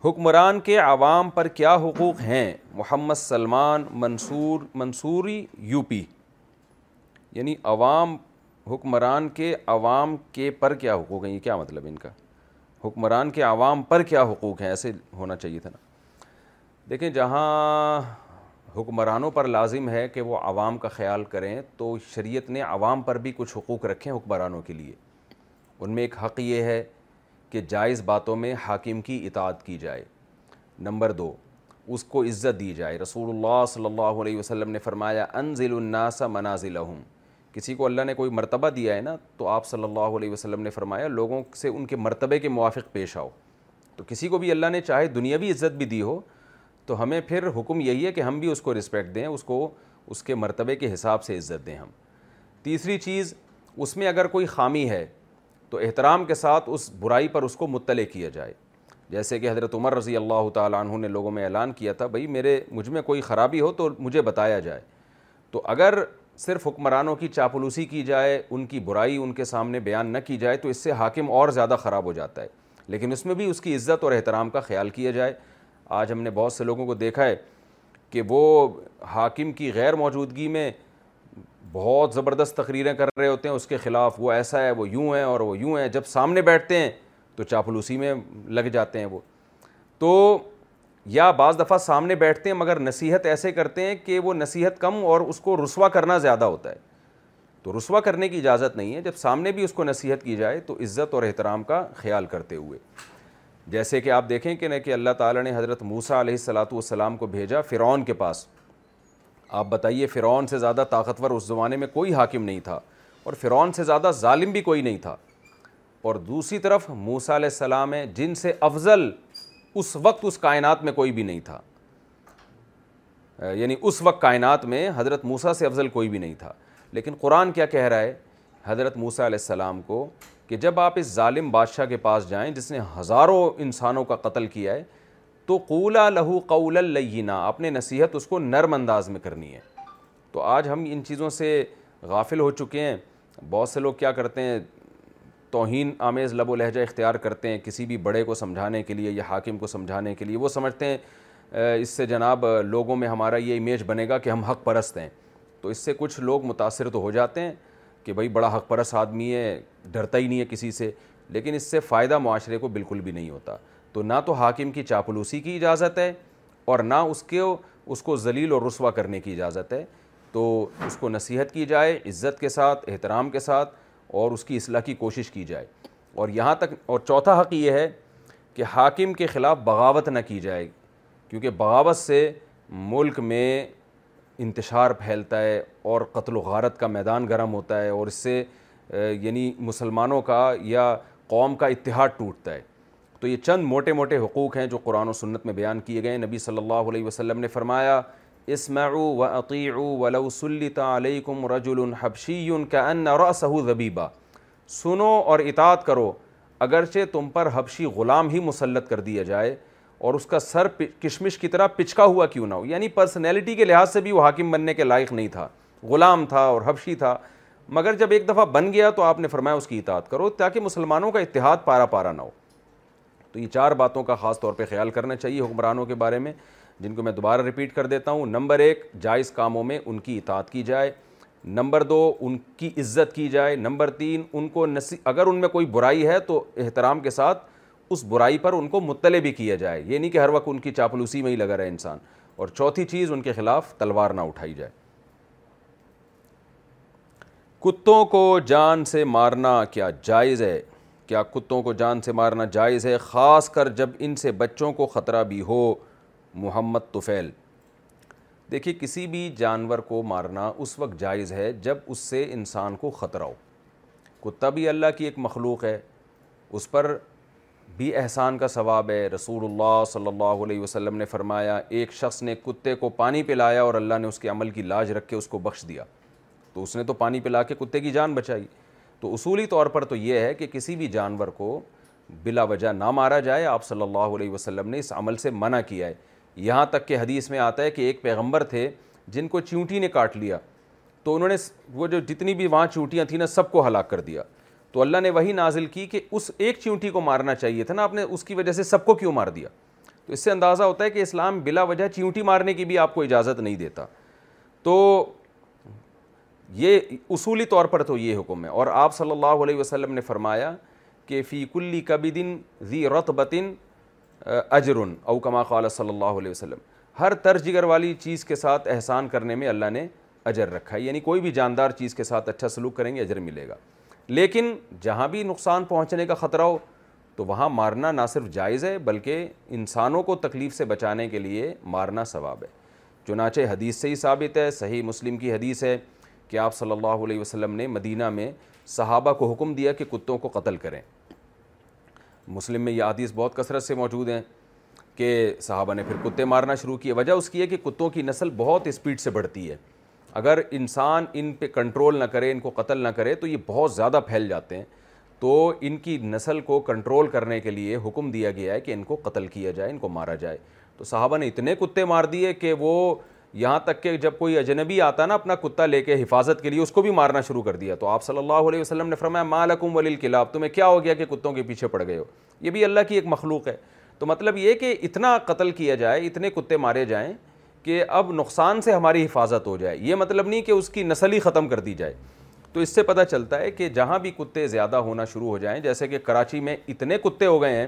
حکمران کے عوام پر کیا حقوق ہیں محمد سلمان منصور منصوری یو پی یعنی عوام حکمران کے عوام کے پر کیا حقوق ہیں یہ کیا مطلب ان کا حکمران کے عوام پر کیا حقوق ہیں ایسے ہونا چاہیے تھا نا دیکھیں جہاں حکمرانوں پر لازم ہے کہ وہ عوام کا خیال کریں تو شریعت نے عوام پر بھی کچھ حقوق رکھے ہیں حکمرانوں کے لیے ان میں ایک حق یہ ہے کہ جائز باتوں میں حاکم کی اطاعت کی جائے نمبر دو اس کو عزت دی جائے رسول اللہ صلی اللہ علیہ وسلم نے فرمایا انزل الناس منازلہم کسی کو اللہ نے کوئی مرتبہ دیا ہے نا تو آپ صلی اللہ علیہ وسلم نے فرمایا لوگوں سے ان کے مرتبے کے موافق پیش آؤ تو کسی کو بھی اللہ نے چاہے دنیاوی عزت بھی دی ہو تو ہمیں پھر حکم یہی ہے کہ ہم بھی اس کو رسپیکٹ دیں اس کو اس کے مرتبے کے حساب سے عزت دیں ہم تیسری چیز اس میں اگر کوئی خامی ہے تو احترام کے ساتھ اس برائی پر اس کو مطلع کیا جائے جیسے کہ حضرت عمر رضی اللہ تعالیٰ عنہ نے لوگوں میں اعلان کیا تھا بھائی میرے مجھ میں کوئی خرابی ہو تو مجھے بتایا جائے تو اگر صرف حکمرانوں کی چاپلوسی کی جائے ان کی برائی ان کے سامنے بیان نہ کی جائے تو اس سے حاکم اور زیادہ خراب ہو جاتا ہے لیکن اس میں بھی اس کی عزت اور احترام کا خیال کیا جائے آج ہم نے بہت سے لوگوں کو دیکھا ہے کہ وہ حاکم کی غیر موجودگی میں بہت زبردست تقریریں کر رہے ہوتے ہیں اس کے خلاف وہ ایسا ہے وہ یوں ہیں اور وہ یوں ہیں جب سامنے بیٹھتے ہیں تو چاپلوسی میں لگ جاتے ہیں وہ تو یا بعض دفعہ سامنے بیٹھتے ہیں مگر نصیحت ایسے کرتے ہیں کہ وہ نصیحت کم اور اس کو رسوا کرنا زیادہ ہوتا ہے تو رسوا کرنے کی اجازت نہیں ہے جب سامنے بھی اس کو نصیحت کی جائے تو عزت اور احترام کا خیال کرتے ہوئے جیسے کہ آپ دیکھیں کہ نہ کہ اللہ تعالیٰ نے حضرت موسا علیہ السلاۃ والسلام کو بھیجا فرعون کے پاس آپ بتائیے فرعون سے زیادہ طاقتور اس زمانے میں کوئی حاکم نہیں تھا اور فرعون سے زیادہ ظالم بھی کوئی نہیں تھا اور دوسری طرف موسا علیہ السلام ہے جن سے افضل اس وقت اس کائنات میں کوئی بھی نہیں تھا یعنی اس وقت کائنات میں حضرت موسیٰ سے افضل کوئی بھی نہیں تھا لیکن قرآن کیا کہہ رہا ہے حضرت موسیٰ علیہ السلام کو کہ جب آپ اس ظالم بادشاہ کے پاس جائیں جس نے ہزاروں انسانوں کا قتل کیا ہے تو قولا لہو قول آپ اپنے نصیحت اس کو نرم انداز میں کرنی ہے تو آج ہم ان چیزوں سے غافل ہو چکے ہیں بہت سے لوگ کیا کرتے ہیں توہین آمیز لب و لہجہ اختیار کرتے ہیں کسی بھی بڑے کو سمجھانے کے لیے یا حاکم کو سمجھانے کے لیے وہ سمجھتے ہیں اس سے جناب لوگوں میں ہمارا یہ امیج بنے گا کہ ہم حق پرست ہیں تو اس سے کچھ لوگ متاثر تو ہو جاتے ہیں کہ بھائی بڑا حق پرست آدمی ہے ڈرتا ہی نہیں ہے کسی سے لیکن اس سے فائدہ معاشرے کو بالکل بھی نہیں ہوتا تو نہ تو حاکم کی چاپلوسی کی اجازت ہے اور نہ اس کے اس کو ذلیل اور رسوا کرنے کی اجازت ہے تو اس کو نصیحت کی جائے عزت کے ساتھ احترام کے ساتھ اور اس کی اصلاح کی کوشش کی جائے اور یہاں تک اور چوتھا حق یہ ہے کہ حاکم کے خلاف بغاوت نہ کی جائے کیونکہ بغاوت سے ملک میں انتشار پھیلتا ہے اور قتل و غارت کا میدان گرم ہوتا ہے اور اس سے یعنی مسلمانوں کا یا قوم کا اتحاد ٹوٹتا ہے تو یہ چند موٹے موٹے حقوق ہیں جو قرآن و سنت میں بیان کیے گئے ہیں نبی صلی اللہ علیہ وسلم نے فرمایا اسمعوا و ولو سلط وسلیٰ رجل رج الحبشی کا انََََََََََ سنو اور اطاعت کرو اگرچہ تم پر حبشی غلام ہی مسلط کر دیا جائے اور اس کا سر کشمش کی طرح پچکا ہوا کیوں نہ ہو یعنی پرسنالٹی کے لحاظ سے بھی وہ حاکم بننے کے لائق نہیں تھا غلام تھا اور حبشی تھا مگر جب ایک دفعہ بن گیا تو آپ نے فرمایا اس کی اطاعت کرو تاکہ مسلمانوں کا اتحاد پارا پارا نہ ہو تو یہ چار باتوں کا خاص طور پہ خیال کرنا چاہیے حکمرانوں کے بارے میں جن کو میں دوبارہ ریپیٹ کر دیتا ہوں نمبر ایک جائز کاموں میں ان کی اطاعت کی جائے نمبر دو ان کی عزت کی جائے نمبر تین ان کو نسی اگر ان میں کوئی برائی ہے تو احترام کے ساتھ اس برائی پر ان کو مطلع بھی کیا جائے یہ نہیں کہ ہر وقت ان کی چاپلوسی میں ہی لگا رہے انسان اور چوتھی چیز ان کے خلاف تلوار نہ اٹھائی جائے کتوں کو جان سے مارنا کیا جائز ہے کیا کتوں کو جان سے مارنا جائز ہے خاص کر جب ان سے بچوں کو خطرہ بھی ہو محمد طفیل دیکھیے کسی بھی جانور کو مارنا اس وقت جائز ہے جب اس سے انسان کو خطرہ ہو کتا بھی اللہ کی ایک مخلوق ہے اس پر بھی احسان کا ثواب ہے رسول اللہ صلی اللہ علیہ وسلم نے فرمایا ایک شخص نے کتے کو پانی پلایا اور اللہ نے اس کے عمل کی لاج رکھ کے اس کو بخش دیا تو اس نے تو پانی پلا کے کتے کی جان بچائی تو اصولی طور پر تو یہ ہے کہ کسی بھی جانور کو بلا وجہ نہ مارا جائے آپ صلی اللہ علیہ وسلم نے اس عمل سے منع کیا ہے یہاں تک کہ حدیث میں آتا ہے کہ ایک پیغمبر تھے جن کو چیونٹی نے کاٹ لیا تو انہوں نے وہ جو جتنی بھی وہاں چیونٹیاں تھیں نا سب کو ہلاک کر دیا تو اللہ نے وہی نازل کی کہ اس ایک چیونٹی کو مارنا چاہیے تھا نا آپ نے اس کی وجہ سے سب کو کیوں مار دیا تو اس سے اندازہ ہوتا ہے کہ اسلام بلا وجہ چیونٹی مارنے کی بھی آپ کو اجازت نہیں دیتا تو یہ اصولی طور پر تو یہ حکم ہے اور آپ صلی اللہ علیہ وسلم نے فرمایا کہ فی کلی کبی دن ذی رت اجر کما قال صلی اللہ علیہ وسلم ہر ترجگر والی چیز کے ساتھ احسان کرنے میں اللہ نے اجر رکھا ہے یعنی کوئی بھی جاندار چیز کے ساتھ اچھا سلوک کریں گے اجر ملے گا لیکن جہاں بھی نقصان پہنچنے کا خطرہ ہو تو وہاں مارنا نہ صرف جائز ہے بلکہ انسانوں کو تکلیف سے بچانے کے لیے مارنا ثواب ہے چنانچہ حدیث سے ہی ثابت ہے صحیح مسلم کی حدیث ہے کہ آپ صلی اللہ علیہ وسلم نے مدینہ میں صحابہ کو حکم دیا کہ کتوں کو قتل کریں مسلم میں یہ حدیث بہت کثرت سے موجود ہیں کہ صحابہ نے پھر کتے مارنا شروع کیا وجہ اس کی ہے کہ کتوں کی نسل بہت اسپیڈ سے بڑھتی ہے اگر انسان ان پہ کنٹرول نہ کرے ان کو قتل نہ کرے تو یہ بہت زیادہ پھیل جاتے ہیں تو ان کی نسل کو کنٹرول کرنے کے لیے حکم دیا گیا ہے کہ ان کو قتل کیا جائے ان کو مارا جائے تو صحابہ نے اتنے کتے مار دیے کہ وہ یہاں تک کہ جب کوئی اجنبی آتا نا اپنا کتا لے کے حفاظت کے لیے اس کو بھی مارنا شروع کر دیا تو آپ صلی اللہ علیہ وسلم نے فرمایا مالکم ولی آپ تمہیں کیا ہو گیا کہ کتوں کے پیچھے پڑ گئے ہو یہ بھی اللہ کی ایک مخلوق ہے تو مطلب یہ کہ اتنا قتل کیا جائے اتنے کتے مارے جائیں کہ اب نقصان سے ہماری حفاظت ہو جائے یہ مطلب نہیں کہ اس کی نسل ہی ختم کر دی جائے تو اس سے پتہ چلتا ہے کہ جہاں بھی کتے زیادہ ہونا شروع ہو جائیں جیسے کہ کراچی میں اتنے کتے ہو گئے ہیں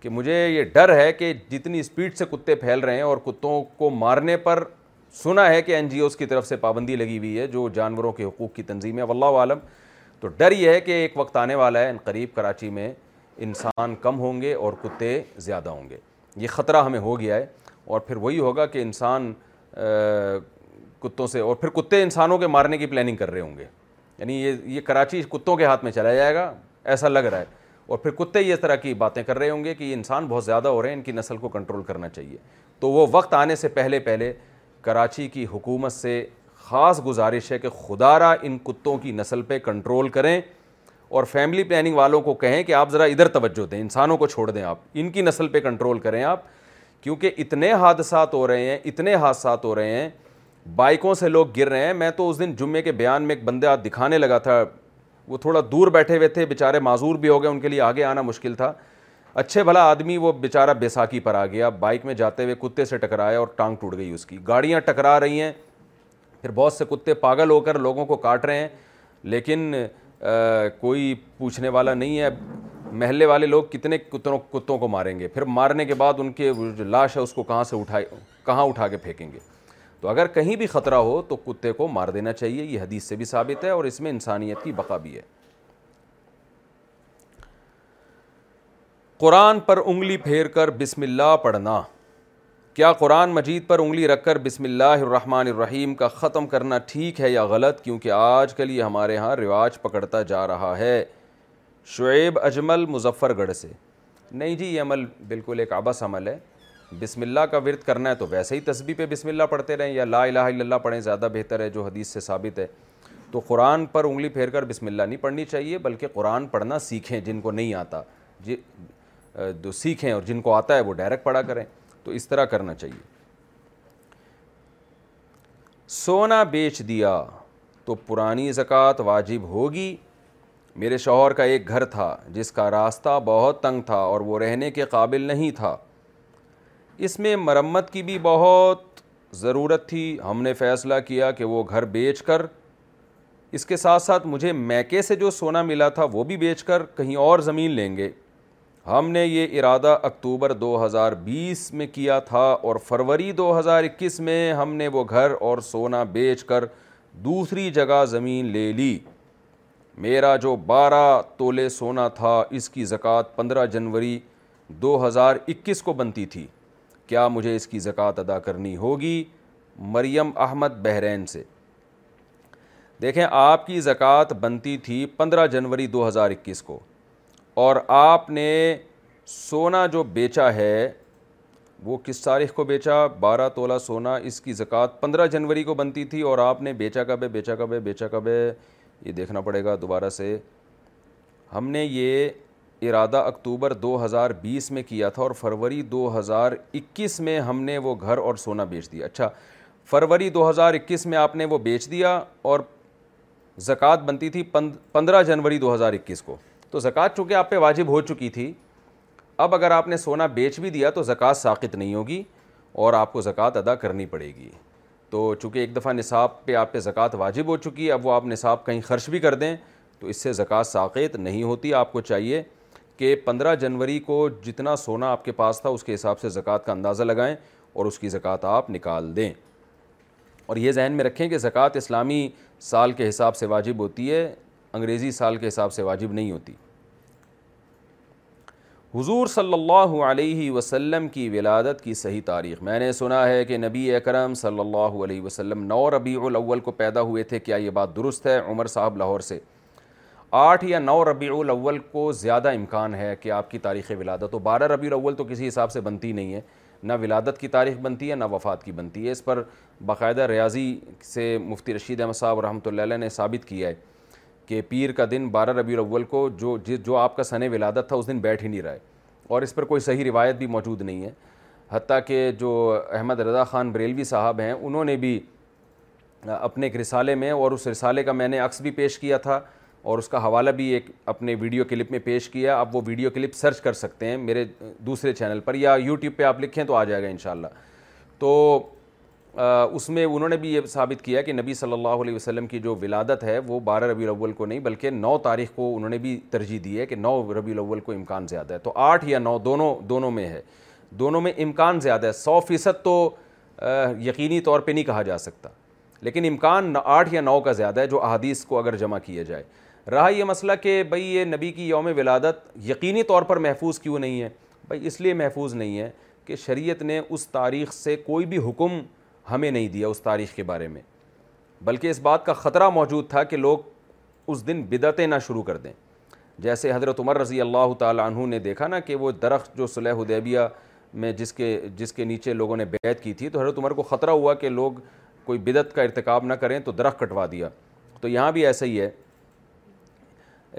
کہ مجھے یہ ڈر ہے کہ جتنی اسپیڈ سے کتے پھیل رہے ہیں اور کتوں کو مارنے پر سنا ہے کہ این جی اوز کی طرف سے پابندی لگی ہوئی ہے جو جانوروں کے حقوق کی تنظیم ہے واللہ عالم تو ڈر یہ ہے کہ ایک وقت آنے والا ہے ان قریب کراچی میں انسان کم ہوں گے اور کتے زیادہ ہوں گے یہ خطرہ ہمیں ہو گیا ہے اور پھر وہی ہوگا کہ انسان کتوں سے اور پھر کتے انسانوں کے مارنے کی پلاننگ کر رہے ہوں گے یعنی یہ یہ کراچی کتوں کے ہاتھ میں چلا جائے گا ایسا لگ رہا ہے اور پھر کتے یہ طرح کی باتیں کر رہے ہوں گے کہ یہ انسان بہت زیادہ ہو رہے ہیں ان کی نسل کو کنٹرول کرنا چاہیے تو وہ وقت آنے سے پہلے پہلے کراچی کی حکومت سے خاص گزارش ہے کہ خدا را ان کتوں کی نسل پہ کنٹرول کریں اور فیملی پلاننگ والوں کو کہیں کہ آپ ذرا ادھر توجہ دیں انسانوں کو چھوڑ دیں آپ ان کی نسل پہ کنٹرول کریں آپ کیونکہ اتنے حادثات ہو رہے ہیں اتنے حادثات ہو رہے ہیں بائکوں سے لوگ گر رہے ہیں میں تو اس دن جمعے کے بیان میں ایک بندہ دکھانے لگا تھا وہ تھوڑا دور بیٹھے ہوئے تھے بیچارے معذور بھی ہو گئے ان کے لیے آگے آنا مشکل تھا اچھے بھلا آدمی وہ بیچارہ بیساکی پر آ گیا بائک میں جاتے ہوئے کتے سے ٹکرایا اور ٹانگ ٹوٹ گئی اس کی گاڑیاں ٹکرا رہی ہیں پھر بہت سے کتے پاگل ہو کر لوگوں کو کاٹ رہے ہیں لیکن کوئی پوچھنے والا نہیں ہے محلے والے لوگ کتنے کتوں کتوں کو ماریں گے پھر مارنے کے بعد ان کے لاش ہے اس کو کہاں سے اٹھائے کہاں اٹھا کے پھینکیں گے تو اگر کہیں بھی خطرہ ہو تو کتے کو مار دینا چاہیے یہ حدیث سے بھی ثابت ہے اور اس میں انسانیت کی بقا بھی ہے قرآن پر انگلی پھیر کر بسم اللہ پڑھنا کیا قرآن مجید پر انگلی رکھ کر بسم اللہ الرحمن الرحیم کا ختم کرنا ٹھیک ہے یا غلط کیونکہ آج کل یہ ہمارے ہاں رواج پکڑتا جا رہا ہے شعیب اجمل مظفر گڑھ سے نہیں جی یہ عمل بالکل ایک آبس عمل ہے بسم اللہ کا ورد کرنا ہے تو ویسے ہی تسبیح پہ بسم اللہ پڑھتے رہیں یا لا الہ الا اللہ پڑھیں زیادہ بہتر ہے جو حدیث سے ثابت ہے تو قرآن پر انگلی پھیر کر بسم اللہ نہیں پڑھنی چاہیے بلکہ قرآن پڑھنا سیکھیں جن کو نہیں آتا جی جو سیکھیں اور جن کو آتا ہے وہ ڈائریکٹ پڑھا کریں تو اس طرح کرنا چاہیے سونا بیچ دیا تو پرانی زکوٰۃ واجب ہوگی میرے شوہر کا ایک گھر تھا جس کا راستہ بہت تنگ تھا اور وہ رہنے کے قابل نہیں تھا اس میں مرمت کی بھی بہت ضرورت تھی ہم نے فیصلہ کیا کہ وہ گھر بیچ کر اس کے ساتھ ساتھ مجھے میکے سے جو سونا ملا تھا وہ بھی بیچ کر کہیں اور زمین لیں گے ہم نے یہ ارادہ اکتوبر دو ہزار بیس میں کیا تھا اور فروری دو ہزار اکیس میں ہم نے وہ گھر اور سونا بیچ کر دوسری جگہ زمین لے لی میرا جو بارہ تولے سونا تھا اس کی زکوٰۃ پندرہ جنوری دو ہزار اکیس کو بنتی تھی کیا مجھے اس کی زکوٰۃ ادا کرنی ہوگی مریم احمد بحرین سے دیکھیں آپ کی زکوٰۃ بنتی تھی پندرہ جنوری دو ہزار اکیس کو اور آپ نے سونا جو بیچا ہے وہ کس تاریخ کو بیچا بارہ تولہ سونا اس کی زکوٰۃ پندرہ جنوری کو بنتی تھی اور آپ نے بیچا کب ہے بیچا کب ہے بیچا کب ہے یہ دیکھنا پڑے گا دوبارہ سے ہم نے یہ ارادہ اکتوبر دو ہزار بیس میں کیا تھا اور فروری دو ہزار اکیس میں ہم نے وہ گھر اور سونا بیچ دیا اچھا فروری دو ہزار اکیس میں آپ نے وہ بیچ دیا اور زکوٰۃ بنتی تھی پندرہ جنوری دو ہزار اکیس کو تو زکوٰۃ چونکہ آپ پہ واجب ہو چکی تھی اب اگر آپ نے سونا بیچ بھی دیا تو زکوٰۃ ساقت نہیں ہوگی اور آپ کو زکوٰۃ ادا کرنی پڑے گی تو چونکہ ایک دفعہ نصاب پہ آپ پہ زکوٰۃ واجب ہو چکی ہے اب وہ آپ نصاب کہیں خرچ بھی کر دیں تو اس سے زکوٰۃ ساخت نہیں ہوتی آپ کو چاہیے کہ پندرہ جنوری کو جتنا سونا آپ کے پاس تھا اس کے حساب سے زکوٰۃ کا اندازہ لگائیں اور اس کی زکوٰۃ آپ نکال دیں اور یہ ذہن میں رکھیں کہ زکوٰۃ اسلامی سال کے حساب سے واجب ہوتی ہے انگریزی سال کے حساب سے واجب نہیں ہوتی حضور صلی اللہ علیہ وسلم کی ولادت کی صحیح تاریخ میں نے سنا ہے کہ نبی اکرم صلی اللہ علیہ وسلم نو ربیع الاول کو پیدا ہوئے تھے کیا یہ بات درست ہے عمر صاحب لاہور سے آٹھ یا نو ربیع الاول کو زیادہ امکان ہے کہ آپ کی تاریخ ولادت تو بارہ ربیع الاول تو کسی حساب سے بنتی نہیں ہے نہ ولادت کی تاریخ بنتی ہے نہ وفات کی بنتی ہے اس پر باقاعدہ ریاضی سے مفتی رشید احمد صاحب رحمۃ اللہ علیہ نے ثابت کیا ہے کہ پیر کا دن بارہ ربیع الاول کو جو جس جو آپ کا سن ولادت تھا اس دن بیٹھ ہی نہیں رہا ہے اور اس پر کوئی صحیح روایت بھی موجود نہیں ہے حتیٰ کہ جو احمد رضا خان بریلوی صاحب ہیں انہوں نے بھی اپنے ایک رسالے میں اور اس رسالے کا میں نے عکس بھی پیش کیا تھا اور اس کا حوالہ بھی ایک اپنے ویڈیو کلپ میں پیش کیا آپ وہ ویڈیو کلپ سرچ کر سکتے ہیں میرے دوسرے چینل پر یا یوٹیوب پہ آپ لکھیں تو آ جائے گا انشاءاللہ تو اس میں انہوں نے بھی یہ ثابت کیا کہ نبی صلی اللہ علیہ وسلم کی جو ولادت ہے وہ بارہ ربی الاول کو نہیں بلکہ نو تاریخ کو انہوں نے بھی ترجیح دی ہے کہ نو ربی الاول کو امکان زیادہ ہے تو آٹھ یا نو دونوں دونوں میں ہے دونوں میں امکان زیادہ ہے سو فیصد تو یقینی طور پہ نہیں کہا جا سکتا لیکن امکان آٹھ یا نو کا زیادہ ہے جو احادیث کو اگر جمع کیا جائے رہا یہ مسئلہ کہ بھئی یہ نبی کی یوم ولادت یقینی طور پر محفوظ کیوں نہیں ہے بھئی اس لیے محفوظ نہیں ہے کہ شریعت نے اس تاریخ سے کوئی بھی حکم ہمیں نہیں دیا اس تاریخ کے بارے میں بلکہ اس بات کا خطرہ موجود تھا کہ لوگ اس دن بدعتیں نہ شروع کر دیں جیسے حضرت عمر رضی اللہ تعالیٰ عنہ نے دیکھا نا کہ وہ درخت جو صلح حدیبیہ میں جس کے جس کے نیچے لوگوں نے بیعت کی تھی تو حضرت عمر کو خطرہ ہوا کہ لوگ کوئی بدت کا ارتکاب نہ کریں تو درخت کٹوا دیا تو یہاں بھی ایسا ہی ہے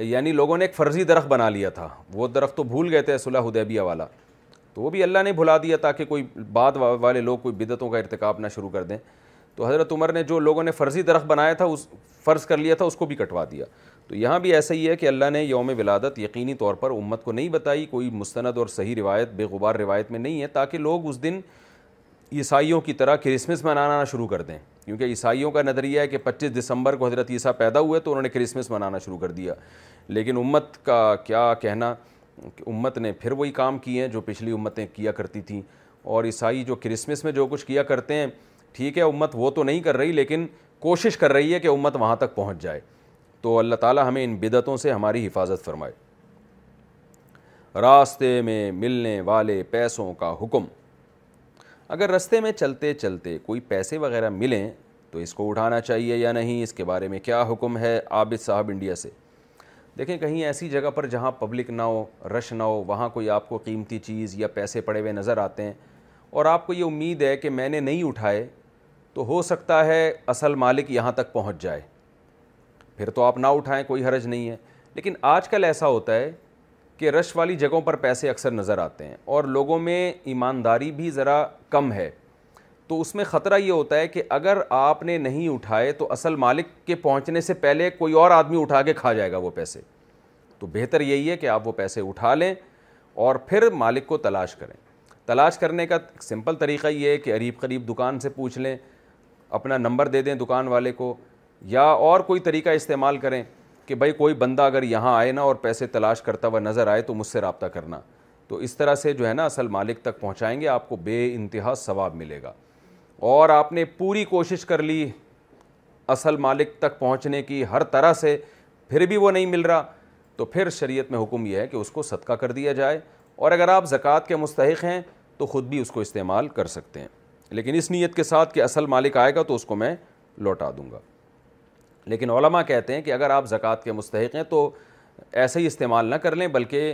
یعنی لوگوں نے ایک فرضی درخت بنا لیا تھا وہ درخت تو بھول گئے تھے صلح حدیبیہ والا تو وہ بھی اللہ نے بھلا دیا تاکہ کوئی بعد والے لوگ کوئی بدعتوں کا ارتکاب نہ شروع کر دیں تو حضرت عمر نے جو لوگوں نے فرضی درخت بنایا تھا اس فرض کر لیا تھا اس کو بھی کٹوا دیا تو یہاں بھی ایسا ہی ہے کہ اللہ نے یوم ولادت یقینی طور پر امت کو نہیں بتائی کوئی مستند اور صحیح روایت بے غبار روایت میں نہیں ہے تاکہ لوگ اس دن عیسائیوں کی طرح کرسمس منانا نہ شروع کر دیں کیونکہ عیسائیوں کا نظریہ ہے کہ پچیس دسمبر کو حضرت عیسیٰ پیدا ہوئے تو انہوں نے کرسمس منانا شروع کر دیا لیکن امت کا کیا کہنا امت نے پھر وہی کام کیے ہیں جو پچھلی امتیں کیا کرتی تھیں اور عیسائی جو کرسمس میں جو کچھ کیا کرتے ہیں ٹھیک ہے امت وہ تو نہیں کر رہی لیکن کوشش کر رہی ہے کہ امت وہاں تک پہنچ جائے تو اللہ تعالیٰ ہمیں ان بدتوں سے ہماری حفاظت فرمائے راستے میں ملنے والے پیسوں کا حکم اگر رستے میں چلتے چلتے کوئی پیسے وغیرہ ملیں تو اس کو اٹھانا چاہیے یا نہیں اس کے بارے میں کیا حکم ہے عابد صاحب انڈیا سے دیکھیں کہیں ایسی جگہ پر جہاں پبلک نہ ہو رش نہ ہو وہاں کوئی آپ کو قیمتی چیز یا پیسے پڑے ہوئے نظر آتے ہیں اور آپ کو یہ امید ہے کہ میں نے نہیں اٹھائے تو ہو سکتا ہے اصل مالک یہاں تک پہنچ جائے پھر تو آپ نہ اٹھائیں کوئی حرج نہیں ہے لیکن آج کل ایسا ہوتا ہے کہ رش والی جگہوں پر پیسے اکثر نظر آتے ہیں اور لوگوں میں ایمانداری بھی ذرا کم ہے تو اس میں خطرہ یہ ہوتا ہے کہ اگر آپ نے نہیں اٹھائے تو اصل مالک کے پہنچنے سے پہلے کوئی اور آدمی اٹھا کے کھا جائے گا وہ پیسے تو بہتر یہی ہے کہ آپ وہ پیسے اٹھا لیں اور پھر مالک کو تلاش کریں تلاش کرنے کا سمپل طریقہ یہ ہے کہ قریب قریب دکان سے پوچھ لیں اپنا نمبر دے دیں دکان والے کو یا اور کوئی طریقہ استعمال کریں کہ بھائی کوئی بندہ اگر یہاں آئے نا اور پیسے تلاش کرتا ہوا نظر آئے تو مجھ سے رابطہ کرنا تو اس طرح سے جو ہے نا اصل مالک تک پہنچائیں گے آپ کو بے انتہا ثواب ملے گا اور آپ نے پوری کوشش کر لی اصل مالک تک پہنچنے کی ہر طرح سے پھر بھی وہ نہیں مل رہا تو پھر شریعت میں حکم یہ ہے کہ اس کو صدقہ کر دیا جائے اور اگر آپ زکوٰۃ کے مستحق ہیں تو خود بھی اس کو استعمال کر سکتے ہیں لیکن اس نیت کے ساتھ کہ اصل مالک آئے گا تو اس کو میں لوٹا دوں گا لیکن علماء کہتے ہیں کہ اگر آپ زکوٰۃ کے مستحق ہیں تو ایسے ہی استعمال نہ کر لیں بلکہ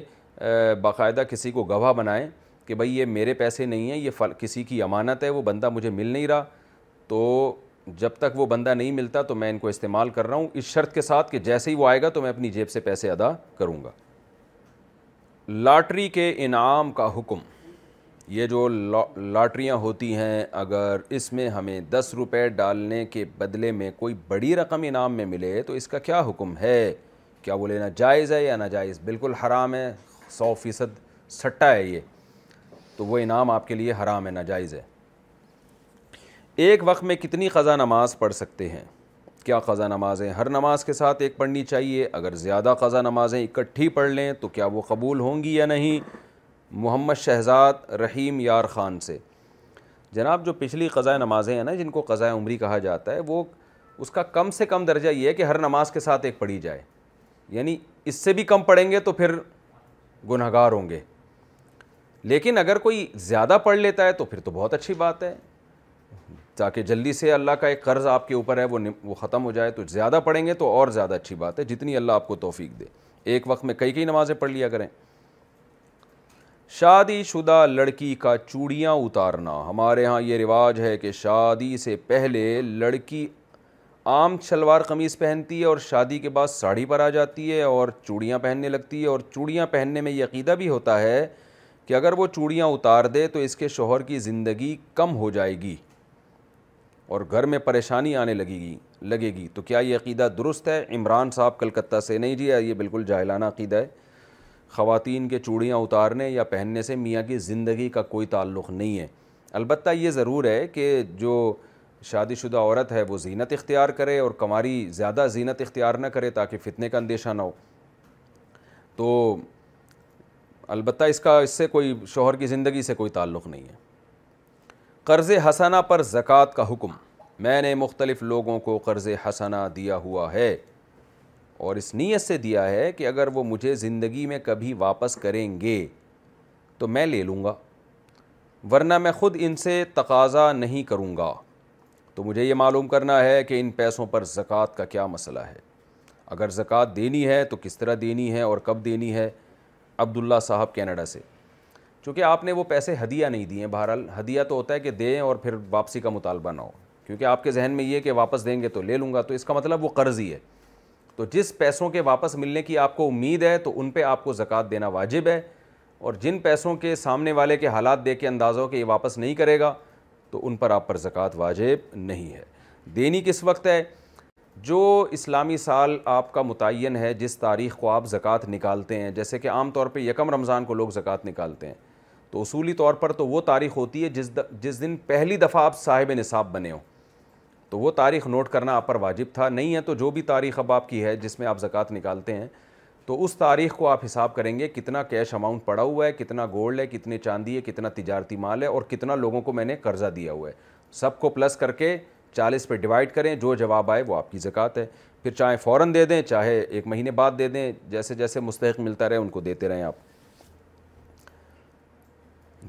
باقاعدہ کسی کو گواہ بنائیں کہ بھائی یہ میرے پیسے نہیں ہیں یہ فل کسی کی امانت ہے وہ بندہ مجھے مل نہیں رہا تو جب تک وہ بندہ نہیں ملتا تو میں ان کو استعمال کر رہا ہوں اس شرط کے ساتھ کہ جیسے ہی وہ آئے گا تو میں اپنی جیب سے پیسے ادا کروں گا لاٹری کے انعام کا حکم یہ جو لاٹریاں ہوتی ہیں اگر اس میں ہمیں دس روپے ڈالنے کے بدلے میں کوئی بڑی رقم انعام میں ملے تو اس کا کیا حکم ہے کیا وہ لینا جائز ہے یا ناجائز بالکل حرام ہے سو فیصد سٹا ہے یہ تو وہ انعام آپ کے لیے حرام ہے ناجائز ہے ایک وقت میں کتنی قضا نماز پڑھ سکتے ہیں کیا قضا نمازیں ہر نماز کے ساتھ ایک پڑھنی چاہیے اگر زیادہ قضا نمازیں اکٹھی پڑھ لیں تو کیا وہ قبول ہوں گی یا نہیں محمد شہزاد رحیم یار خان سے جناب جو پچھلی قضاء نمازیں ہیں نا جن کو قضاء عمری کہا جاتا ہے وہ اس کا کم سے کم درجہ یہ ہے کہ ہر نماز کے ساتھ ایک پڑھی جائے یعنی اس سے بھی کم پڑھیں گے تو پھر گنہگار ہوں گے لیکن اگر کوئی زیادہ پڑھ لیتا ہے تو پھر تو بہت اچھی بات ہے تاکہ جلدی سے اللہ کا ایک قرض آپ کے اوپر ہے وہ وہ ختم ہو جائے تو زیادہ پڑھیں گے تو اور زیادہ اچھی بات ہے جتنی اللہ آپ کو توفیق دے ایک وقت میں کئی کئی نمازیں پڑھ لیا کریں شادی شدہ لڑکی کا چوڑیاں اتارنا ہمارے ہاں یہ رواج ہے کہ شادی سے پہلے لڑکی عام شلوار قمیض پہنتی ہے اور شادی کے بعد ساڑھی پر آ جاتی ہے اور چوڑیاں پہننے لگتی ہے اور چوڑیاں پہننے میں یہ عقیدہ بھی ہوتا ہے کہ اگر وہ چوڑیاں اتار دے تو اس کے شوہر کی زندگی کم ہو جائے گی اور گھر میں پریشانی آنے لگے گی لگے گی تو کیا یہ عقیدہ درست ہے عمران صاحب کلکتہ سے نہیں جی یہ بالکل جاہلانہ عقیدہ ہے خواتین کے چوڑیاں اتارنے یا پہننے سے میاں کی زندگی کا کوئی تعلق نہیں ہے البتہ یہ ضرور ہے کہ جو شادی شدہ عورت ہے وہ زینت اختیار کرے اور کماری زیادہ زینت اختیار نہ کرے تاکہ فتنے کا اندیشہ نہ ہو تو البتہ اس کا اس سے کوئی شوہر کی زندگی سے کوئی تعلق نہیں ہے قرض حسنا پر زکوٰۃ کا حکم میں نے مختلف لوگوں کو قرض حسنا دیا ہوا ہے اور اس نیت سے دیا ہے کہ اگر وہ مجھے زندگی میں کبھی واپس کریں گے تو میں لے لوں گا ورنہ میں خود ان سے تقاضا نہیں کروں گا تو مجھے یہ معلوم کرنا ہے کہ ان پیسوں پر زکوٰۃ کا کیا مسئلہ ہے اگر زکوٰۃ دینی ہے تو کس طرح دینی ہے اور کب دینی ہے عبداللہ صاحب کینیڈا سے چونکہ آپ نے وہ پیسے ہدیہ نہیں دیے بہرحال ہدیہ تو ہوتا ہے کہ دیں اور پھر واپسی کا مطالبہ نہ ہو کیونکہ آپ کے ذہن میں یہ کہ واپس دیں گے تو لے لوں گا تو اس کا مطلب وہ قرض ہی ہے تو جس پیسوں کے واپس ملنے کی آپ کو امید ہے تو ان پہ آپ کو زکوٰۃ دینا واجب ہے اور جن پیسوں کے سامنے والے کے حالات دے کے انداز ہو کہ یہ واپس نہیں کرے گا تو ان پر آپ پر زکوٰۃ واجب نہیں ہے دینی کس وقت ہے جو اسلامی سال آپ کا متعین ہے جس تاریخ کو آپ زکوٰۃ نکالتے ہیں جیسے کہ عام طور پہ یکم رمضان کو لوگ زکوٰۃ نکالتے ہیں تو اصولی طور پر تو وہ تاریخ ہوتی ہے جس جس دن پہلی دفعہ آپ صاحب نصاب بنے ہوں تو وہ تاریخ نوٹ کرنا آپ پر واجب تھا نہیں ہے تو جو بھی تاریخ اب آپ کی ہے جس میں آپ زکوٰۃ نکالتے ہیں تو اس تاریخ کو آپ حساب کریں گے کتنا کیش اماؤنٹ پڑا ہوا ہے کتنا گولڈ ہے کتنی چاندی ہے کتنا تجارتی مال ہے اور کتنا لوگوں کو میں نے قرضہ دیا ہوا ہے سب کو پلس کر کے چالیس پہ ڈیوائڈ کریں جو جواب آئے وہ آپ کی زکوٰۃ ہے پھر چاہے فوراً دے دیں چاہے ایک مہینے بعد دے دیں جیسے جیسے مستحق ملتا رہے ان کو دیتے رہیں آپ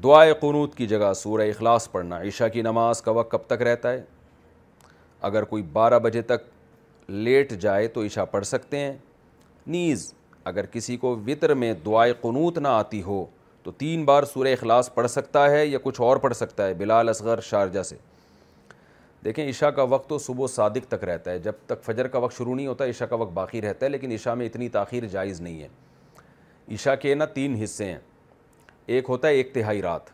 دعائے قنوت کی جگہ سورہ اخلاص پڑھنا عشاء کی نماز کا وقت کب تک رہتا ہے اگر کوئی بارہ بجے تک لیٹ جائے تو عشاء پڑھ سکتے ہیں نیز اگر کسی کو وطر میں دعائے قنوت نہ آتی ہو تو تین بار سورہ اخلاص پڑھ سکتا ہے یا کچھ اور پڑھ سکتا ہے بلال اصغر شارجہ سے دیکھیں عشاء کا وقت تو صبح و صادق تک رہتا ہے جب تک فجر کا وقت شروع نہیں ہوتا عشاء کا وقت باقی رہتا ہے لیکن عشاء میں اتنی تاخیر جائز نہیں ہے عشاء کے نا تین حصے ہیں ایک ہوتا ہے ایک تہائی رات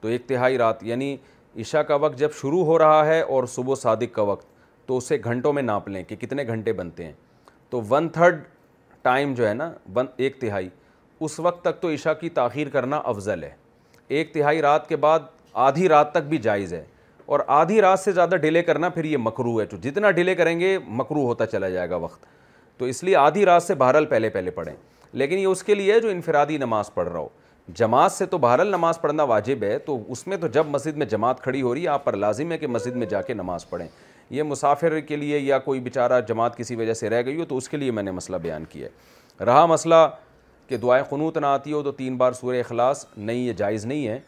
تو ایک تہائی رات یعنی عشاء کا وقت جب شروع ہو رہا ہے اور صبح و صادق کا وقت تو اسے گھنٹوں میں ناپ لیں کہ کتنے گھنٹے بنتے ہیں تو ون تھرڈ ٹائم جو ہے نا ون ایک تہائی اس وقت تک تو عشاء کی تاخیر کرنا افضل ہے ایک تہائی رات کے بعد آدھی رات تک بھی جائز ہے اور آدھی رات سے زیادہ ڈیلے کرنا پھر یہ مکرو ہے جو جتنا ڈیلے کریں گے مکرو ہوتا چلا جائے گا وقت تو اس لیے آدھی رات سے بہرحال پہلے پہلے پڑھیں لیکن یہ اس کے لیے جو انفرادی نماز پڑھ رہا ہو جماعت سے تو بہرحال نماز پڑھنا واجب ہے تو اس میں تو جب مسجد میں جماعت کھڑی ہو رہی ہے آپ پر لازم ہے کہ مسجد میں جا کے نماز پڑھیں یہ مسافر کے لیے یا کوئی بیچارہ جماعت کسی وجہ سے رہ گئی ہو تو اس کے لیے میں نے مسئلہ بیان کیا ہے رہا مسئلہ کہ دعائیں خنوت نہ آتی ہو تو تین بار سورہ اخلاص نہیں یہ جائز نہیں ہے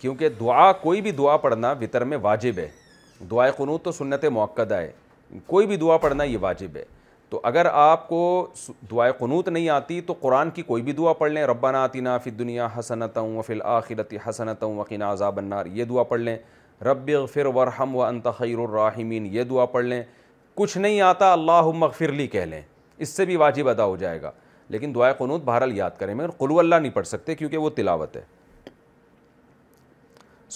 کیونکہ دعا کوئی بھی دعا پڑھنا وطر میں واجب ہے دعا قنوط تو سنت موقع ہے کوئی بھی دعا پڑھنا یہ واجب ہے تو اگر آپ کو دعائے قنوط نہیں آتی تو قرآن کی کوئی بھی دعا پڑھ لیں ربنا نعتینہ فی دنیا حسنتوں و فر آخرت حسنت عذاب النار یہ دعا پڑھ لیں رب اغفر ورحم و خیر الراحمین یہ دعا پڑھ لیں کچھ نہیں آتا اللہ لی کہہ لیں اس سے بھی واجب ادا ہو جائے گا لیکن دعا قنوط بہرحال یاد کریں مگر قلو اللہ نہیں پڑھ سکتے کیونکہ وہ تلاوت ہے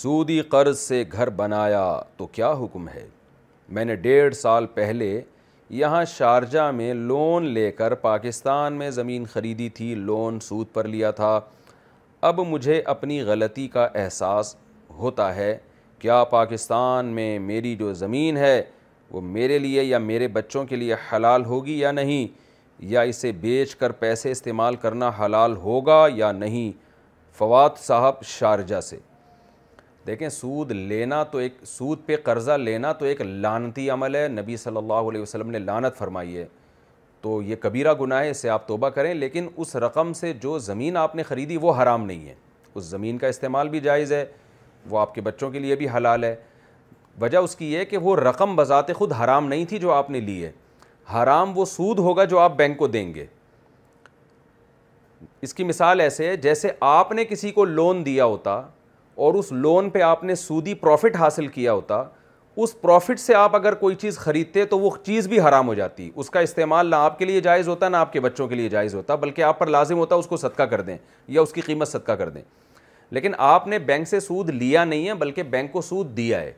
سودی قرض سے گھر بنایا تو کیا حکم ہے میں نے ڈیڑھ سال پہلے یہاں شارجہ میں لون لے کر پاکستان میں زمین خریدی تھی لون سود پر لیا تھا اب مجھے اپنی غلطی کا احساس ہوتا ہے کیا پاکستان میں میری جو زمین ہے وہ میرے لیے یا میرے بچوں کے لیے حلال ہوگی یا نہیں یا اسے بیچ کر پیسے استعمال کرنا حلال ہوگا یا نہیں فواد صاحب شارجہ سے دیکھیں سود لینا تو ایک سود پہ قرضہ لینا تو ایک لانتی عمل ہے نبی صلی اللہ علیہ وسلم نے لانت فرمائی ہے تو یہ کبیرہ گناہ ہے اس سے آپ توبہ کریں لیکن اس رقم سے جو زمین آپ نے خریدی وہ حرام نہیں ہے اس زمین کا استعمال بھی جائز ہے وہ آپ کے بچوں کے لیے بھی حلال ہے وجہ اس کی یہ کہ وہ رقم بذات خود حرام نہیں تھی جو آپ نے لی ہے حرام وہ سود ہوگا جو آپ بینک کو دیں گے اس کی مثال ایسے ہے جیسے آپ نے کسی کو لون دیا ہوتا اور اس لون پہ آپ نے سودی پروفٹ حاصل کیا ہوتا اس پروفٹ سے آپ اگر کوئی چیز خریدتے تو وہ چیز بھی حرام ہو جاتی اس کا استعمال نہ آپ کے لیے جائز ہوتا نہ آپ کے بچوں کے لیے جائز ہوتا بلکہ آپ پر لازم ہوتا اس کو صدقہ کر دیں یا اس کی قیمت صدقہ کر دیں لیکن آپ نے بینک سے سود لیا نہیں ہے بلکہ بینک کو سود دیا ہے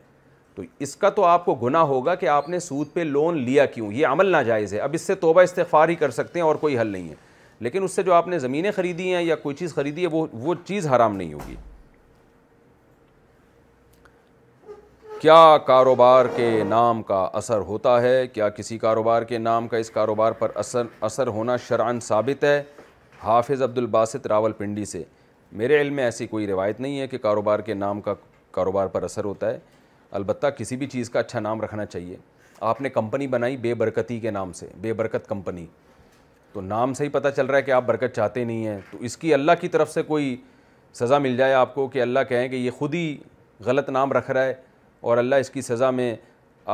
تو اس کا تو آپ کو گناہ ہوگا کہ آپ نے سود پہ لون لیا کیوں یہ عمل ناجائز ہے اب اس سے توبہ استغفار ہی کر سکتے ہیں اور کوئی حل نہیں ہے لیکن اس سے جو آپ نے زمینیں خریدی ہیں یا کوئی چیز خریدی ہے وہ وہ چیز حرام نہیں ہوگی کیا کاروبار کے نام کا اثر ہوتا ہے کیا کسی کاروبار کے نام کا اس کاروبار پر اثر اثر ہونا شرعن ثابت ہے حافظ عبد الباسط راول پنڈی سے میرے علم میں ایسی کوئی روایت نہیں ہے کہ کاروبار کے نام کا کاروبار پر اثر ہوتا ہے البتہ کسی بھی چیز کا اچھا نام رکھنا چاہیے آپ نے کمپنی بنائی بے برکتی کے نام سے بے برکت کمپنی تو نام سے ہی پتہ چل رہا ہے کہ آپ برکت چاہتے نہیں ہیں تو اس کی اللہ کی طرف سے کوئی سزا مل جائے آپ کو کہ اللہ کہیں کہ یہ خود ہی غلط نام رکھ رہا ہے اور اللہ اس کی سزا میں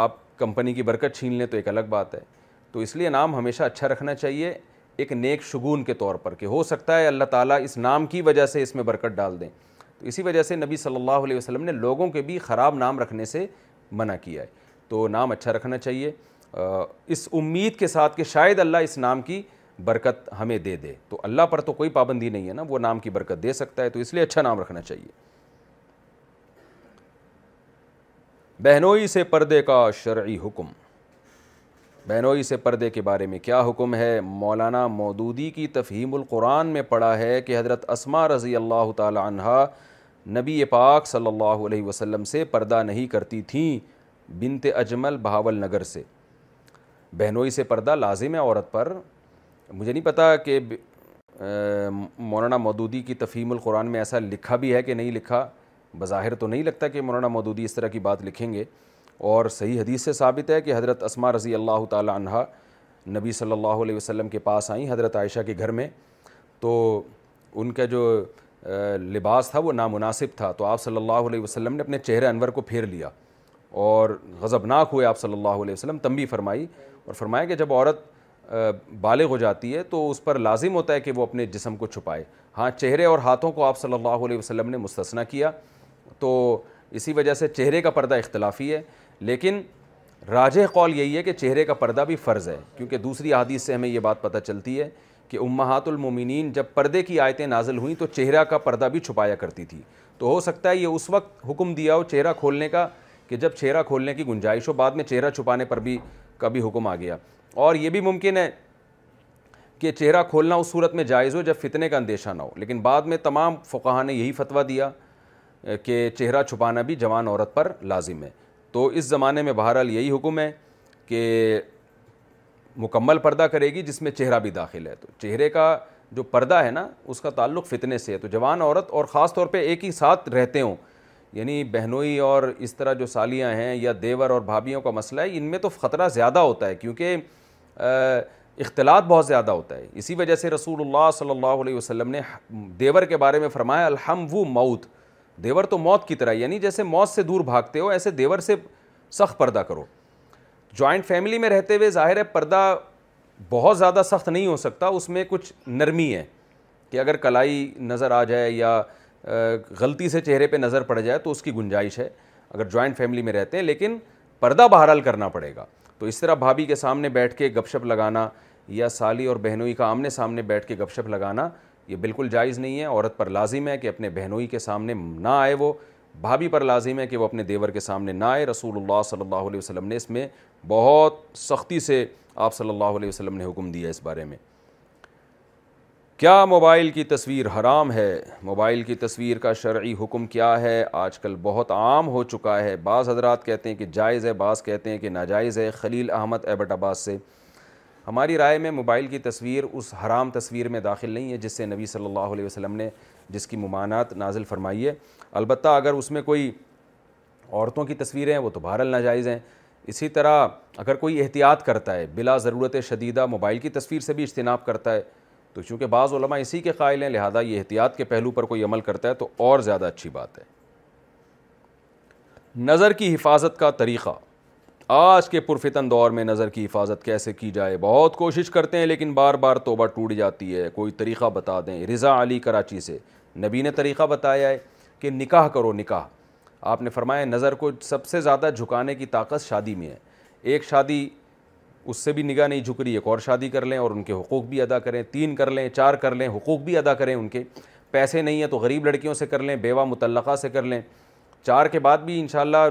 آپ کمپنی کی برکت چھین لیں تو ایک الگ بات ہے تو اس لیے نام ہمیشہ اچھا رکھنا چاہیے ایک نیک شگون کے طور پر کہ ہو سکتا ہے اللہ تعالیٰ اس نام کی وجہ سے اس میں برکت ڈال دیں تو اسی وجہ سے نبی صلی اللہ علیہ وسلم نے لوگوں کے بھی خراب نام رکھنے سے منع کیا ہے تو نام اچھا رکھنا چاہیے اس امید کے ساتھ کہ شاید اللہ اس نام کی برکت ہمیں دے دے تو اللہ پر تو کوئی پابندی نہیں ہے نا وہ نام کی برکت دے سکتا ہے تو اس لیے اچھا نام رکھنا چاہیے بہنوئی سے پردے کا شرعی حکم بہنوئی سے پردے کے بارے میں کیا حکم ہے مولانا مودودی کی تفہیم القرآن میں پڑھا ہے کہ حضرت اسما رضی اللہ تعالی عنہ نبی پاک صلی اللہ علیہ وسلم سے پردہ نہیں کرتی تھیں بنت اجمل بہاول نگر سے بہنوئی سے پردہ لازم ہے عورت پر مجھے نہیں پتہ کہ مولانا مودودی کی تفہیم القرآن میں ایسا لکھا بھی ہے کہ نہیں لکھا بظاہر تو نہیں لگتا کہ مولانا مودودی اس طرح کی بات لکھیں گے اور صحیح حدیث سے ثابت ہے کہ حضرت اسما رضی اللہ تعالی عنہ نبی صلی اللہ علیہ وسلم کے پاس آئیں حضرت عائشہ کے گھر میں تو ان کا جو لباس تھا وہ نامناسب تھا تو آپ صلی اللہ علیہ وسلم نے اپنے چہرے انور کو پھیر لیا اور غضبناک ہوئے آپ صلی اللہ علیہ وسلم تنبی فرمائی اور فرمایا کہ جب عورت بالغ ہو جاتی ہے تو اس پر لازم ہوتا ہے کہ وہ اپنے جسم کو چھپائے ہاں چہرے اور ہاتھوں کو آپ صلی اللہ علیہ وسلم نے مستثنا کیا تو اسی وجہ سے چہرے کا پردہ اختلافی ہے لیکن راجہ قول یہی ہے کہ چہرے کا پردہ بھی فرض ہے کیونکہ دوسری حدیث سے ہمیں یہ بات پتہ چلتی ہے کہ امہات المومنین جب پردے کی آیتیں نازل ہوئیں تو چہرہ کا پردہ بھی چھپایا کرتی تھی تو ہو سکتا ہے یہ اس وقت حکم دیا ہو چہرہ کھولنے کا کہ جب چہرہ کھولنے کی گنجائش ہو بعد میں چہرہ چھپانے پر بھی کبھی حکم آ گیا اور یہ بھی ممکن ہے کہ چہرہ کھولنا اس صورت میں جائز ہو جب فتنے کا اندیشہ نہ ہو لیکن بعد میں تمام فقہ نے یہی فتویٰ دیا کہ چہرہ چھپانا بھی جوان عورت پر لازم ہے تو اس زمانے میں بہرحال یہی حکم ہے کہ مکمل پردہ کرے گی جس میں چہرہ بھی داخل ہے تو چہرے کا جو پردہ ہے نا اس کا تعلق فتنے سے ہے تو جوان عورت اور خاص طور پہ ایک ہی ساتھ رہتے ہوں یعنی بہنوئی اور اس طرح جو سالیاں ہیں یا دیور اور بھابھیوں کا مسئلہ ہے ان میں تو خطرہ زیادہ ہوتا ہے کیونکہ اختلاط بہت زیادہ ہوتا ہے اسی وجہ سے رسول اللہ صلی اللہ علیہ وسلم نے دیور کے بارے میں فرمایا الحم و موت دیور تو موت کی طرح یعنی جیسے موت سے دور بھاگتے ہو ایسے دیور سے سخت پردہ کرو جوائنٹ فیملی میں رہتے ہوئے ظاہر ہے پردہ بہت زیادہ سخت نہیں ہو سکتا اس میں کچھ نرمی ہے کہ اگر کلائی نظر آ جائے یا غلطی سے چہرے پہ نظر پڑ جائے تو اس کی گنجائش ہے اگر جوائنٹ فیملی میں رہتے ہیں لیکن پردہ بہرحال کرنا پڑے گا تو اس طرح بھابھی کے سامنے بیٹھ کے گپ شپ لگانا یا سالی اور بہنوئی کا آمنے سامنے بیٹھ کے گپ شپ لگانا یہ بالکل جائز نہیں ہے عورت پر لازم ہے کہ اپنے بہنوئی کے سامنے نہ آئے وہ بھابھی پر لازم ہے کہ وہ اپنے دیور کے سامنے نہ آئے رسول اللہ صلی اللہ علیہ وسلم نے اس میں بہت سختی سے آپ صلی اللہ علیہ وسلم نے حکم دیا اس بارے میں کیا موبائل کی تصویر حرام ہے موبائل کی تصویر کا شرعی حکم کیا ہے آج کل بہت عام ہو چکا ہے بعض حضرات کہتے ہیں کہ جائز ہے بعض کہتے ہیں کہ ناجائز ہے خلیل احمد ایبٹ عباس سے ہماری رائے میں موبائل کی تصویر اس حرام تصویر میں داخل نہیں ہے جس سے نبی صلی اللہ علیہ وسلم نے جس کی ممانعت نازل فرمائی ہے البتہ اگر اس میں کوئی عورتوں کی تصویریں وہ تو بہرحال ناجائز ہیں اسی طرح اگر کوئی احتیاط کرتا ہے بلا ضرورت شدیدہ موبائل کی تصویر سے بھی اجتناب کرتا ہے تو چونکہ بعض علماء اسی کے قائل ہیں لہذا یہ احتیاط کے پہلو پر کوئی عمل کرتا ہے تو اور زیادہ اچھی بات ہے نظر کی حفاظت کا طریقہ آج کے پرفتن دور میں نظر کی حفاظت کیسے کی جائے بہت کوشش کرتے ہیں لیکن بار بار توبہ ٹوٹ جاتی ہے کوئی طریقہ بتا دیں رضا علی کراچی سے نبی نے طریقہ بتایا ہے کہ نکاح کرو نکاح آپ نے فرمایا نظر کو سب سے زیادہ جھکانے کی طاقت شادی میں ہے ایک شادی اس سے بھی نگاہ نہیں جھک رہی ایک اور شادی کر لیں اور ان کے حقوق بھی ادا کریں تین کر لیں چار کر لیں حقوق بھی ادا کریں ان کے پیسے نہیں ہیں تو غریب لڑکیوں سے کر لیں بیوہ متعلقہ سے کر لیں چار کے بعد بھی انشاءاللہ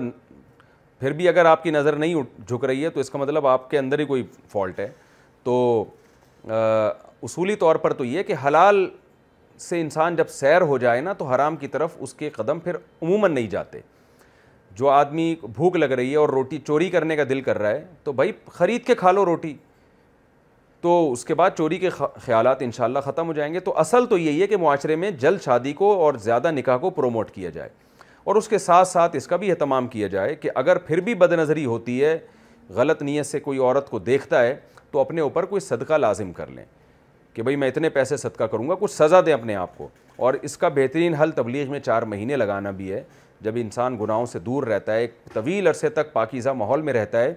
پھر بھی اگر آپ کی نظر نہیں جھک رہی ہے تو اس کا مطلب آپ کے اندر ہی کوئی فالٹ ہے تو اصولی طور پر تو یہ کہ حلال سے انسان جب سیر ہو جائے نا تو حرام کی طرف اس کے قدم پھر عموماً نہیں جاتے جو آدمی بھوک لگ رہی ہے اور روٹی چوری کرنے کا دل کر رہا ہے تو بھائی خرید کے کھا لو روٹی تو اس کے بعد چوری کے خیالات انشاءاللہ ختم ہو جائیں گے تو اصل تو یہی ہے کہ معاشرے میں جلد شادی کو اور زیادہ نکاح کو پروموٹ کیا جائے اور اس کے ساتھ ساتھ اس کا بھی اہتمام کیا جائے کہ اگر پھر بھی بد نظری ہوتی ہے غلط نیت سے کوئی عورت کو دیکھتا ہے تو اپنے اوپر کوئی صدقہ لازم کر لیں کہ بھائی میں اتنے پیسے صدقہ کروں گا کچھ سزا دیں اپنے آپ کو اور اس کا بہترین حل تبلیغ میں چار مہینے لگانا بھی ہے جب انسان گناہوں سے دور رہتا ہے ایک طویل عرصے تک پاکیزہ ماحول میں رہتا ہے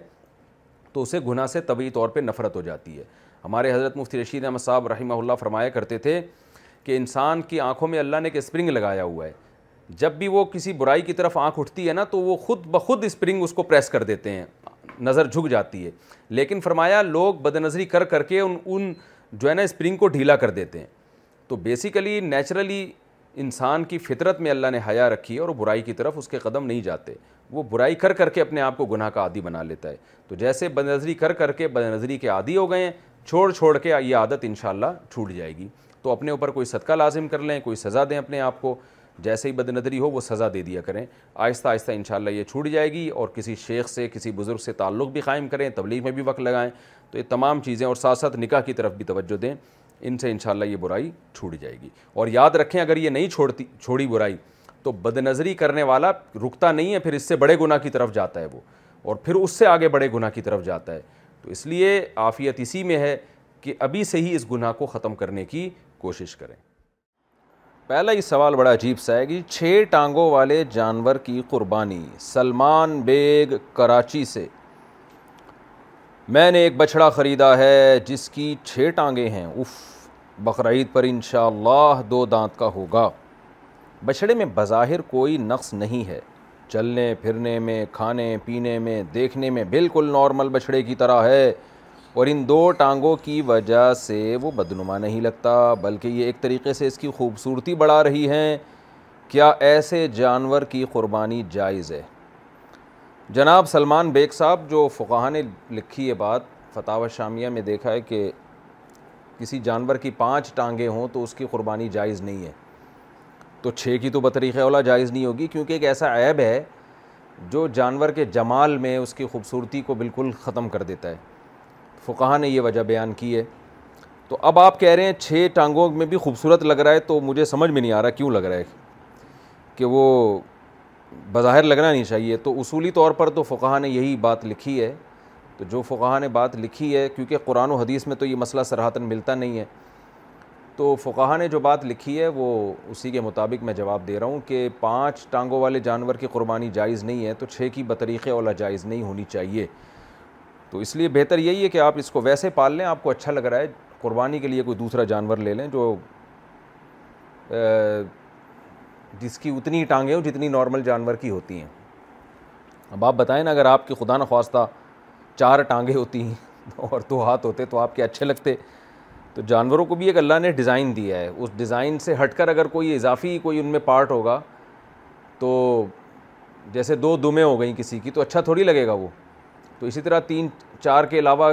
تو اسے گناہ سے طبی طور پہ نفرت ہو جاتی ہے ہمارے حضرت مفتی رشید احمد صاحب رحمہ اللہ فرمایا کرتے تھے کہ انسان کی آنکھوں میں اللہ نے ایک اسپرنگ لگایا ہوا ہے جب بھی وہ کسی برائی کی طرف آنکھ اٹھتی ہے نا تو وہ خود بخود اسپرنگ اس کو پریس کر دیتے ہیں نظر جھک جاتی ہے لیکن فرمایا لوگ بد نظری کر کر کے ان ان جو ہے نا اسپرنگ کو ڈھیلا کر دیتے ہیں تو بیسیکلی نیچرلی انسان کی فطرت میں اللہ نے حیا رکھی ہے اور برائی کی طرف اس کے قدم نہیں جاتے وہ برائی کر کر کے اپنے آپ کو گناہ کا عادی بنا لیتا ہے تو جیسے بد نظری کر کر کے بد نظری کے عادی ہو گئے ہیں چھوڑ چھوڑ کے یہ عادت انشاءاللہ چھوٹ جائے گی تو اپنے اوپر کوئی صدقہ لازم کر لیں کوئی سزا دیں اپنے آپ کو جیسے ہی بد نظری ہو وہ سزا دے دیا کریں آہستہ آہستہ انشاءاللہ یہ چھوٹ جائے گی اور کسی شیخ سے کسی بزرگ سے تعلق بھی قائم کریں تبلیغ میں بھی وقت لگائیں تو یہ تمام چیزیں اور ساتھ ساتھ نکاح کی طرف بھی توجہ دیں ان سے انشاءاللہ یہ برائی چھوٹ جائے گی اور یاد رکھیں اگر یہ نہیں چھوڑتی چھوڑی برائی تو بد نظری کرنے والا رکتا نہیں ہے پھر اس سے بڑے گناہ کی طرف جاتا ہے وہ اور پھر اس سے آگے بڑے گناہ کی طرف جاتا ہے تو اس لیے عافیت اسی میں ہے کہ ابھی سے ہی اس گناہ کو ختم کرنے کی کوشش کریں پہلا ہی سوال بڑا عجیب سا ہے کہ چھ ٹانگوں والے جانور کی قربانی سلمان بیگ کراچی سے میں نے ایک بچھڑا خریدا ہے جس کی چھ ٹانگیں ہیں اف بقرعید پر انشاءاللہ دو دانت کا ہوگا بچھڑے میں بظاہر کوئی نقص نہیں ہے چلنے پھرنے میں کھانے پینے میں دیکھنے میں بالکل نارمل بچھڑے کی طرح ہے اور ان دو ٹانگوں کی وجہ سے وہ بدنما نہیں لگتا بلکہ یہ ایک طریقے سے اس کی خوبصورتی بڑھا رہی ہیں کیا ایسے جانور کی قربانی جائز ہے جناب سلمان بیگ صاحب جو فقہ نے لکھی یہ بات فتح و شامیہ میں دیکھا ہے کہ کسی جانور کی پانچ ٹانگیں ہوں تو اس کی قربانی جائز نہیں ہے تو چھ کی تو بطریقہ اولا جائز نہیں ہوگی کیونکہ ایک ایسا عیب ہے جو جانور کے جمال میں اس کی خوبصورتی کو بالکل ختم کر دیتا ہے فقہ نے یہ وجہ بیان کی ہے تو اب آپ کہہ رہے ہیں چھ ٹانگوں میں بھی خوبصورت لگ رہا ہے تو مجھے سمجھ میں نہیں آ رہا کیوں لگ رہا ہے کہ وہ بظاہر لگنا نہیں چاہیے تو اصولی طور پر تو فقہ نے یہی بات لکھی ہے تو جو فقہ نے بات لکھی ہے کیونکہ قرآن و حدیث میں تو یہ مسئلہ سراہتاً ملتا نہیں ہے تو فقہ نے جو بات لکھی ہے وہ اسی کے مطابق میں جواب دے رہا ہوں کہ پانچ ٹانگوں والے جانور کی قربانی جائز نہیں ہے تو چھ کی بطریق اولا جائز نہیں ہونی چاہیے تو اس لیے بہتر یہی ہے کہ آپ اس کو ویسے پال لیں آپ کو اچھا لگ رہا ہے قربانی کے لیے کوئی دوسرا جانور لے لیں جو جس کی اتنی ٹانگیں ہوں جتنی نارمل جانور کی ہوتی ہیں اب آپ بتائیں نا اگر آپ کی خدا نخواستہ چار ٹانگیں ہوتی ہیں اور دو ہاتھ ہوتے تو آپ کے اچھے لگتے تو جانوروں کو بھی ایک اللہ نے ڈیزائن دیا ہے اس ڈیزائن سے ہٹ کر اگر کوئی اضافی کوئی ان میں پارٹ ہوگا تو جیسے دو دمیں ہو گئیں کسی کی تو اچھا تھوڑی لگے گا وہ تو اسی طرح تین چار کے علاوہ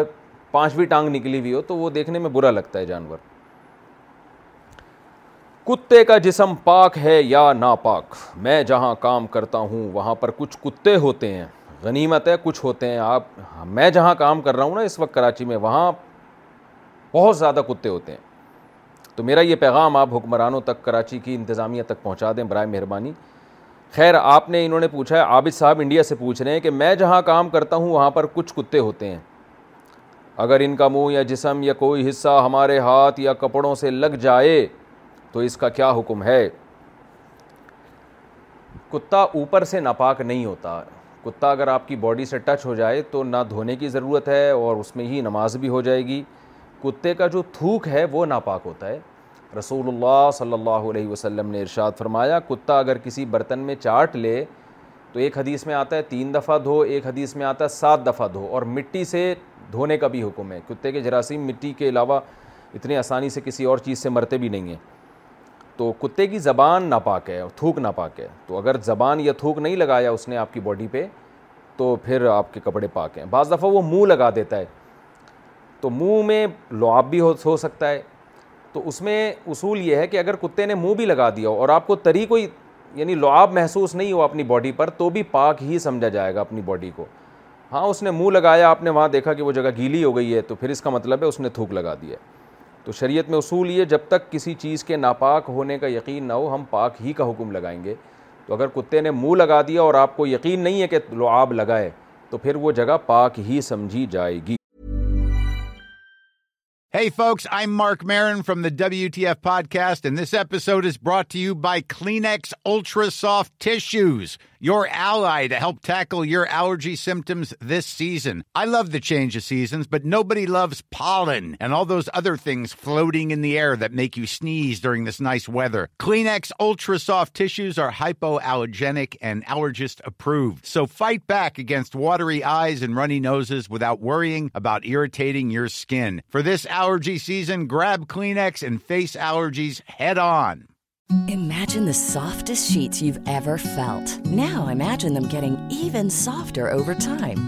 پانچویں ٹانگ نکلی ہوئی ہو تو وہ دیکھنے میں برا لگتا ہے جانور کتے کا جسم پاک ہے یا ناپاک میں جہاں کام کرتا ہوں وہاں پر کچھ کتے ہوتے ہیں غنیمت ہے کچھ ہوتے ہیں آپ میں جہاں کام کر رہا ہوں نا اس وقت کراچی میں وہاں بہت زیادہ کتے ہوتے ہیں تو میرا یہ پیغام آپ حکمرانوں تک کراچی کی انتظامیہ تک پہنچا دیں برائے مہربانی خیر آپ نے انہوں نے پوچھا ہے عابد صاحب انڈیا سے پوچھ رہے ہیں کہ میں جہاں کام کرتا ہوں وہاں پر کچھ کتے ہوتے ہیں اگر ان کا منہ یا جسم یا کوئی حصہ ہمارے ہاتھ یا کپڑوں سے لگ جائے تو اس کا کیا حکم ہے کتا اوپر سے ناپاک نہیں ہوتا کتا اگر آپ کی باڈی سے ٹچ ہو جائے تو نہ دھونے کی ضرورت ہے اور اس میں ہی نماز بھی ہو جائے گی کتے کا جو تھوک ہے وہ ناپاک ہوتا ہے رسول اللہ صلی اللہ علیہ وسلم نے ارشاد فرمایا کتا اگر کسی برتن میں چاٹ لے تو ایک حدیث میں آتا ہے تین دفعہ دھو ایک حدیث میں آتا ہے سات دفعہ دھو اور مٹی سے دھونے کا بھی حکم ہے کتے کے جراثیم مٹی کے علاوہ اتنے آسانی سے کسی اور چیز سے مرتے بھی نہیں ہیں تو کتے کی زبان ناپاک ہے اور تھوک ناپاک ہے تو اگر زبان یا تھوک نہیں لگایا اس نے آپ کی باڈی پہ تو پھر آپ کے کپڑے پاک ہیں بعض دفعہ وہ منہ لگا دیتا ہے تو منہ میں لعاب بھی ہو سکتا ہے تو اس میں اصول یہ ہے کہ اگر کتے نے منہ بھی لگا دیا ہو اور آپ کو تری کوئی یعنی لعاب محسوس نہیں ہوا اپنی باڈی پر تو بھی پاک ہی سمجھا جائے گا اپنی باڈی کو ہاں اس نے منہ لگایا آپ نے وہاں دیکھا کہ وہ جگہ گیلی ہو گئی ہے تو پھر اس کا مطلب ہے اس نے تھوک لگا دیا تو شریعت میں اصول یہ جب تک کسی چیز کے ناپاک ہونے کا یقین نہ ہو ہم پاک ہی کا حکم لگائیں گے تو اگر کتے نے منہ لگا دیا اور آپ کو یقین نہیں ہے کہ لعاب لگائے تو پھر وہ جگہ پاک ہی سمجھی جائے گی Mark Maron from the double podcast this episode is brought by Kleenex your ally to help tackle your allergy symptoms this season. I love the change of seasons, but nobody loves pollen and all those other things floating in the air that make you sneeze during this nice weather. Kleenex Ultra Soft Tissues are hypoallergenic and allergist approved. So fight back against watery eyes and runny noses without worrying about irritating your skin. For this allergy season, grab Kleenex and face allergies head on. Imagine the softest sheets you've ever felt. Now imagine them getting even softer over time.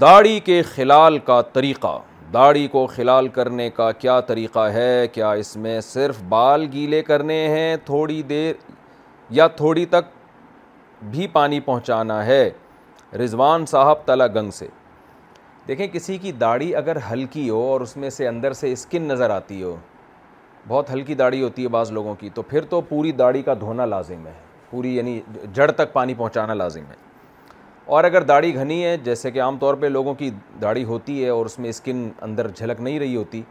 داڑھی کے خلال کا طریقہ داڑھی کو خلال کرنے کا کیا طریقہ ہے کیا اس میں صرف بال گیلے کرنے ہیں تھوڑی دیر یا تھوڑی تک بھی پانی پہنچانا ہے رضوان صاحب تلا گنگ سے دیکھیں کسی کی داڑھی اگر ہلکی ہو اور اس میں سے اندر سے اسکن نظر آتی ہو بہت ہلکی داڑھی ہوتی ہے بعض لوگوں کی تو پھر تو پوری داڑھی کا دھونا لازم ہے پوری یعنی جڑ تک پانی پہنچانا لازم ہے اور اگر داڑھی گھنی ہے جیسے کہ عام طور پہ لوگوں کی داڑھی ہوتی ہے اور اس میں اسکن اندر جھلک نہیں رہی ہوتی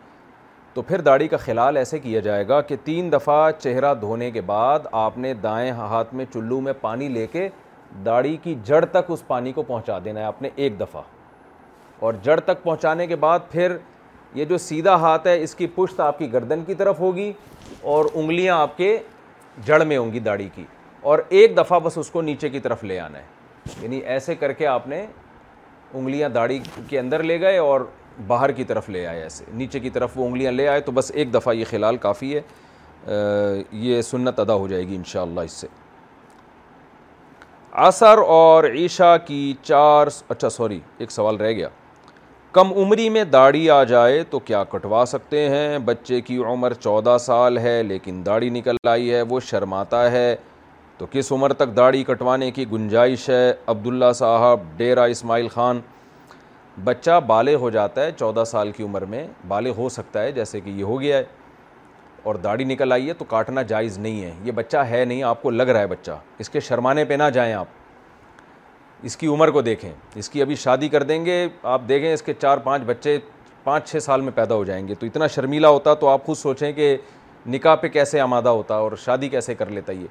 تو پھر داڑھی کا خلال ایسے کیا جائے گا کہ تین دفعہ چہرہ دھونے کے بعد آپ نے دائیں ہاتھ میں چلو میں پانی لے کے داڑھی کی جڑ تک اس پانی کو پہنچا دینا ہے آپ نے ایک دفعہ اور جڑ تک پہنچانے کے بعد پھر یہ جو سیدھا ہاتھ ہے اس کی پشت آپ کی گردن کی طرف ہوگی اور انگلیاں آپ کے جڑ میں ہوں گی داڑھی کی اور ایک دفعہ بس اس کو نیچے کی طرف لے آنا ہے یعنی ایسے کر کے آپ نے انگلیاں داڑھی کے اندر لے گئے اور باہر کی طرف لے آئے ایسے نیچے کی طرف وہ انگلیاں لے آئے تو بس ایک دفعہ یہ خلال کافی ہے یہ سنت ادا ہو جائے گی انشاءاللہ اس سے عصر اور عیشہ کی چار اچھا سوری ایک سوال رہ گیا کم عمری میں داڑھی آ جائے تو کیا کٹوا سکتے ہیں بچے کی عمر چودہ سال ہے لیکن داڑھی نکل آئی ہے وہ شرماتا ہے تو کس عمر تک داڑھی کٹوانے کی گنجائش ہے عبداللہ صاحب ڈیرا اسماعیل خان بچہ بالغ ہو جاتا ہے چودہ سال کی عمر میں بالغ ہو سکتا ہے جیسے کہ یہ ہو گیا ہے اور داڑھی نکل آئی ہے تو کاٹنا جائز نہیں ہے یہ بچہ ہے نہیں آپ کو لگ رہا ہے بچہ اس کے شرمانے پہ نہ جائیں آپ اس کی عمر کو دیکھیں اس کی ابھی شادی کر دیں گے آپ دیکھیں اس کے چار پانچ بچے پانچ چھ سال میں پیدا ہو جائیں گے تو اتنا شرمیلا ہوتا تو آپ خود سوچیں کہ نکاح پہ کیسے آمادہ ہوتا اور شادی کیسے کر لیتا یہ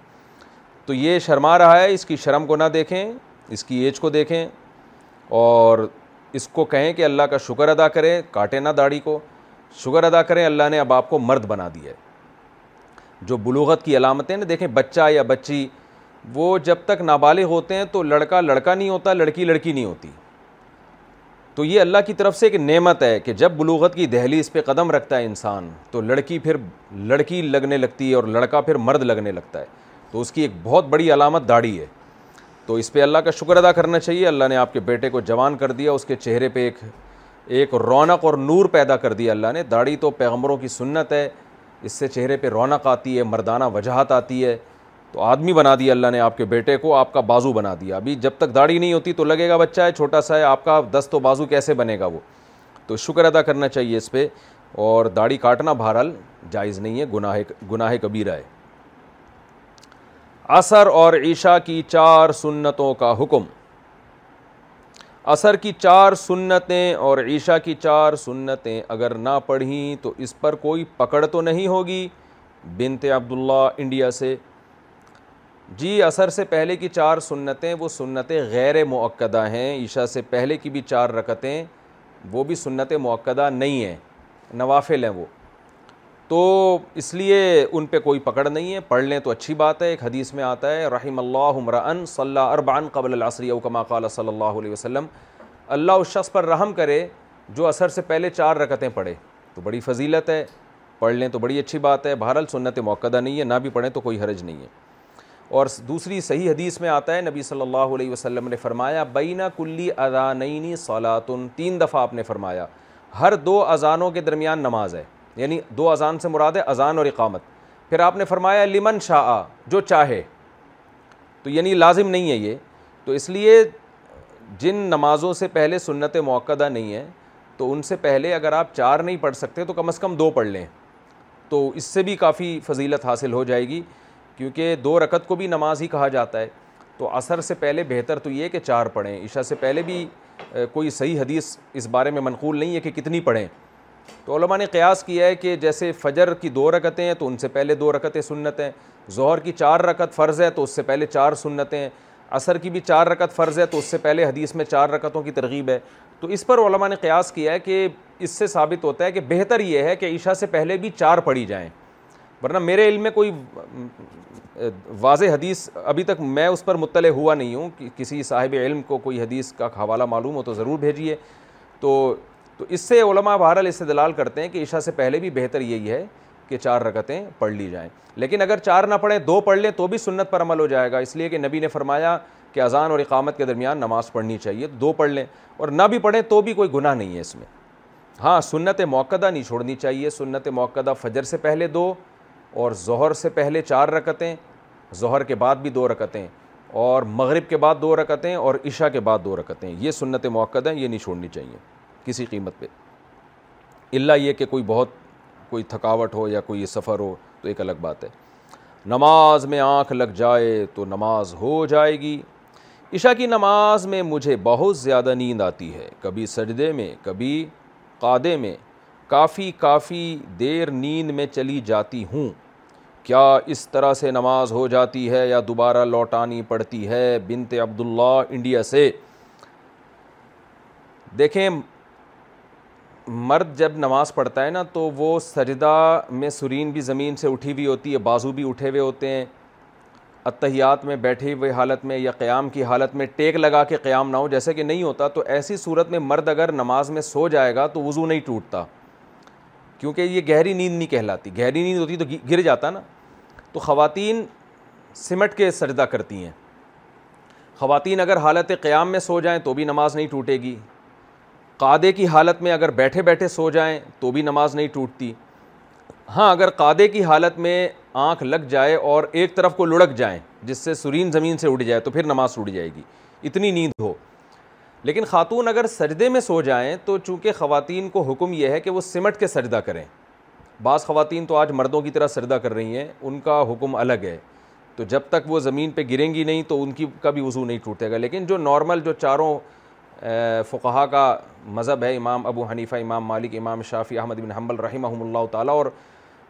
تو یہ شرما رہا ہے اس کی شرم کو نہ دیکھیں اس کی ایج کو دیکھیں اور اس کو کہیں کہ اللہ کا شکر ادا کریں کاٹیں نہ داڑھی کو شکر ادا کریں اللہ نے اب آپ کو مرد بنا دیا ہے جو بلوغت کی علامتیں نا دیکھیں بچہ یا بچی وہ جب تک نابالغ ہوتے ہیں تو لڑکا لڑکا نہیں ہوتا لڑکی لڑکی نہیں ہوتی تو یہ اللہ کی طرف سے ایک نعمت ہے کہ جب بلوغت کی دہلی اس پہ قدم رکھتا ہے انسان تو لڑکی پھر لڑکی لگنے لگتی ہے اور لڑکا پھر مرد لگنے لگتا ہے تو اس کی ایک بہت بڑی علامت داڑھی ہے تو اس پہ اللہ کا شکر ادا کرنا چاہیے اللہ نے آپ کے بیٹے کو جوان کر دیا اس کے چہرے پہ ایک ایک رونق اور نور پیدا کر دیا اللہ نے داڑھی تو پیغمبروں کی سنت ہے اس سے چہرے پہ رونق آتی ہے مردانہ وجاہت آتی ہے تو آدمی بنا دیا اللہ نے آپ کے بیٹے کو آپ کا بازو بنا دیا ابھی جب تک داڑھی نہیں ہوتی تو لگے گا بچہ ہے چھوٹا سا ہے آپ کا دست و بازو کیسے بنے گا وہ تو شکر ادا کرنا چاہیے اس پہ اور داڑھی کاٹنا بہرحال جائز نہیں ہے گناہ گناہ کبیرہ ہے عصر اور عشاء کی چار سنتوں کا حکم عصر کی چار سنتیں اور عشاء کی چار سنتیں اگر نہ پڑھیں تو اس پر کوئی پکڑ تو نہیں ہوگی بنت عبداللہ انڈیا سے جی عصر سے پہلے کی چار سنتیں وہ سنتیں غیر معقدہ ہیں عشاء سے پہلے کی بھی چار رکتیں وہ بھی سنت معقدہ نہیں ہیں نوافل ہیں وہ تو اس لیے ان پہ کوئی پکڑ نہیں ہے پڑھ لیں تو اچھی بات ہے ایک حدیث میں آتا ہے رحم اللہ صلی اربان قبل العصری اوکما قال صلی اللہ علیہ وسلم اللہ اس شخص پر رحم کرے جو اثر سے پہلے چار رکتیں پڑھے تو بڑی فضیلت ہے پڑھ لیں تو بڑی اچھی بات ہے بہرحال سنت موقع نہیں ہے نہ بھی پڑھیں تو کوئی حرج نہیں ہے اور دوسری صحیح حدیث میں آتا ہے نبی صلی اللہ علیہ وسلم نے فرمایا بینا کلی اذانینی نئینی تین دفعہ آپ نے فرمایا ہر دو اذانوں کے درمیان نماز ہے یعنی دو اذان سے مراد ہے اذان اور اقامت پھر آپ نے فرمایا لمن شاہ جو چاہے تو یعنی لازم نہیں ہے یہ تو اس لیے جن نمازوں سے پہلے سنت موقع نہیں ہے تو ان سے پہلے اگر آپ چار نہیں پڑھ سکتے تو کم از کم دو پڑھ لیں تو اس سے بھی کافی فضیلت حاصل ہو جائے گی کیونکہ دو رکت کو بھی نماز ہی کہا جاتا ہے تو اثر سے پہلے بہتر تو یہ کہ چار پڑھیں عشاء سے پہلے بھی کوئی صحیح حدیث اس بارے میں منقول نہیں ہے کہ کتنی پڑھیں تو علماء نے قیاس کیا ہے کہ جیسے فجر کی دو رکتیں ہیں تو ان سے پہلے دو رکتیں ہیں ظہر کی چار رکت فرض ہے تو اس سے پہلے چار سنتیں عصر کی بھی چار رکت فرض ہے تو اس سے پہلے حدیث میں چار رکتوں کی ترغیب ہے تو اس پر علماء نے قیاس کیا ہے کہ اس سے ثابت ہوتا ہے کہ بہتر یہ ہے کہ عیشہ سے پہلے بھی چار پڑھی جائیں ورنہ میرے علم میں کوئی واضح حدیث ابھی تک میں اس پر مطلع ہوا نہیں ہوں کہ کسی صاحب علم کو کوئی حدیث کا حوالہ معلوم ہو تو ضرور بھیجیے تو تو اس سے علماء بہرحال استدلال کرتے ہیں کہ عشاء سے پہلے بھی بہتر یہی ہے کہ چار رکعتیں پڑھ لی جائیں لیکن اگر چار نہ پڑھیں دو پڑھ لیں تو بھی سنت پر عمل ہو جائے گا اس لیے کہ نبی نے فرمایا کہ اذان اور اقامت کے درمیان نماز پڑھنی چاہیے دو پڑھ لیں اور نہ بھی پڑھیں تو بھی کوئی گناہ نہیں ہے اس میں ہاں سنت موقع نہیں چھوڑنی چاہیے سنت موقع فجر سے پہلے دو اور ظہر سے پہلے چار رکتیں ظہر کے بعد بھی دو رکتیں اور مغرب کے بعد دو رکتیں اور عشاء کے بعد دو رکتیں یہ سنت موقع ہیں یہ نہیں چھوڑنی چاہیے کسی قیمت پہ اللہ یہ کہ کوئی بہت کوئی تھکاوٹ ہو یا کوئی سفر ہو تو ایک الگ بات ہے نماز میں آنکھ لگ جائے تو نماز ہو جائے گی عشاء کی نماز میں مجھے بہت زیادہ نیند آتی ہے کبھی سجدے میں کبھی قادے میں کافی کافی دیر نیند میں چلی جاتی ہوں کیا اس طرح سے نماز ہو جاتی ہے یا دوبارہ لوٹانی پڑتی ہے بنت عبداللہ انڈیا سے دیکھیں مرد جب نماز پڑھتا ہے نا تو وہ سجدہ میں سرین بھی زمین سے اٹھی ہوئی ہوتی ہے بازو بھی اٹھے ہوئے ہوتے ہیں اتحیات میں بیٹھے ہوئے حالت میں یا قیام کی حالت میں ٹیک لگا کے قیام نہ ہو جیسے کہ نہیں ہوتا تو ایسی صورت میں مرد اگر نماز میں سو جائے گا تو وضو نہیں ٹوٹتا کیونکہ یہ گہری نیند نہیں کہلاتی گہری نیند ہوتی تو گر جاتا نا تو خواتین سمٹ کے سجدہ کرتی ہیں خواتین اگر حالت قیام میں سو جائیں تو بھی نماز نہیں ٹوٹے گی قادے کی حالت میں اگر بیٹھے بیٹھے سو جائیں تو بھی نماز نہیں ٹوٹتی ہاں اگر قادے کی حالت میں آنکھ لگ جائے اور ایک طرف کو لڑک جائیں جس سے سرین زمین سے اڑ جائے تو پھر نماز ٹوٹ جائے گی اتنی نیند ہو لیکن خاتون اگر سجدے میں سو جائیں تو چونکہ خواتین کو حکم یہ ہے کہ وہ سمٹ کے سجدہ کریں بعض خواتین تو آج مردوں کی طرح سجدہ کر رہی ہیں ان کا حکم الگ ہے تو جب تک وہ زمین پہ گریں گی نہیں تو ان کی کا بھی وضو نہیں ٹوٹے گا لیکن جو نارمل جو چاروں فقہا کا مذہب ہے امام ابو حنیفہ امام مالک امام شافی احمد بن حمل رحمہ اللہ تعالیٰ اور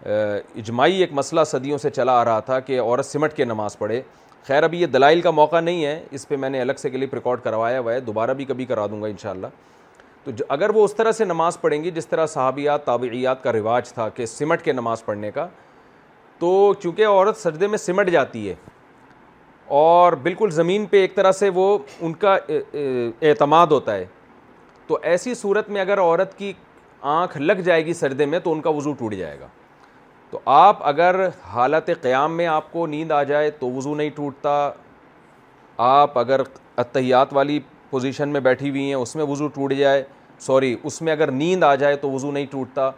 اجماعی ایک مسئلہ صدیوں سے چلا آ رہا تھا کہ عورت سمٹ کے نماز پڑھے خیر ابھی یہ دلائل کا موقع نہیں ہے اس پہ میں نے الگ سے کے لیے ریکارڈ کروایا ہوا ہے دوبارہ بھی کبھی کرا دوں گا انشاءاللہ تو اگر وہ اس طرح سے نماز پڑھیں گی جس طرح صحابیات تابعیات کا رواج تھا کہ سمٹ کے نماز پڑھنے کا تو چونکہ عورت سجدے میں سمٹ جاتی ہے اور بالکل زمین پہ ایک طرح سے وہ ان کا اعتماد ہوتا ہے تو ایسی صورت میں اگر عورت کی آنکھ لگ جائے گی سردے میں تو ان کا وضو ٹوٹ جائے گا تو آپ اگر حالت قیام میں آپ کو نیند آ جائے تو وضو نہیں ٹوٹتا آپ اگر اتحیات والی پوزیشن میں بیٹھی ہوئی ہیں اس میں وضو ٹوٹ جائے سوری اس میں اگر نیند آ جائے تو وضو نہیں ٹوٹتا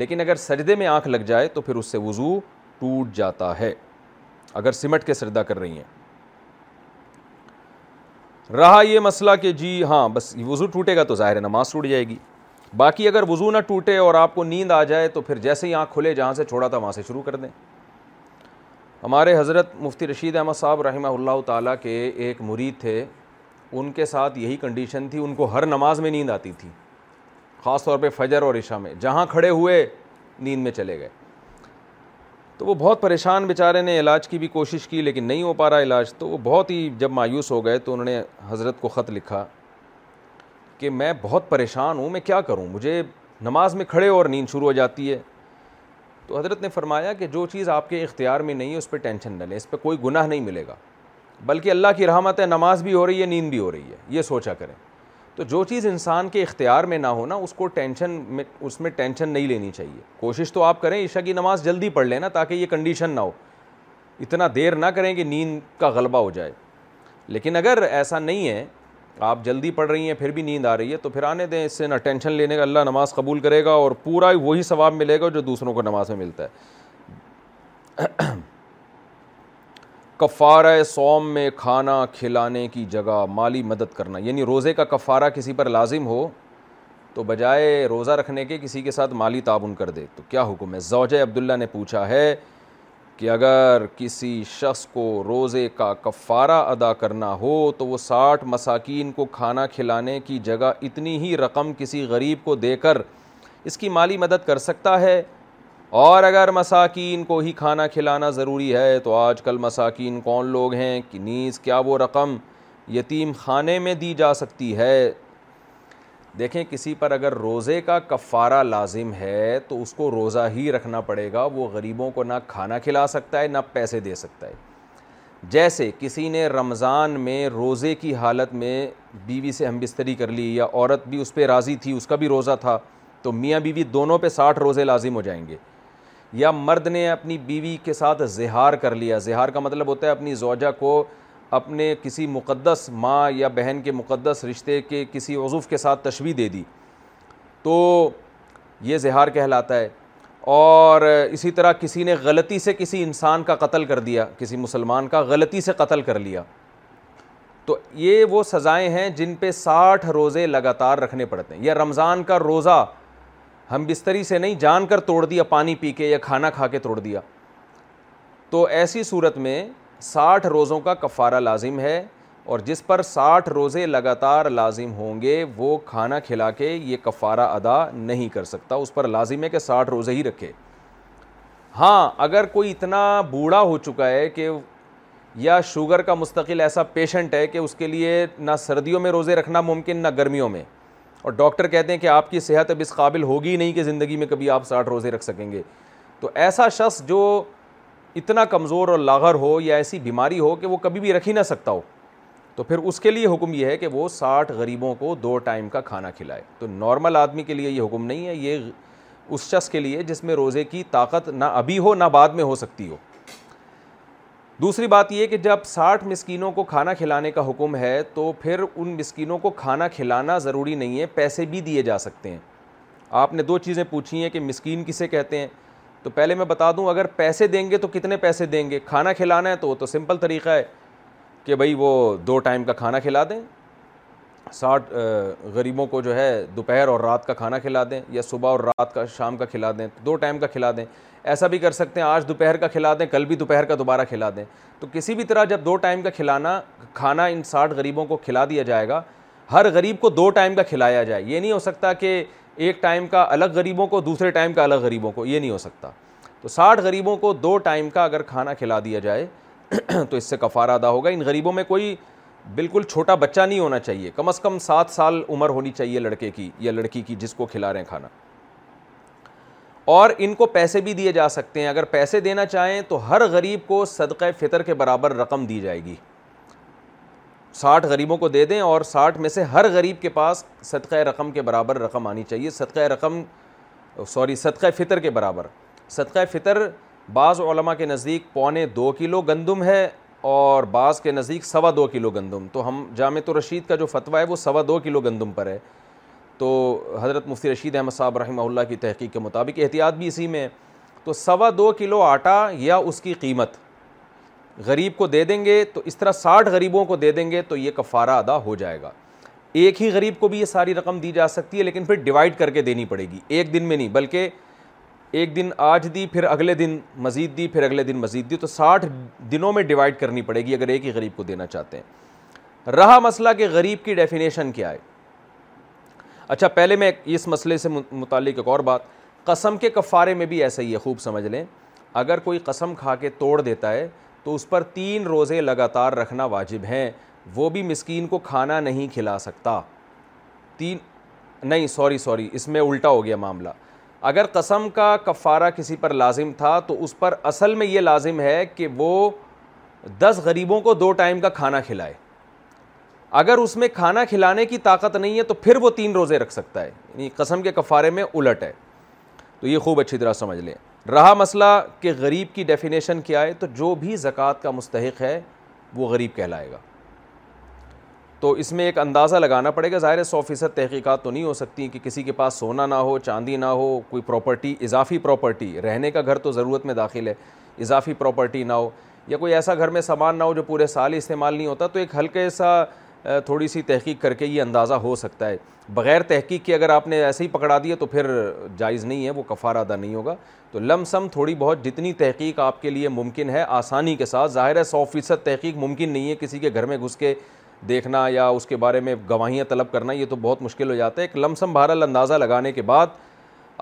لیکن اگر سجدے میں آنکھ لگ جائے تو پھر اس سے وضو ٹوٹ جاتا ہے اگر سمٹ کے سردہ کر رہی ہیں رہا یہ مسئلہ کہ جی ہاں بس وضو ٹوٹے گا تو ظاہر نماز ٹوٹ جائے گی باقی اگر وضو نہ ٹوٹے اور آپ کو نیند آ جائے تو پھر جیسے ہی آنکھ کھلے جہاں سے چھوڑا تھا وہاں سے شروع کر دیں ہمارے حضرت مفتی رشید احمد صاحب رحمہ اللہ تعالیٰ کے ایک مرید تھے ان کے ساتھ یہی کنڈیشن تھی ان کو ہر نماز میں نیند آتی تھی خاص طور پہ فجر اور عشاء میں جہاں کھڑے ہوئے نیند میں چلے گئے تو وہ بہت پریشان بیچارے نے علاج کی بھی کوشش کی لیکن نہیں ہو پا رہا علاج تو وہ بہت ہی جب مایوس ہو گئے تو انہوں نے حضرت کو خط لکھا کہ میں بہت پریشان ہوں میں کیا کروں مجھے نماز میں کھڑے اور نیند شروع ہو جاتی ہے تو حضرت نے فرمایا کہ جو چیز آپ کے اختیار میں نہیں ہے اس پہ ٹینشن نہ لیں اس پہ کوئی گناہ نہیں ملے گا بلکہ اللہ کی رحمت ہے نماز بھی ہو رہی ہے نیند بھی ہو رہی ہے یہ سوچا کریں تو جو چیز انسان کے اختیار میں نہ ہو نا اس کو ٹینشن میں اس میں ٹینشن نہیں لینی چاہیے کوشش تو آپ کریں عشاء کی نماز جلدی پڑھ لینا تاکہ یہ کنڈیشن نہ ہو اتنا دیر نہ کریں کہ نیند کا غلبہ ہو جائے لیکن اگر ایسا نہیں ہے آپ جلدی پڑھ رہی ہیں پھر بھی نیند آ رہی ہے تو پھر آنے دیں اس سے نہ ٹینشن لینے کا اللہ نماز قبول کرے گا اور پورا وہی ثواب ملے گا جو دوسروں کو نماز میں ملتا ہے کفارہ سوم میں کھانا کھلانے کی جگہ مالی مدد کرنا یعنی روزے کا کفارہ کسی پر لازم ہو تو بجائے روزہ رکھنے کے کسی کے ساتھ مالی تعاون کر دے تو کیا حکم ہے زوجہ عبداللہ نے پوچھا ہے کہ اگر کسی شخص کو روزے کا کفارہ ادا کرنا ہو تو وہ ساٹھ مساکین کو کھانا کھلانے کی جگہ اتنی ہی رقم کسی غریب کو دے کر اس کی مالی مدد کر سکتا ہے اور اگر مساکین کو ہی کھانا کھلانا ضروری ہے تو آج کل مساکین کون لوگ ہیں کہ نیز کیا وہ رقم یتیم خانے میں دی جا سکتی ہے دیکھیں کسی پر اگر روزے کا کفارہ لازم ہے تو اس کو روزہ ہی رکھنا پڑے گا وہ غریبوں کو نہ کھانا کھلا سکتا ہے نہ پیسے دے سکتا ہے جیسے کسی نے رمضان میں روزے کی حالت میں بیوی سے ہم بستری کر لی یا عورت بھی اس پہ راضی تھی اس کا بھی روزہ تھا تو میاں بیوی دونوں پہ ساٹھ روزے لازم ہو جائیں گے یا مرد نے اپنی بیوی کے ساتھ زہار کر لیا زہار کا مطلب ہوتا ہے اپنی زوجہ کو اپنے کسی مقدس ماں یا بہن کے مقدس رشتے کے کسی عضو کے ساتھ تشویح دے دی تو یہ زہار کہلاتا ہے اور اسی طرح کسی نے غلطی سے کسی انسان کا قتل کر دیا کسی مسلمان کا غلطی سے قتل کر لیا تو یہ وہ سزائیں ہیں جن پہ ساٹھ روزے لگاتار رکھنے پڑتے ہیں یا رمضان کا روزہ ہم بستری سے نہیں جان کر توڑ دیا پانی پی کے یا کھانا کھا کے توڑ دیا تو ایسی صورت میں ساٹھ روزوں کا کفارہ لازم ہے اور جس پر ساٹھ روزے لگاتار لازم ہوں گے وہ کھانا کھلا کے یہ کفارہ ادا نہیں کر سکتا اس پر لازم ہے کہ ساٹھ روزے ہی رکھے ہاں اگر کوئی اتنا بوڑھا ہو چکا ہے کہ یا شوگر کا مستقل ایسا پیشنٹ ہے کہ اس کے لیے نہ سردیوں میں روزے رکھنا ممکن نہ گرمیوں میں اور ڈاکٹر کہتے ہیں کہ آپ کی صحت اب اس قابل ہوگی نہیں کہ زندگی میں کبھی آپ ساٹھ روزے رکھ سکیں گے تو ایسا شخص جو اتنا کمزور اور لاغر ہو یا ایسی بیماری ہو کہ وہ کبھی بھی رکھ ہی نہ سکتا ہو تو پھر اس کے لیے حکم یہ ہے کہ وہ ساٹھ غریبوں کو دو ٹائم کا کھانا کھلائے تو نارمل آدمی کے لیے یہ حکم نہیں ہے یہ اس شخص کے لیے جس میں روزے کی طاقت نہ ابھی ہو نہ بعد میں ہو سکتی ہو دوسری بات یہ کہ جب ساٹھ مسکینوں کو کھانا کھلانے کا حکم ہے تو پھر ان مسکینوں کو کھانا کھلانا ضروری نہیں ہے پیسے بھی دیے جا سکتے ہیں آپ نے دو چیزیں پوچھی ہیں کہ مسکین کسے کہتے ہیں تو پہلے میں بتا دوں اگر پیسے دیں گے تو کتنے پیسے دیں گے کھانا کھلانا ہے تو وہ تو سمپل طریقہ ہے کہ بھائی وہ دو ٹائم کا کھانا کھلا دیں ساٹھ غریبوں کو جو ہے دوپہر اور رات کا کھانا کھلا دیں یا صبح اور رات کا شام کا کھلا دیں دو ٹائم کا کھلا دیں ایسا بھی کر سکتے ہیں آج دوپہر کا کھلا دیں کل بھی دوپہر کا دوبارہ کھلا دیں تو کسی بھی طرح جب دو ٹائم کا کھلانا کھانا ان ساٹھ غریبوں کو کھلا دیا جائے گا ہر غریب کو دو ٹائم کا کھلایا جائے یہ نہیں ہو سکتا کہ ایک ٹائم کا الگ غریبوں کو دوسرے ٹائم کا الگ غریبوں کو یہ نہیں ہو سکتا تو ساٹھ غریبوں کو دو ٹائم کا اگر کھانا کھلا دیا جائے تو اس سے کفارہ ادا ہوگا ان غریبوں میں کوئی بالکل چھوٹا بچہ نہیں ہونا چاہیے کم از کم سات سال عمر ہونی چاہیے لڑکے کی یا لڑکی کی جس کو کھلا رہے ہیں کھانا اور ان کو پیسے بھی دیے جا سکتے ہیں اگر پیسے دینا چاہیں تو ہر غریب کو صدقہ فطر کے برابر رقم دی جائے گی ساٹھ غریبوں کو دے دیں اور ساٹھ میں سے ہر غریب کے پاس صدقہ رقم کے برابر رقم آنی چاہیے صدقہ رقم سوری صدقہ فطر کے برابر صدقہ فطر بعض علماء کے نزدیک پونے دو کلو گندم ہے اور بعض کے نزدیک سوا دو کلو گندم تو ہم جامع رشید کا جو فتویٰ ہے وہ سوا دو کلو گندم پر ہے تو حضرت مفتی رشید احمد صاحب رحمہ اللہ کی تحقیق کے مطابق احتیاط بھی اسی میں ہے تو سوا دو کلو آٹا یا اس کی قیمت غریب کو دے دیں گے تو اس طرح ساٹھ غریبوں کو دے دیں گے تو یہ کفارہ ادا ہو جائے گا ایک ہی غریب کو بھی یہ ساری رقم دی جا سکتی ہے لیکن پھر ڈیوائڈ کر کے دینی پڑے گی ایک دن میں نہیں بلکہ ایک دن آج دی پھر اگلے دن مزید دی پھر اگلے دن مزید دی تو ساٹھ دنوں میں ڈیوائڈ کرنی پڑے گی اگر ایک ہی غریب کو دینا چاہتے ہیں رہا مسئلہ کہ غریب کی ڈیفینیشن کیا ہے اچھا پہلے میں اس مسئلے سے متعلق ایک اور بات قسم کے کفارے میں بھی ایسا ہی ہے خوب سمجھ لیں اگر کوئی قسم کھا کے توڑ دیتا ہے تو اس پر تین روزے لگاتار رکھنا واجب ہیں وہ بھی مسکین کو کھانا نہیں کھلا سکتا تین نہیں سوری سوری اس میں الٹا ہو گیا معاملہ اگر قسم کا کفارہ کسی پر لازم تھا تو اس پر اصل میں یہ لازم ہے کہ وہ دس غریبوں کو دو ٹائم کا کھانا کھلائے اگر اس میں کھانا کھلانے کی طاقت نہیں ہے تو پھر وہ تین روزے رکھ سکتا ہے یعنی قسم کے کفارے میں الٹ ہے تو یہ خوب اچھی طرح سمجھ لیں رہا مسئلہ کہ غریب کی ڈیفینیشن کیا ہے تو جو بھی زکوٰۃ کا مستحق ہے وہ غریب کہلائے گا تو اس میں ایک اندازہ لگانا پڑے گا ظاہر ہے سو فیصد تحقیقات تو نہیں ہو سکتی کہ کسی کے پاس سونا نہ ہو چاندی نہ ہو کوئی پراپرٹی اضافی پراپرٹی رہنے کا گھر تو ضرورت میں داخل ہے اضافی پراپرٹی نہ ہو یا کوئی ایسا گھر میں سامان نہ ہو جو پورے سال استعمال نہیں ہوتا تو ایک ہلکے سا تھوڑی سی تحقیق کر کے یہ اندازہ ہو سکتا ہے بغیر تحقیق کی اگر آپ نے ایسے ہی پکڑا دیا تو پھر جائز نہیں ہے وہ کفارہ ادا نہیں ہوگا تو لم سم تھوڑی بہت جتنی تحقیق آپ کے لیے ممکن ہے آسانی کے ساتھ ظاہر ہے سو فیصد تحقیق ممکن نہیں ہے کسی کے گھر میں گھس کے دیکھنا یا اس کے بارے میں گواہیاں طلب کرنا یہ تو بہت مشکل ہو جاتا ہے ایک لم سم بہرحال اندازہ لگانے کے بعد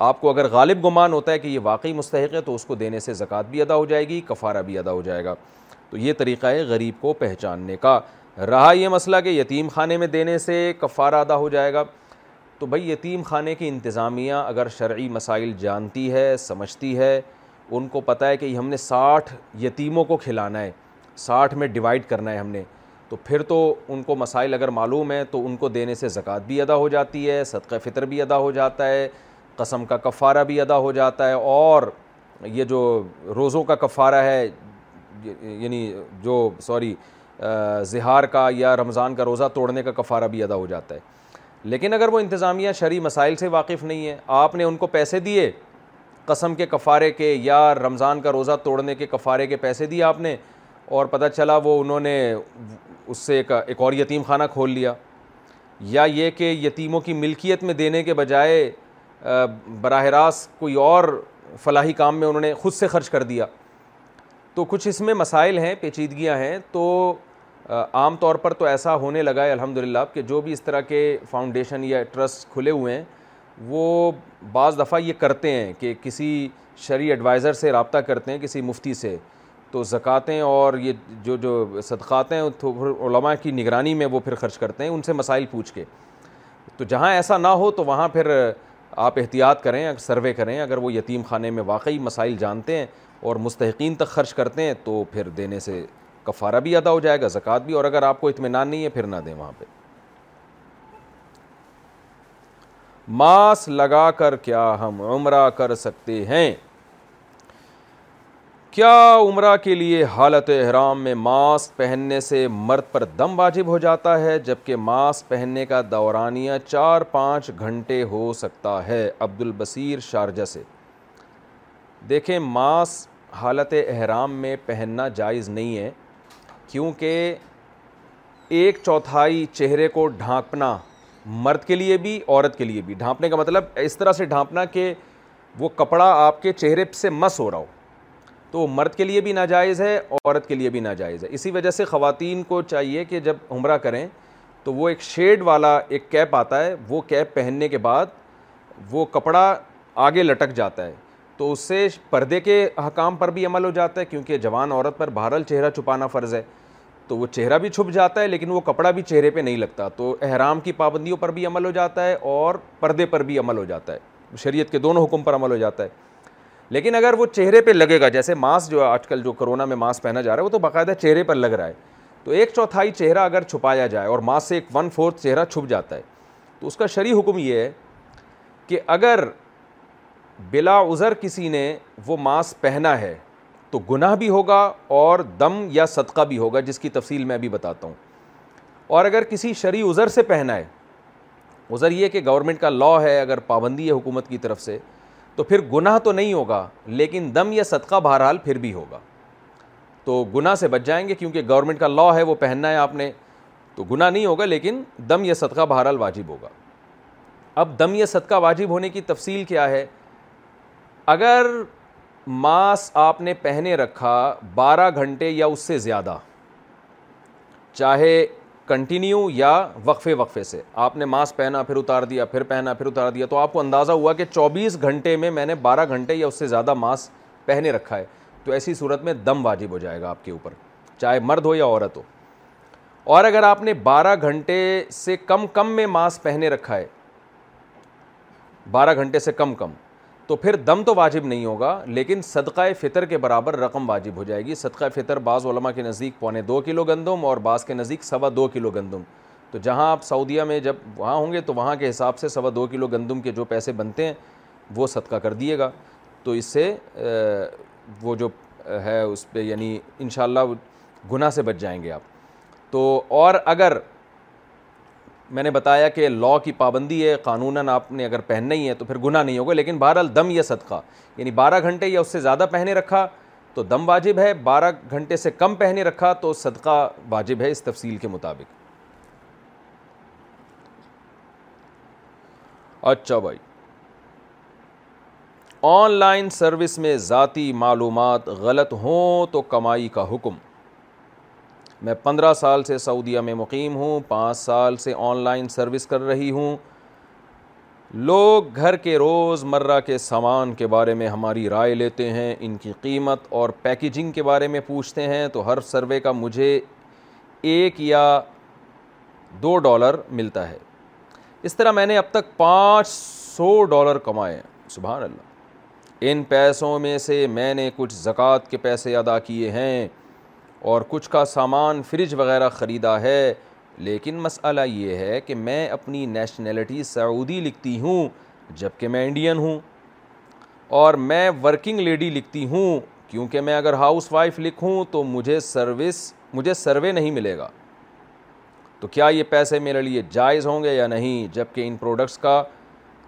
آپ کو اگر غالب گمان ہوتا ہے کہ یہ واقعی مستحق ہے تو اس کو دینے سے زکوٰۃ بھی ادا ہو جائے گی کفارہ بھی ادا ہو جائے گا تو یہ طریقہ ہے غریب کو پہچاننے کا رہا یہ مسئلہ کہ یتیم خانے میں دینے سے کفارہ ادا ہو جائے گا تو بھائی یتیم خانے کی انتظامیہ اگر شرعی مسائل جانتی ہے سمجھتی ہے ان کو پتہ ہے کہ ہم نے ساٹھ یتیموں کو کھلانا ہے ساٹھ میں ڈیوائڈ کرنا ہے ہم نے تو پھر تو ان کو مسائل اگر معلوم ہے تو ان کو دینے سے زکاة بھی ادا ہو جاتی ہے صدقہ فطر بھی ادا ہو جاتا ہے قسم کا کفارہ بھی ادا ہو جاتا ہے اور یہ جو روزوں کا کفارہ ہے یعنی جو سوری زہار کا یا رمضان کا روزہ توڑنے کا کفارہ بھی ادا ہو جاتا ہے لیکن اگر وہ انتظامیہ شرعی مسائل سے واقف نہیں ہے آپ نے ان کو پیسے دیے قسم کے کفارے کے یا رمضان کا روزہ توڑنے کے کفارے کے پیسے دیے آپ نے اور پتہ چلا وہ انہوں نے اس سے ایک اور یتیم خانہ کھول لیا یا یہ کہ یتیموں کی ملکیت میں دینے کے بجائے براہ راست کوئی اور فلاحی کام میں انہوں نے خود سے خرچ کر دیا تو کچھ اس میں مسائل ہیں پیچیدگیاں ہیں تو عام طور پر تو ایسا ہونے لگا ہے الحمد کہ جو بھی اس طرح کے فاؤنڈیشن یا ٹرسٹ کھلے ہوئے ہیں وہ بعض دفعہ یہ کرتے ہیں کہ کسی شرعی ایڈوائزر سے رابطہ کرتے ہیں کسی مفتی سے تو زکاتیں اور یہ جو جو صدقات ہیں علماء کی نگرانی میں وہ پھر خرچ کرتے ہیں ان سے مسائل پوچھ کے تو جہاں ایسا نہ ہو تو وہاں پھر آپ احتیاط کریں سروے کریں اگر وہ یتیم خانے میں واقعی مسائل جانتے ہیں اور مستحقین تک خرچ کرتے ہیں تو پھر دینے سے کفارہ بھی ادا ہو جائے گا زکوٰۃ بھی اور اگر آپ کو اطمینان نہیں ہے پھر نہ دیں وہاں پہ ماس لگا کر کیا ہم عمرہ کر سکتے ہیں کیا عمرہ کے لیے حالت احرام میں ماسک پہننے سے مرد پر دم واجب ہو جاتا ہے جبکہ ماسک پہننے کا دورانیہ چار پانچ گھنٹے ہو سکتا ہے عبد البصیر شارجہ سے دیکھیں ماسک حالت احرام میں پہننا جائز نہیں ہے کیونکہ ایک چوتھائی چہرے کو ڈھانپنا مرد کے لیے بھی عورت کے لیے بھی ڈھانپنے کا مطلب اس طرح سے ڈھانپنا کہ وہ کپڑا آپ کے چہرے سے مس ہو رہا ہو تو مرد کے لیے بھی ناجائز ہے عورت کے لیے بھی ناجائز ہے اسی وجہ سے خواتین کو چاہیے کہ جب عمرہ کریں تو وہ ایک شیڈ والا ایک کیپ آتا ہے وہ کیپ پہننے کے بعد وہ کپڑا آگے لٹک جاتا ہے تو اس سے پردے کے حکام پر بھی عمل ہو جاتا ہے کیونکہ جوان عورت پر بھارل چہرہ چھپانا فرض ہے تو وہ چہرہ بھی چھپ جاتا ہے لیکن وہ کپڑا بھی چہرے پہ نہیں لگتا تو احرام کی پابندیوں پر بھی عمل ہو جاتا ہے اور پردے پر بھی عمل ہو جاتا ہے شریعت کے دونوں حکم پر عمل ہو جاتا ہے لیکن اگر وہ چہرے پہ لگے گا جیسے ماس جو آج کل جو کرونا میں ماسک پہنا جا رہا ہے وہ تو باقاعدہ چہرے پر لگ رہا ہے تو ایک چوتھائی چہرہ اگر چھپایا جائے اور ماس سے ایک ون فورتھ چہرہ چھپ جاتا ہے تو اس کا شرعی حکم یہ ہے کہ اگر بلا عذر کسی نے وہ ماس پہنا ہے تو گناہ بھی ہوگا اور دم یا صدقہ بھی ہوگا جس کی تفصیل میں ابھی بتاتا ہوں اور اگر کسی شرعی عذر سے پہنا ہے عذر یہ کہ گورنمنٹ کا لا ہے اگر پابندی ہے حکومت کی طرف سے تو پھر گناہ تو نہیں ہوگا لیکن دم یا صدقہ بہرحال پھر بھی ہوگا تو گناہ سے بچ جائیں گے کیونکہ گورنمنٹ کا لاء ہے وہ پہننا ہے آپ نے تو گناہ نہیں ہوگا لیکن دم یا صدقہ بہرحال واجب ہوگا اب دم یا صدقہ واجب ہونے کی تفصیل کیا ہے اگر ماسک آپ نے پہنے رکھا بارہ گھنٹے یا اس سے زیادہ چاہے کنٹینیو یا وقفے وقفے سے آپ نے ماسک پہنا پھر اتار دیا پھر پہنا پھر اتار دیا تو آپ کو اندازہ ہوا کہ چوبیس گھنٹے میں میں نے بارہ گھنٹے یا اس سے زیادہ ماسک پہنے رکھا ہے تو ایسی صورت میں دم واجب ہو جائے گا آپ کے اوپر چاہے مرد ہو یا عورت ہو اور اگر آپ نے بارہ گھنٹے سے کم کم میں ماسک پہنے رکھا ہے بارہ گھنٹے سے کم کم تو پھر دم تو واجب نہیں ہوگا لیکن صدقہ فطر کے برابر رقم واجب ہو جائے گی صدقہ فطر بعض علماء کے نزدیک پونے دو کلو گندم اور بعض کے نزدیک سوا دو کلو گندم تو جہاں آپ سعودیہ میں جب وہاں ہوں گے تو وہاں کے حساب سے سوا دو کلو گندم کے جو پیسے بنتے ہیں وہ صدقہ کر دیے گا تو اس سے وہ جو ہے اس پہ یعنی انشاءاللہ گناہ سے بچ جائیں گے آپ تو اور اگر میں نے بتایا کہ لاء کی پابندی ہے قانوناً آپ نے اگر پہننا ہی ہے تو پھر گناہ نہیں ہوگا لیکن بہرحال دم یا صدقہ یعنی بارہ گھنٹے یا اس سے زیادہ پہنے رکھا تو دم واجب ہے بارہ گھنٹے سے کم پہنے رکھا تو صدقہ واجب ہے اس تفصیل کے مطابق اچھا بھائی آن لائن سروس میں ذاتی معلومات غلط ہوں تو کمائی کا حکم میں پندرہ سال سے سعودیہ میں مقیم ہوں پانچ سال سے آن لائن سروس کر رہی ہوں لوگ گھر کے روز مرہ کے سامان کے بارے میں ہماری رائے لیتے ہیں ان کی قیمت اور پیکیجنگ کے بارے میں پوچھتے ہیں تو ہر سروے کا مجھے ایک یا دو ڈالر ملتا ہے اس طرح میں نے اب تک پانچ سو ڈالر کمائے سبحان اللہ ان پیسوں میں سے میں نے کچھ زکوٰۃ کے پیسے ادا کیے ہیں اور کچھ کا سامان فریج وغیرہ خریدا ہے لیکن مسئلہ یہ ہے کہ میں اپنی نیشنلٹی سعودی لکھتی ہوں جب کہ میں انڈین ہوں اور میں ورکنگ لیڈی لکھتی ہوں کیونکہ میں اگر ہاؤس وائف لکھوں تو مجھے سروس مجھے سروے نہیں ملے گا تو کیا یہ پیسے میرے لیے جائز ہوں گے یا نہیں جب کہ ان پروڈکٹس کا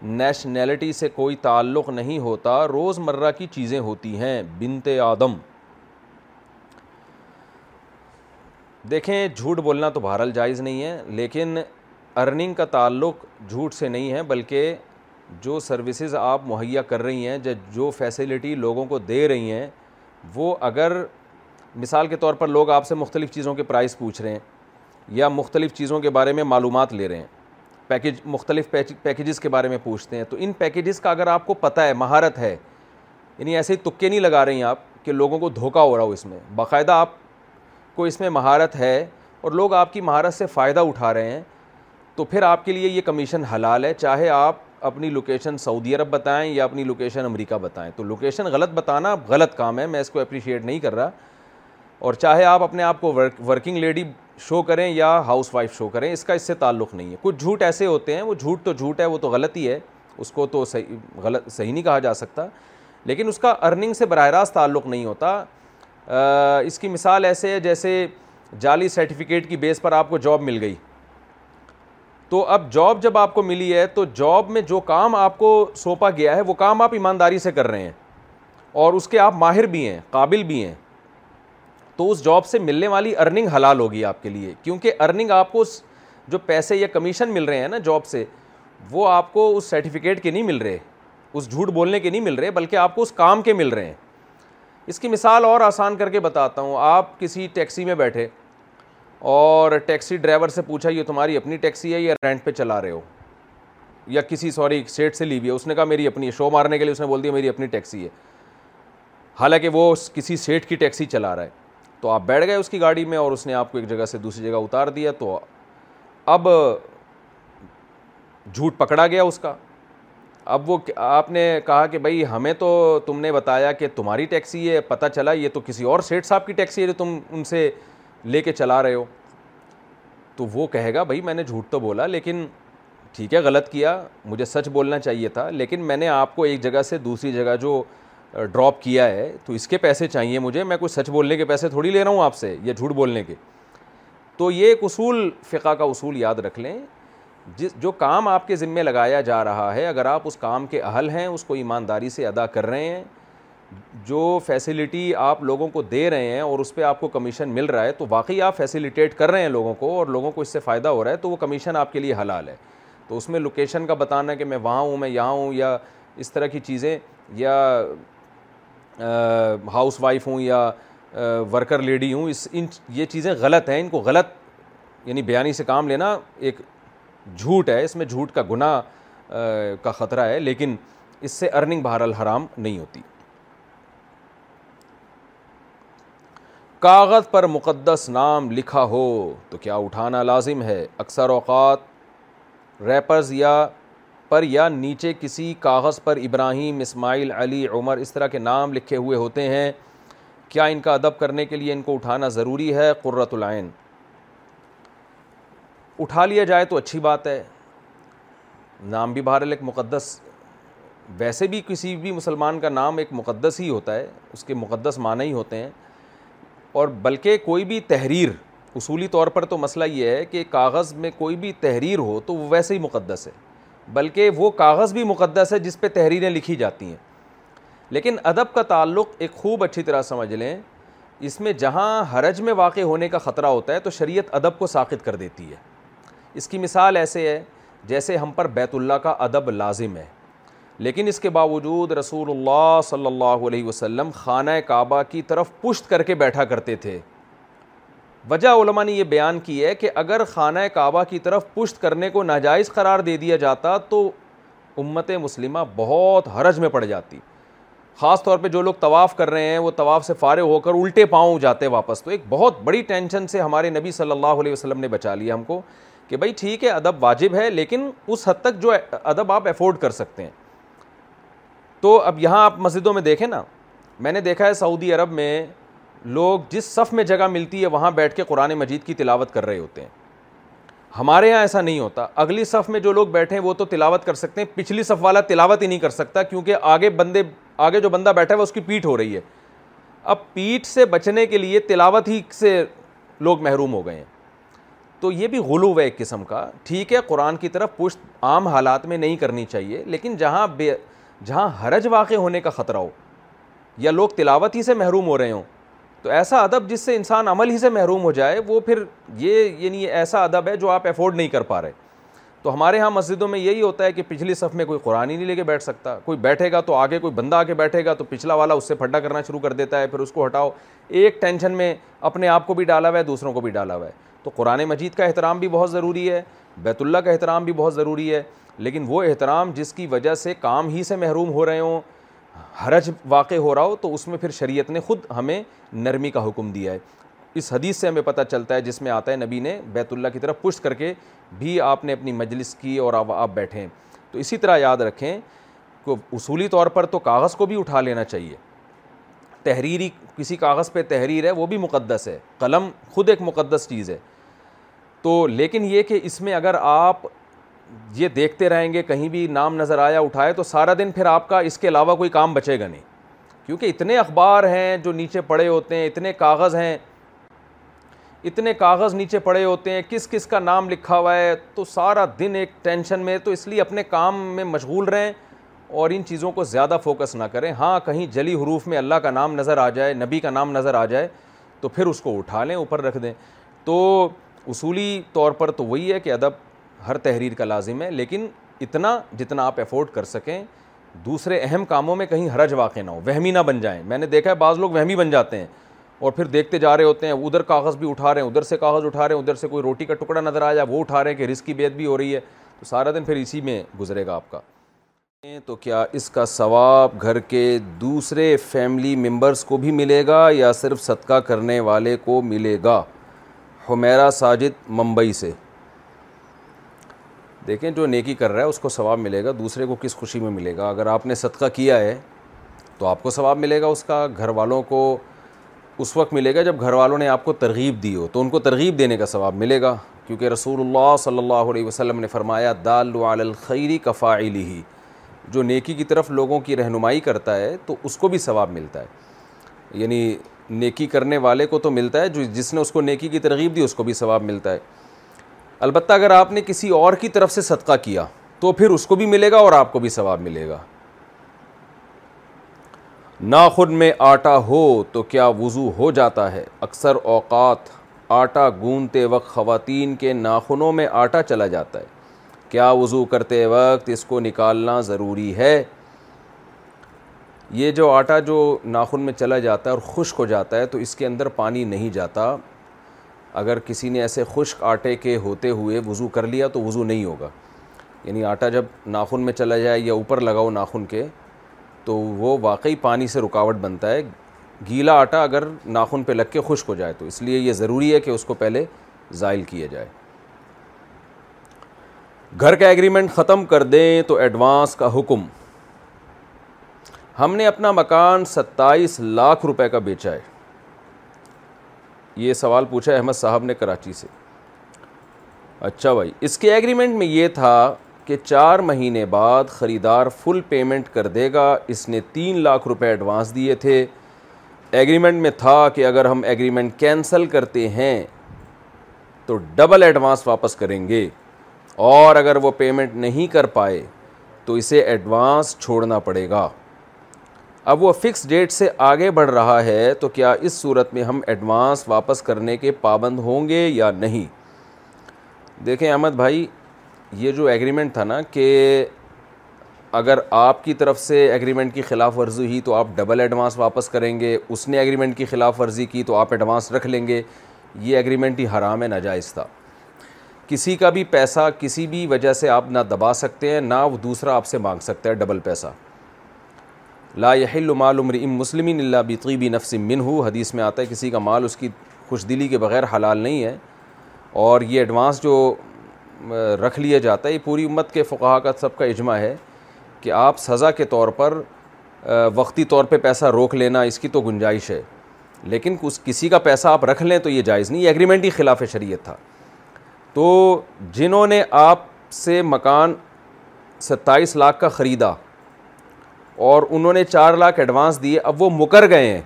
نیشنیلٹی سے کوئی تعلق نہیں ہوتا روز مرہ کی چیزیں ہوتی ہیں بنت آدم دیکھیں جھوٹ بولنا تو بہرحال جائز نہیں ہے لیکن ارننگ کا تعلق جھوٹ سے نہیں ہے بلکہ جو سروسز آپ مہیا کر رہی ہیں جو فیسلٹی لوگوں کو دے رہی ہیں وہ اگر مثال کے طور پر لوگ آپ سے مختلف چیزوں کے پرائز پوچھ رہے ہیں یا مختلف چیزوں کے بارے میں معلومات لے رہے ہیں پیکج مختلف پیکیجز کے بارے میں پوچھتے ہیں تو ان پیکیجز کا اگر آپ کو پتہ ہے مہارت ہے یعنی ایسے ہی تکے نہیں لگا رہی ہیں آپ کہ لوگوں کو دھوکہ ہو رہا ہو اس میں باقاعدہ آپ کو اس میں مہارت ہے اور لوگ آپ کی مہارت سے فائدہ اٹھا رہے ہیں تو پھر آپ کے لیے یہ کمیشن حلال ہے چاہے آپ اپنی لوکیشن سعودی عرب بتائیں یا اپنی لوکیشن امریکہ بتائیں تو لوکیشن غلط بتانا غلط کام ہے میں اس کو اپریشیٹ نہیں کر رہا اور چاہے آپ اپنے آپ کو ورک ورکنگ لیڈی شو کریں یا ہاؤس وائف شو کریں اس کا اس سے تعلق نہیں ہے کچھ جھوٹ ایسے ہوتے ہیں وہ جھوٹ تو جھوٹ ہے وہ تو غلط ہی ہے اس کو تو صحیح غلط صحیح نہیں کہا جا سکتا لیکن اس کا ارننگ سے براہ راست تعلق نہیں ہوتا اس کی مثال ایسے ہے جیسے جعلی سرٹیفکیٹ کی بیس پر آپ کو جاب مل گئی تو اب جاب جب آپ کو ملی ہے تو جاب میں جو کام آپ کو سونپا گیا ہے وہ کام آپ ایمانداری سے کر رہے ہیں اور اس کے آپ ماہر بھی ہیں قابل بھی ہیں تو اس جاب سے ملنے والی ارننگ حلال ہوگی آپ کے لیے کیونکہ ارننگ آپ کو اس جو پیسے یا کمیشن مل رہے ہیں نا جاب سے وہ آپ کو اس سرٹیفکیٹ کے نہیں مل رہے اس جھوٹ بولنے کے نہیں مل رہے بلکہ آپ کو اس کام کے مل رہے ہیں اس کی مثال اور آسان کر کے بتاتا ہوں آپ کسی ٹیکسی میں بیٹھے اور ٹیکسی ڈرائیور سے پوچھا یہ تمہاری اپنی ٹیکسی ہے یا رینٹ پہ چلا رہے ہو یا کسی سوری سیٹ سے لی ہوئی اس نے کہا میری اپنی شو مارنے کے لیے اس نے بول دیا میری اپنی ٹیکسی ہے حالانکہ وہ کسی سیٹ کی ٹیکسی چلا رہا ہے تو آپ بیٹھ گئے اس کی گاڑی میں اور اس نے آپ کو ایک جگہ سے دوسری جگہ اتار دیا تو اب جھوٹ پکڑا گیا اس کا اب وہ آپ نے کہا کہ بھائی ہمیں تو تم نے بتایا کہ تمہاری ٹیکسی ہے پتہ چلا یہ تو کسی اور سیٹ صاحب کی ٹیکسی ہے جو تم ان سے لے کے چلا رہے ہو تو وہ کہے گا بھائی میں نے جھوٹ تو بولا لیکن ٹھیک ہے غلط کیا مجھے سچ بولنا چاہیے تھا لیکن میں نے آپ کو ایک جگہ سے دوسری جگہ جو ڈراپ کیا ہے تو اس کے پیسے چاہیے مجھے میں کوئی سچ بولنے کے پیسے تھوڑی لے رہا ہوں آپ سے یا جھوٹ بولنے کے تو یہ ایک اصول فقہ کا اصول یاد رکھ لیں جس جو کام آپ کے ذمے لگایا جا رہا ہے اگر آپ اس کام کے اہل ہیں اس کو ایمانداری سے ادا کر رہے ہیں جو فیسلٹی آپ لوگوں کو دے رہے ہیں اور اس پہ آپ کو کمیشن مل رہا ہے تو واقعی آپ فیسیلیٹیٹ کر رہے ہیں لوگوں کو اور لوگوں کو اس سے فائدہ ہو رہا ہے تو وہ کمیشن آپ کے لیے حلال ہے تو اس میں لوکیشن کا بتانا ہے کہ میں وہاں ہوں میں یہاں ہوں یا اس طرح کی چیزیں یا ہاؤس وائف ہوں یا ورکر لیڈی ہوں اس ان یہ چیزیں غلط ہیں ان کو غلط یعنی بیانی سے کام لینا ایک جھوٹ ہے اس میں جھوٹ کا گناہ کا خطرہ ہے لیکن اس سے ارننگ بہرحال حرام نہیں ہوتی کاغذ پر مقدس نام لکھا ہو تو کیا اٹھانا لازم ہے اکثر اوقات ریپرز یا پر یا نیچے کسی کاغذ پر ابراہیم اسماعیل علی عمر اس طرح کے نام لکھے ہوئے ہوتے ہیں کیا ان کا ادب کرنے کے لیے ان کو اٹھانا ضروری ہے قرۃ العین اٹھا لیا جائے تو اچھی بات ہے نام بھی بہرحال ایک مقدس ویسے بھی کسی بھی مسلمان کا نام ایک مقدس ہی ہوتا ہے اس کے مقدس معنی ہی ہوتے ہیں اور بلکہ کوئی بھی تحریر اصولی طور پر تو مسئلہ یہ ہے کہ کاغذ میں کوئی بھی تحریر ہو تو وہ ویسے ہی مقدس ہے بلکہ وہ کاغذ بھی مقدس ہے جس پہ تحریریں لکھی جاتی ہیں لیکن ادب کا تعلق ایک خوب اچھی طرح سمجھ لیں اس میں جہاں حرج میں واقع ہونے کا خطرہ ہوتا ہے تو شریعت ادب کو ساخت کر دیتی ہے اس کی مثال ایسے ہے جیسے ہم پر بیت اللہ کا ادب لازم ہے لیکن اس کے باوجود رسول اللہ صلی اللہ علیہ وسلم خانہ کعبہ کی طرف پشت کر کے بیٹھا کرتے تھے وجہ علماء نے یہ بیان کی ہے کہ اگر خانہ کعبہ کی طرف پشت کرنے کو ناجائز قرار دے دیا جاتا تو امت مسلمہ بہت حرج میں پڑ جاتی خاص طور پہ جو لوگ طواف کر رہے ہیں وہ طواف سے فارغ ہو کر الٹے پاؤں جاتے واپس تو ایک بہت بڑی ٹینشن سے ہمارے نبی صلی اللہ علیہ وسلم نے بچا لیا ہم کو کہ بھائی ٹھیک ہے ادب واجب ہے لیکن اس حد تک جو ادب آپ افورڈ کر سکتے ہیں تو اب یہاں آپ مسجدوں میں دیکھیں نا میں نے دیکھا ہے سعودی عرب میں لوگ جس صف میں جگہ ملتی ہے وہاں بیٹھ کے قرآن مجید کی تلاوت کر رہے ہوتے ہیں ہمارے یہاں ایسا نہیں ہوتا اگلی صف میں جو لوگ بیٹھے ہیں وہ تو تلاوت کر سکتے ہیں پچھلی صف والا تلاوت ہی نہیں کر سکتا کیونکہ آگے بندے آگے جو بندہ بیٹھا ہے وہ اس کی پیٹھ ہو رہی ہے اب پیٹھ سے بچنے کے لیے تلاوت ہی سے لوگ محروم ہو گئے ہیں تو یہ بھی غلو ہے ایک قسم کا ٹھیک ہے قرآن کی طرف پشت عام حالات میں نہیں کرنی چاہیے لیکن جہاں بے جہاں حرج واقع ہونے کا خطرہ ہو یا لوگ تلاوت ہی سے محروم ہو رہے ہوں تو ایسا ادب جس سے انسان عمل ہی سے محروم ہو جائے وہ پھر یہ یعنی ایسا ادب ہے جو آپ افورڈ نہیں کر پا رہے تو ہمارے ہاں مسجدوں میں یہی ہوتا ہے کہ پچھلی صف میں کوئی قرآن ہی نہیں لے کے بیٹھ سکتا کوئی بیٹھے گا تو آگے کوئی بندہ آ کے بیٹھے گا تو پچھلا والا اس سے پھڈا کرنا شروع کر دیتا ہے پھر اس کو ہٹاؤ ایک ٹینشن میں اپنے آپ کو بھی ڈالا ہوا ہے دوسروں کو بھی ڈالا ہوا ہے تو قرآن مجید کا احترام بھی بہت ضروری ہے بیت اللہ کا احترام بھی بہت ضروری ہے لیکن وہ احترام جس کی وجہ سے کام ہی سے محروم ہو رہے ہوں حرج واقع ہو رہا ہو تو اس میں پھر شریعت نے خود ہمیں نرمی کا حکم دیا ہے اس حدیث سے ہمیں پتہ چلتا ہے جس میں آتا ہے نبی نے بیت اللہ کی طرف پشت کر کے بھی آپ نے اپنی مجلس کی اور آپ بیٹھیں تو اسی طرح یاد رکھیں کہ اصولی طور پر تو کاغذ کو بھی اٹھا لینا چاہیے تحریری کسی کاغذ پہ تحریر ہے وہ بھی مقدس ہے قلم خود ایک مقدس چیز ہے تو لیکن یہ کہ اس میں اگر آپ یہ دیکھتے رہیں گے کہیں بھی نام نظر آیا اٹھائے تو سارا دن پھر آپ کا اس کے علاوہ کوئی کام بچے گا نہیں کیونکہ اتنے اخبار ہیں جو نیچے پڑے ہوتے ہیں اتنے کاغذ ہیں اتنے کاغذ نیچے پڑے ہوتے ہیں کس کس کا نام لکھا ہوا ہے تو سارا دن ایک ٹینشن میں تو اس لیے اپنے کام میں مشغول رہیں اور ان چیزوں کو زیادہ فوکس نہ کریں ہاں کہیں جلی حروف میں اللہ کا نام نظر آ جائے نبی کا نام نظر آ جائے تو پھر اس کو اٹھا لیں اوپر رکھ دیں تو اصولی طور پر تو وہی ہے کہ ادب ہر تحریر کا لازم ہے لیکن اتنا جتنا آپ افورڈ کر سکیں دوسرے اہم کاموں میں کہیں حرج واقع نہ ہو وہمی نہ بن جائیں میں نے دیکھا ہے بعض لوگ وہمی بن جاتے ہیں اور پھر دیکھتے جا رہے ہوتے ہیں ادھر کاغذ بھی اٹھا رہے ہیں ادھر سے کاغذ اٹھا رہے ہیں ادھر سے کوئی روٹی کا ٹکڑا نظر آیا وہ اٹھا رہے ہیں کہ رسک کی بیت بھی ہو رہی ہے تو سارا دن پھر اسی میں گزرے گا آپ کا تو کیا اس کا ثواب گھر کے دوسرے فیملی ممبرس کو بھی ملے گا یا صرف صدقہ کرنے والے کو ملے گا حمیرہ ساجد ممبئی سے دیکھیں جو نیکی کر رہا ہے اس کو ثواب ملے گا دوسرے کو کس خوشی میں ملے گا اگر آپ نے صدقہ کیا ہے تو آپ کو ثواب ملے گا اس کا گھر والوں کو اس وقت ملے گا جب گھر والوں نے آپ کو ترغیب دی ہو تو ان کو ترغیب دینے کا ثواب ملے گا کیونکہ رسول اللہ صلی اللہ علیہ وسلم نے فرمایا دال الخیری کفاعلی ہی جو نیکی کی طرف لوگوں کی رہنمائی کرتا ہے تو اس کو بھی ثواب ملتا ہے یعنی نیکی کرنے والے کو تو ملتا ہے جو جس نے اس کو نیکی کی ترغیب دی اس کو بھی ثواب ملتا ہے البتہ اگر آپ نے کسی اور کی طرف سے صدقہ کیا تو پھر اس کو بھی ملے گا اور آپ کو بھی ثواب ملے گا ناخن میں آٹا ہو تو کیا وضو ہو جاتا ہے اکثر اوقات آٹا گونتے وقت خواتین کے ناخنوں میں آٹا چلا جاتا ہے کیا وضو کرتے وقت اس کو نکالنا ضروری ہے یہ جو آٹا جو ناخن میں چلا جاتا ہے اور خشک ہو جاتا ہے تو اس کے اندر پانی نہیں جاتا اگر کسی نے ایسے خشک آٹے کے ہوتے ہوئے وضو کر لیا تو وضو نہیں ہوگا یعنی آٹا جب ناخن میں چلا جائے یا اوپر لگاؤ ناخن کے تو وہ واقعی پانی سے رکاوٹ بنتا ہے گیلا آٹا اگر ناخن پہ لگ کے خشک ہو جائے تو اس لیے یہ ضروری ہے کہ اس کو پہلے زائل کیا جائے گھر کا ایگریمنٹ ختم کر دیں تو ایڈوانس کا حکم ہم نے اپنا مکان ستائیس لاکھ روپے کا بیچا ہے یہ سوال پوچھا احمد صاحب نے کراچی سے اچھا بھائی اس کے ایگریمنٹ میں یہ تھا کہ چار مہینے بعد خریدار فل پیمنٹ کر دے گا اس نے تین لاکھ روپے ایڈوانس دیے تھے ایگریمنٹ میں تھا کہ اگر ہم ایگریمنٹ کینسل کرتے ہیں تو ڈبل ایڈوانس واپس کریں گے اور اگر وہ پیمنٹ نہیں کر پائے تو اسے ایڈوانس چھوڑنا پڑے گا اب وہ فکس ڈیٹ سے آگے بڑھ رہا ہے تو کیا اس صورت میں ہم ایڈوانس واپس کرنے کے پابند ہوں گے یا نہیں دیکھیں احمد بھائی یہ جو ایگریمنٹ تھا نا کہ اگر آپ کی طرف سے ایگریمنٹ کی خلاف ورزی ہوئی تو آپ ڈبل ایڈوانس واپس کریں گے اس نے ایگریمنٹ کی خلاف ورزی کی تو آپ ایڈوانس رکھ لیں گے یہ ایگریمنٹ ہی حرام ہے ناجائز تھا کسی کا بھی پیسہ کسی بھی وجہ سے آپ نہ دبا سکتے ہیں نہ وہ دوسرا آپ سے مانگ سکتا ہے ڈبل پیسہ لا يحل مال عمر مسلم اللہ بھی نفس نفسم منہ حدیث میں آتا ہے کسی کا مال اس کی خوش دلی کے بغیر حلال نہیں ہے اور یہ ایڈوانس جو رکھ لیا جاتا ہے یہ پوری امت کے فقہ کا سب کا اجماع ہے کہ آپ سزا کے طور پر وقتی طور پہ پیسہ روک لینا اس کی تو گنجائش ہے لیکن کسی کا پیسہ آپ رکھ لیں تو یہ جائز نہیں یہ ایگریمنٹ ہی خلاف شریعت تھا تو جنہوں نے آپ سے مکان ستائیس لاکھ کا خریدا اور انہوں نے چار لاکھ ایڈوانس دیے اب وہ مکر گئے ہیں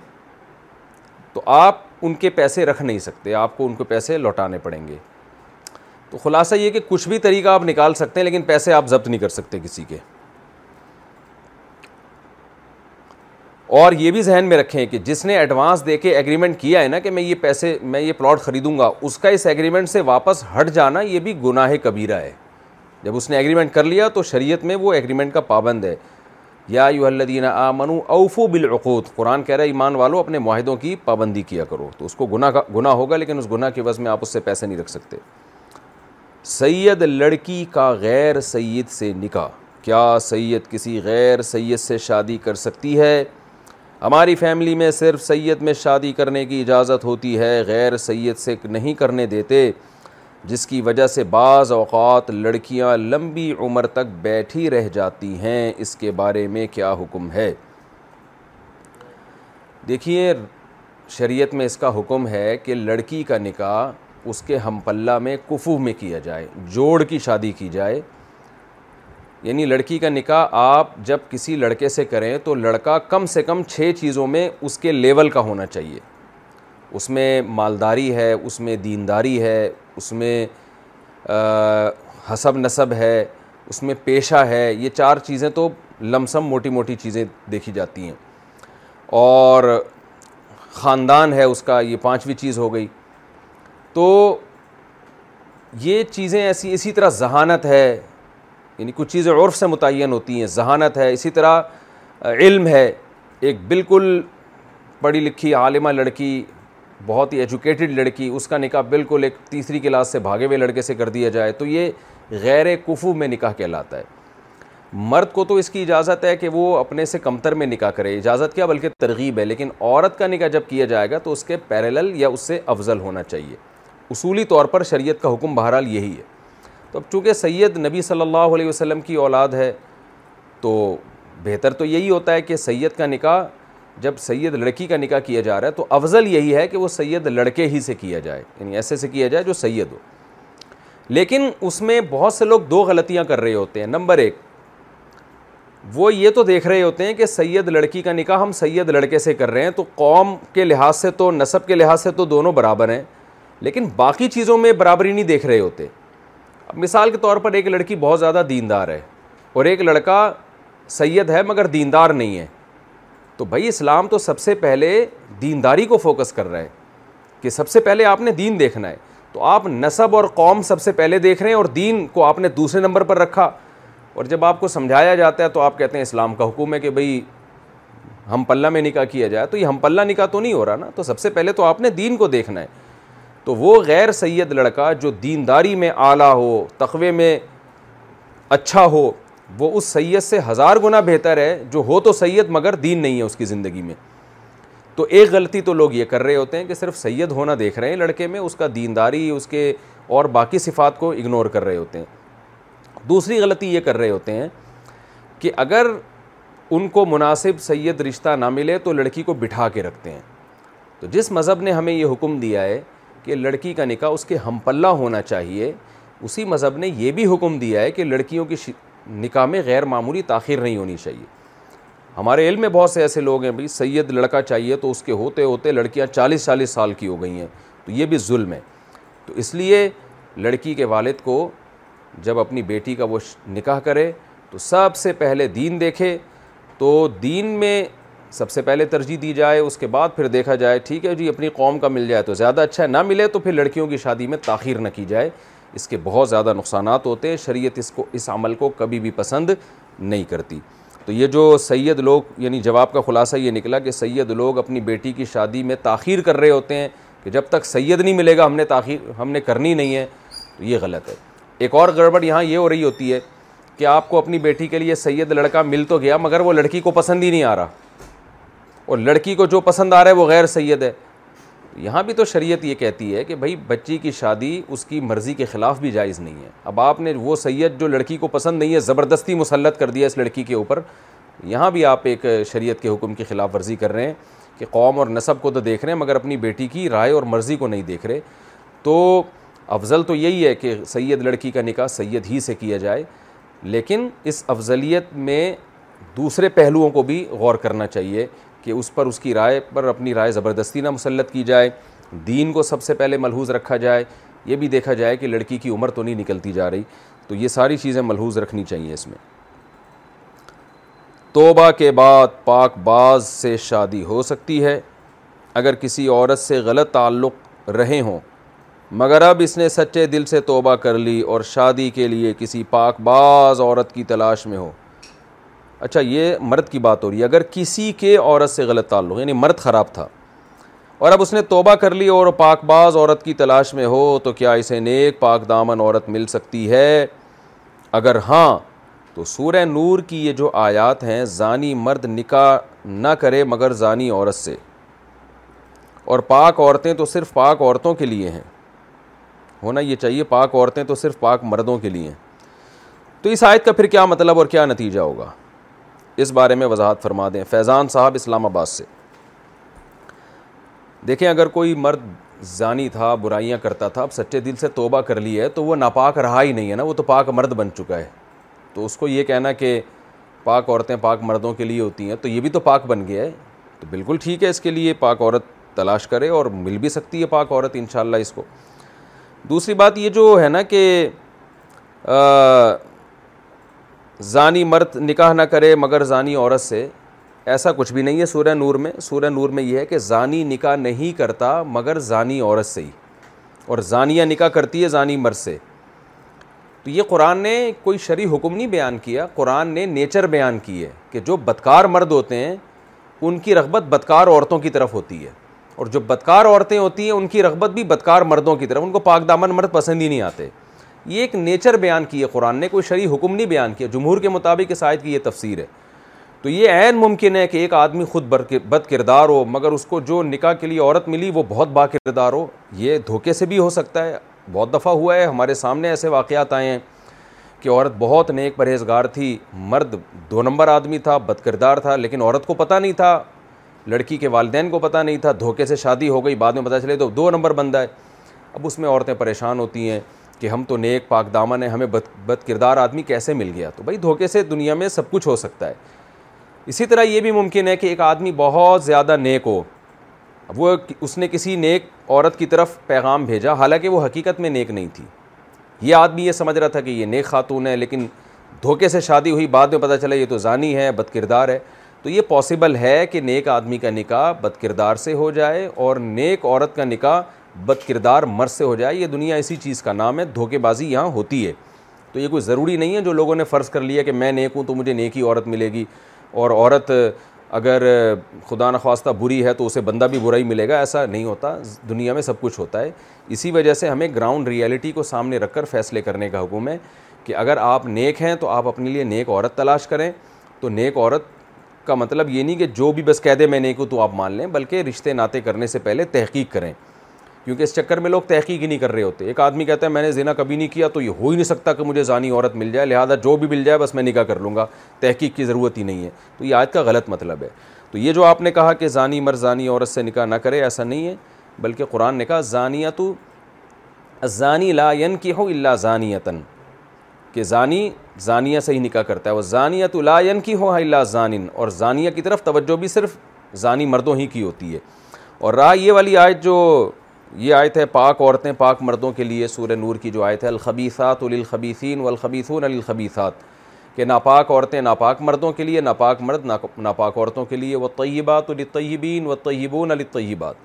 تو آپ ان کے پیسے رکھ نہیں سکتے آپ کو ان کو پیسے لوٹانے پڑیں گے تو خلاصہ یہ کہ کچھ بھی طریقہ آپ نکال سکتے ہیں لیکن پیسے آپ ضبط نہیں کر سکتے کسی کے اور یہ بھی ذہن میں رکھیں کہ جس نے ایڈوانس دے کے ایگریمنٹ کیا ہے نا کہ میں یہ پیسے میں یہ پلاٹ خریدوں گا اس کا اس ایگریمنٹ سے واپس ہٹ جانا یہ بھی گناہ کبیرہ ہے جب اس نے ایگریمنٹ کر لیا تو شریعت میں وہ ایگریمنٹ کا پابند ہے یا یو اللہدینہ آ منو اوفو بالعقود قرآن کہہ رہا ہے ایمان والو اپنے معاہدوں کی پابندی کیا کرو تو اس کو گناہ کا گناہ ہوگا لیکن اس گناہ کے وز میں آپ اس سے پیسے نہیں رکھ سکتے سید لڑکی کا غیر سید سے نکاح کیا سید کسی غیر سید سے شادی کر سکتی ہے ہماری فیملی میں صرف سید میں شادی کرنے کی اجازت ہوتی ہے غیر سید سے نہیں کرنے دیتے جس کی وجہ سے بعض اوقات لڑکیاں لمبی عمر تک بیٹھی رہ جاتی ہیں اس کے بارے میں کیا حکم ہے دیکھیے شریعت میں اس کا حکم ہے کہ لڑکی کا نکاح اس کے ہم پلہ میں کفو میں کیا جائے جوڑ کی شادی کی جائے یعنی لڑکی کا نکاح آپ جب کسی لڑکے سے کریں تو لڑکا کم سے کم چھ چیزوں میں اس کے لیول کا ہونا چاہیے اس میں مالداری ہے اس میں دینداری ہے اس میں حسب نصب ہے اس میں پیشہ ہے یہ چار چیزیں تو لمسم موٹی موٹی چیزیں دیکھی جاتی ہیں اور خاندان ہے اس کا یہ پانچویں چیز ہو گئی تو یہ چیزیں ایسی اسی طرح ذہانت ہے یعنی کچھ چیزیں عرف سے متعین ہوتی ہیں ذہانت ہے اسی طرح علم ہے ایک بالکل پڑھی لکھی عالمہ لڑکی بہت ہی ایجوکیٹڈ لڑکی اس کا نکاح بالکل ایک تیسری کلاس سے بھاگے ہوئے لڑکے سے کر دیا جائے تو یہ غیر کفو میں نکاح کہلاتا ہے مرد کو تو اس کی اجازت ہے کہ وہ اپنے سے کمتر میں نکاح کرے اجازت کیا بلکہ ترغیب ہے لیکن عورت کا نکاح جب کیا جائے گا تو اس کے پیرلل یا اس سے افضل ہونا چاہیے اصولی طور پر شریعت کا حکم بہرحال یہی ہے تو اب چونکہ سید نبی صلی اللہ علیہ وسلم کی اولاد ہے تو بہتر تو یہی ہوتا ہے کہ سید کا نکاح جب سید لڑکی کا نکاح کیا جا رہا ہے تو افضل یہی ہے کہ وہ سید لڑکے ہی سے کیا جائے یعنی ایسے سے کیا جائے جو سید ہو لیکن اس میں بہت سے لوگ دو غلطیاں کر رہے ہوتے ہیں نمبر ایک وہ یہ تو دیکھ رہے ہوتے ہیں کہ سید لڑکی کا نکاح ہم سید لڑکے سے کر رہے ہیں تو قوم کے لحاظ سے تو نصب کے لحاظ سے تو دونوں برابر ہیں لیکن باقی چیزوں میں برابری نہیں دیکھ رہے ہوتے اب مثال کے طور پر ایک لڑکی بہت زیادہ دیندار ہے اور ایک لڑکا سید ہے مگر دیندار نہیں ہے تو بھائی اسلام تو سب سے پہلے دینداری کو فوکس کر رہا ہے کہ سب سے پہلے آپ نے دین دیکھنا ہے تو آپ نصب اور قوم سب سے پہلے دیکھ رہے ہیں اور دین کو آپ نے دوسرے نمبر پر رکھا اور جب آپ کو سمجھایا جاتا ہے تو آپ کہتے ہیں اسلام کا حکم ہے کہ بھئی ہم پلہ میں نکاح کیا جائے تو یہ ہم پلہ نکاح تو نہیں ہو رہا نا تو سب سے پہلے تو آپ نے دین کو دیکھنا ہے تو وہ غیر سید لڑکا جو دینداری میں اعلیٰ ہو تقوے میں اچھا ہو وہ اس سید سے ہزار گنا بہتر ہے جو ہو تو سید مگر دین نہیں ہے اس کی زندگی میں تو ایک غلطی تو لوگ یہ کر رہے ہوتے ہیں کہ صرف سید ہونا دیکھ رہے ہیں لڑکے میں اس کا دینداری اس کے اور باقی صفات کو اگنور کر رہے ہوتے ہیں دوسری غلطی یہ کر رہے ہوتے ہیں کہ اگر ان کو مناسب سید رشتہ نہ ملے تو لڑکی کو بٹھا کے رکھتے ہیں تو جس مذہب نے ہمیں یہ حکم دیا ہے کہ لڑکی کا نکاح اس کے ہم پلہ ہونا چاہیے اسی مذہب نے یہ بھی حکم دیا ہے کہ لڑکیوں کی نکاح میں غیر معمولی تاخیر نہیں ہونی چاہیے ہمارے علم میں بہت سے ایسے لوگ ہیں بھائی سید لڑکا چاہیے تو اس کے ہوتے ہوتے لڑکیاں چالیس چالیس سال کی ہو گئی ہیں تو یہ بھی ظلم ہے تو اس لیے لڑکی کے والد کو جب اپنی بیٹی کا وہ نکاح کرے تو سب سے پہلے دین دیکھے تو دین میں سب سے پہلے ترجیح دی جائے اس کے بعد پھر دیکھا جائے ٹھیک ہے جی اپنی قوم کا مل جائے تو زیادہ اچھا ہے نہ ملے تو پھر لڑکیوں کی شادی میں تاخیر نہ کی جائے اس کے بہت زیادہ نقصانات ہوتے ہیں شریعت اس کو اس عمل کو کبھی بھی پسند نہیں کرتی تو یہ جو سید لوگ یعنی جواب کا خلاصہ یہ نکلا کہ سید لوگ اپنی بیٹی کی شادی میں تاخیر کر رہے ہوتے ہیں کہ جب تک سید نہیں ملے گا ہم نے تاخیر ہم نے کرنی نہیں ہے تو یہ غلط ہے ایک اور گڑبڑ یہاں یہ ہو رہی ہوتی ہے کہ آپ کو اپنی بیٹی کے لیے سید لڑکا مل تو گیا مگر وہ لڑکی کو پسند ہی نہیں آ رہا اور لڑکی کو جو پسند آ رہا ہے وہ غیر سید ہے یہاں بھی تو شریعت یہ کہتی ہے کہ بھائی بچی کی شادی اس کی مرضی کے خلاف بھی جائز نہیں ہے اب آپ نے وہ سید جو لڑکی کو پسند نہیں ہے زبردستی مسلط کر دیا اس لڑکی کے اوپر یہاں بھی آپ ایک شریعت کے حکم کی خلاف ورزی کر رہے ہیں کہ قوم اور نصب کو تو دیکھ رہے ہیں مگر اپنی بیٹی کی رائے اور مرضی کو نہیں دیکھ رہے تو افضل تو یہی ہے کہ سید لڑکی کا نکاح سید ہی سے کیا جائے لیکن اس افضلیت میں دوسرے پہلوؤں کو بھی غور کرنا چاہیے کہ اس پر اس کی رائے پر اپنی رائے زبردستی نہ مسلط کی جائے دین کو سب سے پہلے ملحوظ رکھا جائے یہ بھی دیکھا جائے کہ لڑکی کی عمر تو نہیں نکلتی جا رہی تو یہ ساری چیزیں ملحوظ رکھنی چاہیے اس میں توبہ کے بعد پاک باز سے شادی ہو سکتی ہے اگر کسی عورت سے غلط تعلق رہے ہوں مگر اب اس نے سچے دل سے توبہ کر لی اور شادی کے لیے کسی پاک باز عورت کی تلاش میں ہو اچھا یہ مرد کی بات ہو رہی ہے اگر کسی کے عورت سے غلط تعلق یعنی مرد خراب تھا اور اب اس نے توبہ کر لی اور پاک باز عورت کی تلاش میں ہو تو کیا اسے نیک پاک دامن عورت مل سکتی ہے اگر ہاں تو سورہ نور کی یہ جو آیات ہیں زانی مرد نکاح نہ کرے مگر زانی عورت سے اور پاک عورتیں تو صرف پاک عورتوں کے لیے ہیں ہونا یہ چاہیے پاک عورتیں تو صرف پاک مردوں کے لیے ہیں تو اس آیت کا پھر کیا مطلب اور کیا نتیجہ ہوگا اس بارے میں وضاحت فرما دیں فیضان صاحب اسلام آباد سے دیکھیں اگر کوئی مرد زانی تھا برائیاں کرتا تھا اب سچے دل سے توبہ کر لی ہے تو وہ ناپاک رہا ہی نہیں ہے نا وہ تو پاک مرد بن چکا ہے تو اس کو یہ کہنا کہ پاک عورتیں پاک مردوں کے لیے ہوتی ہیں تو یہ بھی تو پاک بن گیا ہے تو بالکل ٹھیک ہے اس کے لیے پاک عورت تلاش کرے اور مل بھی سکتی ہے پاک عورت انشاءاللہ اس کو دوسری بات یہ جو ہے نا کہ زانی مرد نکاح نہ کرے مگر زانی عورت سے ایسا کچھ بھی نہیں ہے سورہ نور میں سورہ نور میں یہ ہے کہ زانی نکاح نہیں کرتا مگر زانی عورت سے ہی اور زانیہ نکاح کرتی ہے زانی مرد سے تو یہ قرآن نے کوئی شرعی حکم نہیں بیان کیا قرآن نے نیچر بیان کی ہے کہ جو بدکار مرد ہوتے ہیں ان کی رغبت بدکار عورتوں کی طرف ہوتی ہے اور جو بدکار عورتیں ہوتی ہیں ان کی رغبت بھی بدکار مردوں کی طرف ان کو پاک دامن مرد پسند ہی نہیں آتے یہ ایک نیچر بیان کی ہے قرآن نے کوئی شرعی نہیں بیان کیا جمہور کے مطابق اس آیت کی یہ تفسیر ہے تو یہ عین ممکن ہے کہ ایک آدمی خود بد کردار ہو مگر اس کو جو نکاح کے لیے عورت ملی وہ بہت با کردار ہو یہ دھوکے سے بھی ہو سکتا ہے بہت دفعہ ہوا ہے ہمارے سامنے ایسے واقعات آئے ہیں کہ عورت بہت نیک پرہیزگار تھی مرد دو نمبر آدمی تھا بد کردار تھا لیکن عورت کو پتہ نہیں تھا لڑکی کے والدین کو پتہ نہیں تھا دھوکے سے شادی ہو گئی بعد میں پتہ چلے تو دو نمبر بندہ ہے اب اس میں عورتیں پریشان ہوتی ہیں کہ ہم تو نیک پاک دامن ہیں ہمیں بد بد کردار آدمی کیسے مل گیا تو بھائی دھوکے سے دنیا میں سب کچھ ہو سکتا ہے اسی طرح یہ بھی ممکن ہے کہ ایک آدمی بہت زیادہ نیک ہو وہ اس نے کسی نیک عورت کی طرف پیغام بھیجا حالانکہ وہ حقیقت میں نیک نہیں تھی یہ آدمی یہ سمجھ رہا تھا کہ یہ نیک خاتون ہے لیکن دھوکے سے شادی ہوئی بعد میں پتہ چلا یہ تو زانی ہے بد کردار ہے تو یہ پاسبل ہے کہ نیک آدمی کا نکاح بد کردار سے ہو جائے اور نیک عورت کا نکاح بد کردار مرض ہو جائے یہ دنیا اسی چیز کا نام ہے دھوکے بازی یہاں ہوتی ہے تو یہ کوئی ضروری نہیں ہے جو لوگوں نے فرض کر لیا کہ میں نیک ہوں تو مجھے نیک ہی عورت ملے گی اور عورت اگر خدا نخواستہ بری ہے تو اسے بندہ بھی برا ہی ملے گا ایسا نہیں ہوتا دنیا میں سب کچھ ہوتا ہے اسی وجہ سے ہمیں گراؤنڈ ریئلٹی کو سامنے رکھ کر فیصلے کرنے کا حکم ہے کہ اگر آپ نیک ہیں تو آپ اپنے لیے نیک عورت تلاش کریں تو نیک عورت کا مطلب یہ نہیں کہ جو بھی بس قیدے میں نیک ہوں تو آپ مان لیں بلکہ رشتے ناطے کرنے سے پہلے تحقیق کریں کیونکہ اس چکر میں لوگ تحقیق ہی نہیں کر رہے ہوتے ایک آدمی کہتا ہے میں نے زینہ کبھی نہیں کیا تو یہ ہو ہی نہیں سکتا کہ مجھے زانی عورت مل جائے لہٰذا جو بھی مل جائے بس میں نکاح کر لوں گا تحقیق کی ضرورت ہی نہیں ہے تو یہ آج کا غلط مطلب ہے تو یہ جو آپ نے کہا کہ زانی مر زانی عورت سے نکاح نہ کرے ایسا نہیں ہے بلکہ قرآن نے کہا زانیہ تو زانی ین کی ہو اللہ زانیتاً کہ زانی زانیہ سے ہی نکاح کرتا ہے وہ زانیہ تو ین کی اللہ زان اور زانیہ کی طرف توجہ بھی صرف ظانی مردوں ہی کی ہوتی ہے اور راہ یہ والی آیت جو یہ آیت ہے پاک عورتیں پاک مردوں کے لیے سورہ نور کی جو آیت ہے الخبیسات الخبیسین والخبیثون للخبیثات الخبیسات کہ ناپاک عورتیں ناپاک مردوں کے لیے ناپاک مرد ناپاک عورتوں کے لیے وہ طیبات الطیبین و تہیبون الطیبات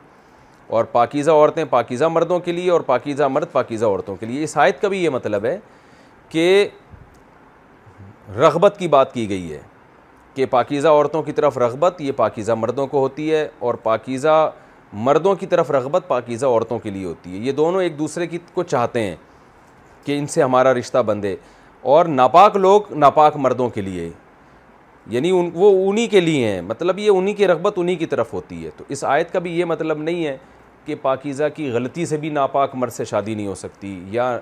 اور پاکیزہ عورتیں پاکیزہ مردوں کے لیے اور پاکیزہ مرد پاکیزہ عورتوں کے لیے اس آیت کا بھی یہ مطلب ہے کہ رغبت کی بات کی گئی ہے کہ پاکیزہ عورتوں کی طرف رغبت یہ پاکیزہ مردوں کو ہوتی ہے اور پاکیزہ مردوں کی طرف رغبت پاکیزہ عورتوں کے لیے ہوتی ہے یہ دونوں ایک دوسرے کی کو چاہتے ہیں کہ ان سے ہمارا رشتہ بندے اور ناپاک لوگ ناپاک مردوں کے لیے یعنی ان وہ انہی کے لیے ہیں مطلب یہ انہی کی رغبت انہی کی طرف ہوتی ہے تو اس آیت کا بھی یہ مطلب نہیں ہے کہ پاکیزہ کی غلطی سے بھی ناپاک مرد سے شادی نہیں ہو سکتی یا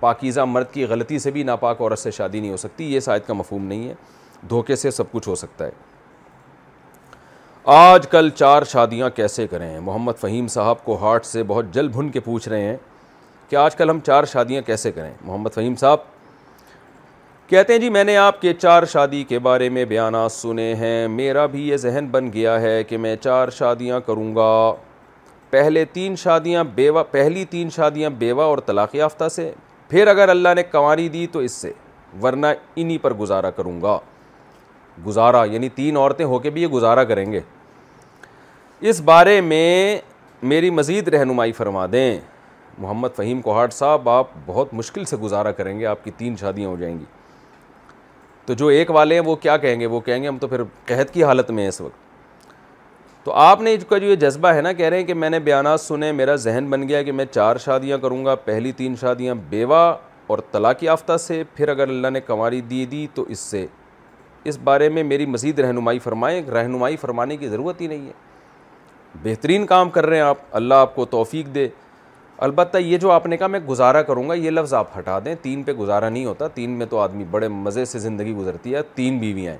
پاکیزہ مرد کی غلطی سے بھی ناپاک عورت سے شادی نہیں ہو سکتی یہ اس آیت کا مفہوم نہیں ہے دھوکے سے سب کچھ ہو سکتا ہے آج کل چار شادیاں کیسے کریں محمد فہیم صاحب کو ہارٹ سے بہت جل بھن کے پوچھ رہے ہیں کہ آج کل ہم چار شادیاں کیسے کریں محمد فہیم صاحب کہتے ہیں جی میں نے آپ کے چار شادی کے بارے میں بیانات سنے ہیں میرا بھی یہ ذہن بن گیا ہے کہ میں چار شادیاں کروں گا پہلے تین شادیاں بیوہ پہلی تین شادیاں بیوہ اور طلاق یافتہ سے پھر اگر اللہ نے کنواری دی تو اس سے ورنہ انہی پر گزارا کروں گا گزارا یعنی تین عورتیں ہو کے بھی یہ گزارا کریں گے اس بارے میں میری مزید رہنمائی فرما دیں محمد فہیم کوہاٹ صاحب آپ بہت مشکل سے گزارا کریں گے آپ کی تین شادیاں ہو جائیں گی تو جو ایک والے ہیں وہ کیا کہیں گے وہ کہیں گے ہم تو پھر قحط کی حالت میں ہیں اس وقت تو آپ نے اس کا جو یہ جذبہ ہے نا کہہ رہے ہیں کہ میں نے بیانات سنے میرا ذہن بن گیا کہ میں چار شادیاں کروں گا پہلی تین شادیاں بیوہ اور طلاق یافتہ سے پھر اگر اللہ نے کماری دی دی تو اس سے اس بارے میں میری مزید رہنمائی فرمائیں رہنمائی فرمانے کی ضرورت ہی نہیں ہے بہترین کام کر رہے ہیں آپ اللہ آپ کو توفیق دے البتہ یہ جو آپ نے کہا میں گزارا کروں گا یہ لفظ آپ ہٹا دیں تین پہ گزارا نہیں ہوتا تین میں تو آدمی بڑے مزے سے زندگی گزرتی ہے تین بیویاں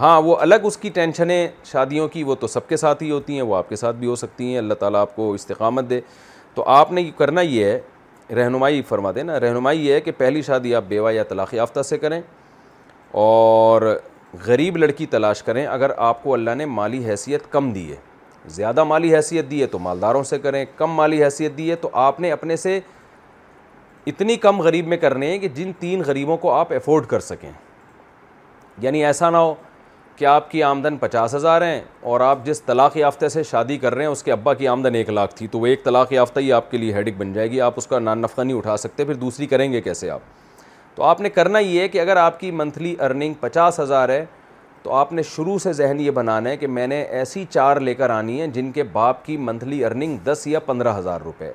ہاں وہ الگ اس کی ٹینشنیں شادیوں کی وہ تو سب کے ساتھ ہی ہوتی ہیں وہ آپ کے ساتھ بھی ہو سکتی ہیں اللہ تعالیٰ آپ کو استقامت دے تو آپ نے کرنا یہ ہے رہنمائی فرما دے نا رہنمائی یہ ہے کہ پہلی شادی آپ بیوہ یا طلاقی یافتہ سے کریں اور غریب لڑکی تلاش کریں اگر آپ کو اللہ نے مالی حیثیت کم دی ہے زیادہ مالی حیثیت دی ہے تو مالداروں سے کریں کم مالی حیثیت دی ہے تو آپ نے اپنے سے اتنی کم غریب میں کرنے ہیں کہ جن تین غریبوں کو آپ افورڈ کر سکیں یعنی ایسا نہ ہو کہ آپ کی آمدن پچاس ہزار ہیں اور آپ جس طلاق یافتہ سے شادی کر رہے ہیں اس کے ابا کی آمدن ایک لاکھ تھی تو وہ ایک طلاق یافتہ ہی آپ کے لیے ہیڈک بن جائے گی آپ اس کا نان نفقہ نہیں اٹھا سکتے پھر دوسری کریں گے کیسے آپ تو آپ نے کرنا یہ ہے کہ اگر آپ کی منتھلی ارننگ پچاس ہزار ہے تو آپ نے شروع سے ذہن یہ بنانا ہے کہ میں نے ایسی چار لے کر آنی ہے جن کے باپ کی منتھلی ارننگ دس یا پندرہ ہزار روپے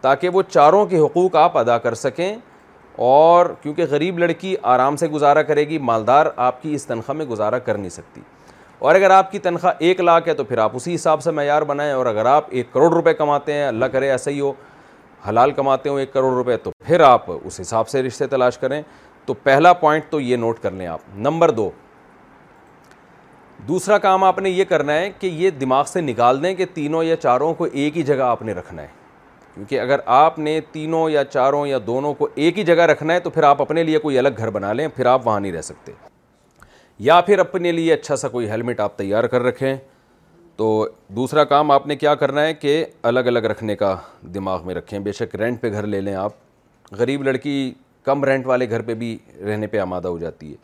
تاکہ وہ چاروں کے حقوق آپ ادا کر سکیں اور کیونکہ غریب لڑکی آرام سے گزارا کرے گی مالدار آپ کی اس تنخواہ میں گزارا کر نہیں سکتی اور اگر آپ کی تنخواہ ایک لاکھ ہے تو پھر آپ اسی حساب سے معیار بنائیں اور اگر آپ ایک کروڑ روپے کماتے ہیں اللہ کرے ایسا ہی ہو حلال کماتے ہوں ایک کروڑ روپے تو پھر آپ اس حساب سے رشتے تلاش کریں تو پہلا پوائنٹ تو یہ نوٹ کر لیں آپ نمبر دو دوسرا کام آپ نے یہ کرنا ہے کہ یہ دماغ سے نکال دیں کہ تینوں یا چاروں کو ایک ہی جگہ آپ نے رکھنا ہے کیونکہ اگر آپ نے تینوں یا چاروں یا دونوں کو ایک ہی جگہ رکھنا ہے تو پھر آپ اپنے لیے کوئی الگ گھر بنا لیں پھر آپ وہاں نہیں رہ سکتے یا پھر اپنے لیے اچھا سا کوئی ہیلمٹ آپ تیار کر رکھیں تو دوسرا کام آپ نے کیا کرنا ہے کہ الگ الگ رکھنے کا دماغ میں رکھیں بے شک رینٹ پہ گھر لے لیں آپ غریب لڑکی کم رینٹ والے گھر پہ بھی رہنے پہ آمادہ ہو جاتی ہے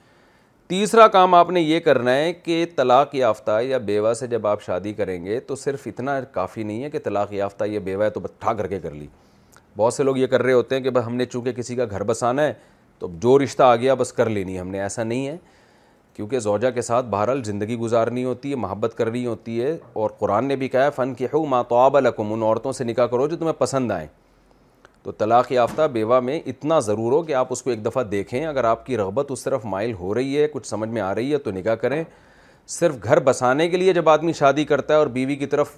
تیسرا کام آپ نے یہ کرنا ہے کہ طلاق یافتہ یا بیوہ سے جب آپ شادی کریں گے تو صرف اتنا کافی نہیں ہے کہ طلاق یافتہ یا بیوہ ہے تو بٹھا کر کے کر لی بہت سے لوگ یہ کر رہے ہوتے ہیں کہ بس ہم نے چونکہ کسی کا گھر بسانا ہے تو جو رشتہ آ گیا بس کر لینی ہم نے ایسا نہیں ہے کیونکہ زوجہ کے ساتھ بہرحال زندگی گزارنی ہوتی ہے محبت کرنی ہوتی ہے اور قرآن نے بھی کہا فن کی ہے وہ ماں تو آب القم ان عورتوں سے نکاح کرو جو تمہیں پسند آئیں تو طلاق یافتہ بیوہ میں اتنا ضرور ہو کہ آپ اس کو ایک دفعہ دیکھیں اگر آپ کی رغبت اس طرف مائل ہو رہی ہے کچھ سمجھ میں آ رہی ہے تو نکاح کریں صرف گھر بسانے کے لیے جب آدمی شادی کرتا ہے اور بیوی کی طرف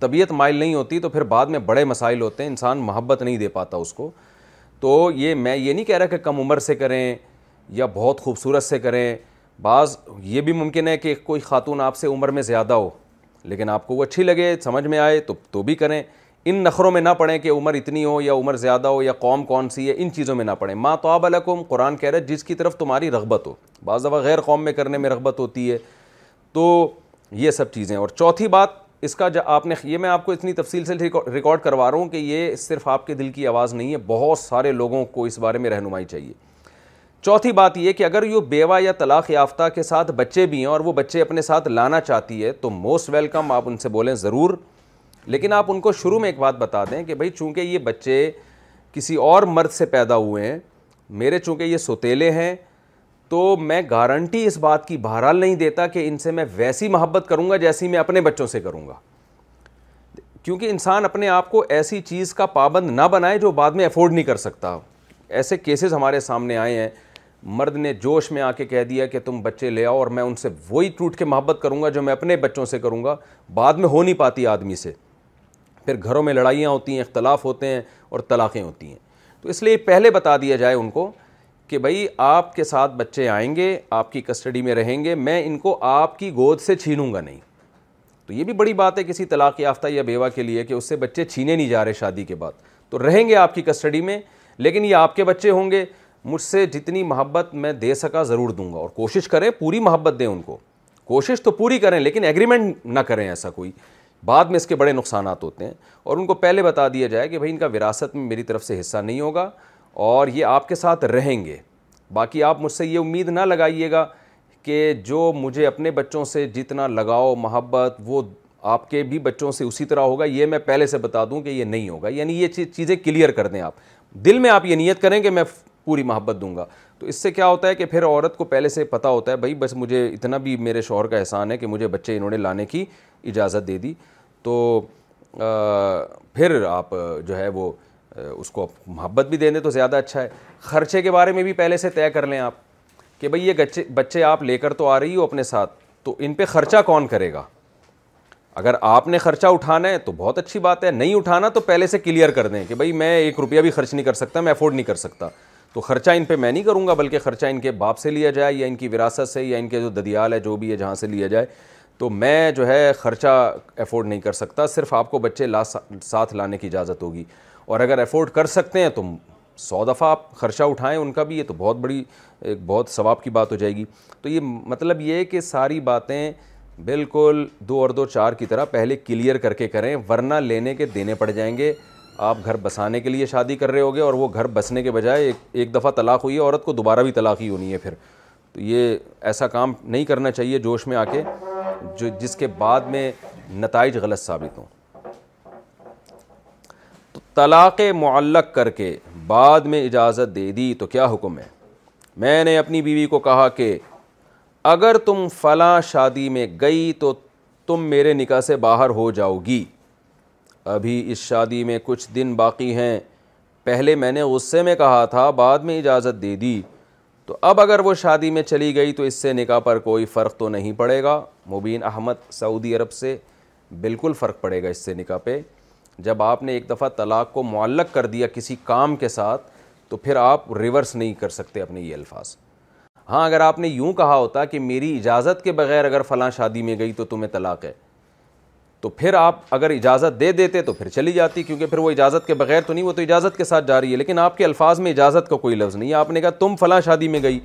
طبیعت مائل نہیں ہوتی تو پھر بعد میں بڑے مسائل ہوتے ہیں انسان محبت نہیں دے پاتا اس کو تو یہ میں یہ نہیں کہہ رہا کہ کم عمر سے کریں یا بہت خوبصورت سے کریں بعض یہ بھی ممکن ہے کہ کوئی خاتون آپ سے عمر میں زیادہ ہو لیکن آپ کو وہ اچھی لگے سمجھ میں آئے تو تو بھی کریں ان نخروں میں نہ پڑھیں کہ عمر اتنی ہو یا عمر زیادہ ہو یا قوم کون سی ہے ان چیزوں میں نہ پڑھیں ماں تو آب قرآن کہہ رہے جس کی طرف تمہاری رغبت ہو بعض دفعہ غیر قوم میں کرنے میں رغبت ہوتی ہے تو یہ سب چیزیں اور چوتھی بات اس کا آپ نے یہ میں آپ کو اتنی تفصیل سے ریکارڈ کروا رہا ہوں کہ یہ صرف آپ کے دل کی آواز نہیں ہے بہت سارے لوگوں کو اس بارے میں رہنمائی چاہیے چوتھی بات یہ کہ اگر یہ بیوہ یا طلاق یافتہ کے ساتھ بچے بھی ہیں اور وہ بچے اپنے ساتھ لانا چاہتی ہے تو موسٹ ویلکم آپ ان سے بولیں ضرور لیکن آپ ان کو شروع میں ایک بات بتا دیں کہ بھائی چونکہ یہ بچے کسی اور مرد سے پیدا ہوئے ہیں میرے چونکہ یہ ستیلے ہیں تو میں گارنٹی اس بات کی بہرحال نہیں دیتا کہ ان سے میں ویسی محبت کروں گا جیسی میں اپنے بچوں سے کروں گا کیونکہ انسان اپنے آپ کو ایسی چیز کا پابند نہ بنائے جو بعد میں افورڈ نہیں کر سکتا ایسے کیسز ہمارے سامنے آئے ہیں مرد نے جوش میں آ کے کہہ دیا کہ تم بچے لے آؤ اور میں ان سے وہی ٹوٹ کے محبت کروں گا جو میں اپنے بچوں سے کروں گا بعد میں ہو نہیں پاتی آدمی سے پھر گھروں میں لڑائیاں ہوتی ہیں اختلاف ہوتے ہیں اور طلاقیں ہوتی ہیں تو اس لیے پہلے بتا دیا جائے ان کو کہ بھائی آپ کے ساتھ بچے آئیں گے آپ کی کسٹڈی میں رہیں گے میں ان کو آپ کی گود سے چھینوں گا نہیں تو یہ بھی بڑی بات ہے کسی طلاق یافتہ یا بیوہ کے لیے کہ اس سے بچے چھینے نہیں جا رہے شادی کے بعد تو رہیں گے آپ کی کسٹڈی میں لیکن یہ آپ کے بچے ہوں گے مجھ سے جتنی محبت میں دے سکا ضرور دوں گا اور کوشش کریں پوری محبت دیں ان کو کوشش تو پوری کریں لیکن ایگریمنٹ نہ کریں ایسا کوئی بعد میں اس کے بڑے نقصانات ہوتے ہیں اور ان کو پہلے بتا دیا جائے کہ بھائی ان کا وراثت میں میری طرف سے حصہ نہیں ہوگا اور یہ آپ کے ساتھ رہیں گے باقی آپ مجھ سے یہ امید نہ لگائیے گا کہ جو مجھے اپنے بچوں سے جتنا لگاؤ محبت وہ آپ کے بھی بچوں سے اسی طرح ہوگا یہ میں پہلے سے بتا دوں کہ یہ نہیں ہوگا یعنی یہ چیزیں کلیئر کر دیں آپ دل میں آپ یہ نیت کریں کہ میں پوری محبت دوں گا تو اس سے کیا ہوتا ہے کہ پھر عورت کو پہلے سے پتہ ہوتا ہے بھائی بس مجھے اتنا بھی میرے شوہر کا احسان ہے کہ مجھے بچے انہوں نے لانے کی اجازت دے دی تو پھر آپ جو ہے وہ اس کو محبت بھی دے دیں تو زیادہ اچھا ہے خرچے کے بارے میں بھی پہلے سے طے کر لیں آپ کہ بھائی یہ بچے آپ لے کر تو آ رہی ہو اپنے ساتھ تو ان پہ خرچہ کون کرے گا اگر آپ نے خرچہ اٹھانا ہے تو بہت اچھی بات ہے نہیں اٹھانا تو پہلے سے کلیئر کر دیں کہ بھائی میں ایک روپیہ بھی خرچ نہیں کر سکتا میں افورڈ نہیں کر سکتا تو خرچہ ان پہ میں نہیں کروں گا بلکہ خرچہ ان کے باپ سے لیا جائے یا ان کی وراثت سے یا ان کے جو ددیال ہے جو بھی ہے جہاں سے لیا جائے تو میں جو ہے خرچہ افورڈ نہیں کر سکتا صرف آپ کو بچے لا ساتھ لانے کی اجازت ہوگی اور اگر ایفورڈ کر سکتے ہیں تو سو دفعہ آپ خرچہ اٹھائیں ان کا بھی یہ تو بہت بڑی ایک بہت ثواب کی بات ہو جائے گی تو یہ مطلب یہ کہ ساری باتیں بالکل دو اور دو چار کی طرح پہلے کلیئر کر کے کریں ورنہ لینے کے دینے پڑ جائیں گے آپ گھر بسانے کے لیے شادی کر رہے ہوگے اور وہ گھر بسنے کے بجائے ایک دفعہ طلاق ہوئی ہے عورت کو دوبارہ بھی طلاق ہی ہونی ہے پھر تو یہ ایسا کام نہیں کرنا چاہیے جوش میں آ کے جو جس کے بعد میں نتائج غلط ثابت ہوں تو طلاق معلق کر کے بعد میں اجازت دے دی تو کیا حکم ہے میں نے اپنی بیوی کو کہا کہ اگر تم فلاں شادی میں گئی تو تم میرے نکاح سے باہر ہو جاؤ گی ابھی اس شادی میں کچھ دن باقی ہیں پہلے میں نے غصے میں کہا تھا بعد میں اجازت دے دی تو اب اگر وہ شادی میں چلی گئی تو اس سے نکاح پر کوئی فرق تو نہیں پڑے گا مبین احمد سعودی عرب سے بالکل فرق پڑے گا اس سے نکاح پہ جب آپ نے ایک دفعہ طلاق کو معلق کر دیا کسی کام کے ساتھ تو پھر آپ ریورس نہیں کر سکتے اپنے یہ الفاظ ہاں اگر آپ نے یوں کہا ہوتا کہ میری اجازت کے بغیر اگر فلاں شادی میں گئی تو تمہیں طلاق ہے تو پھر آپ اگر اجازت دے دیتے تو پھر چلی جاتی کیونکہ پھر وہ اجازت کے بغیر تو نہیں وہ تو اجازت کے ساتھ جا رہی ہے لیکن آپ کے الفاظ میں اجازت کا کوئی لفظ نہیں ہے آپ نے کہا تم فلاں شادی میں گئی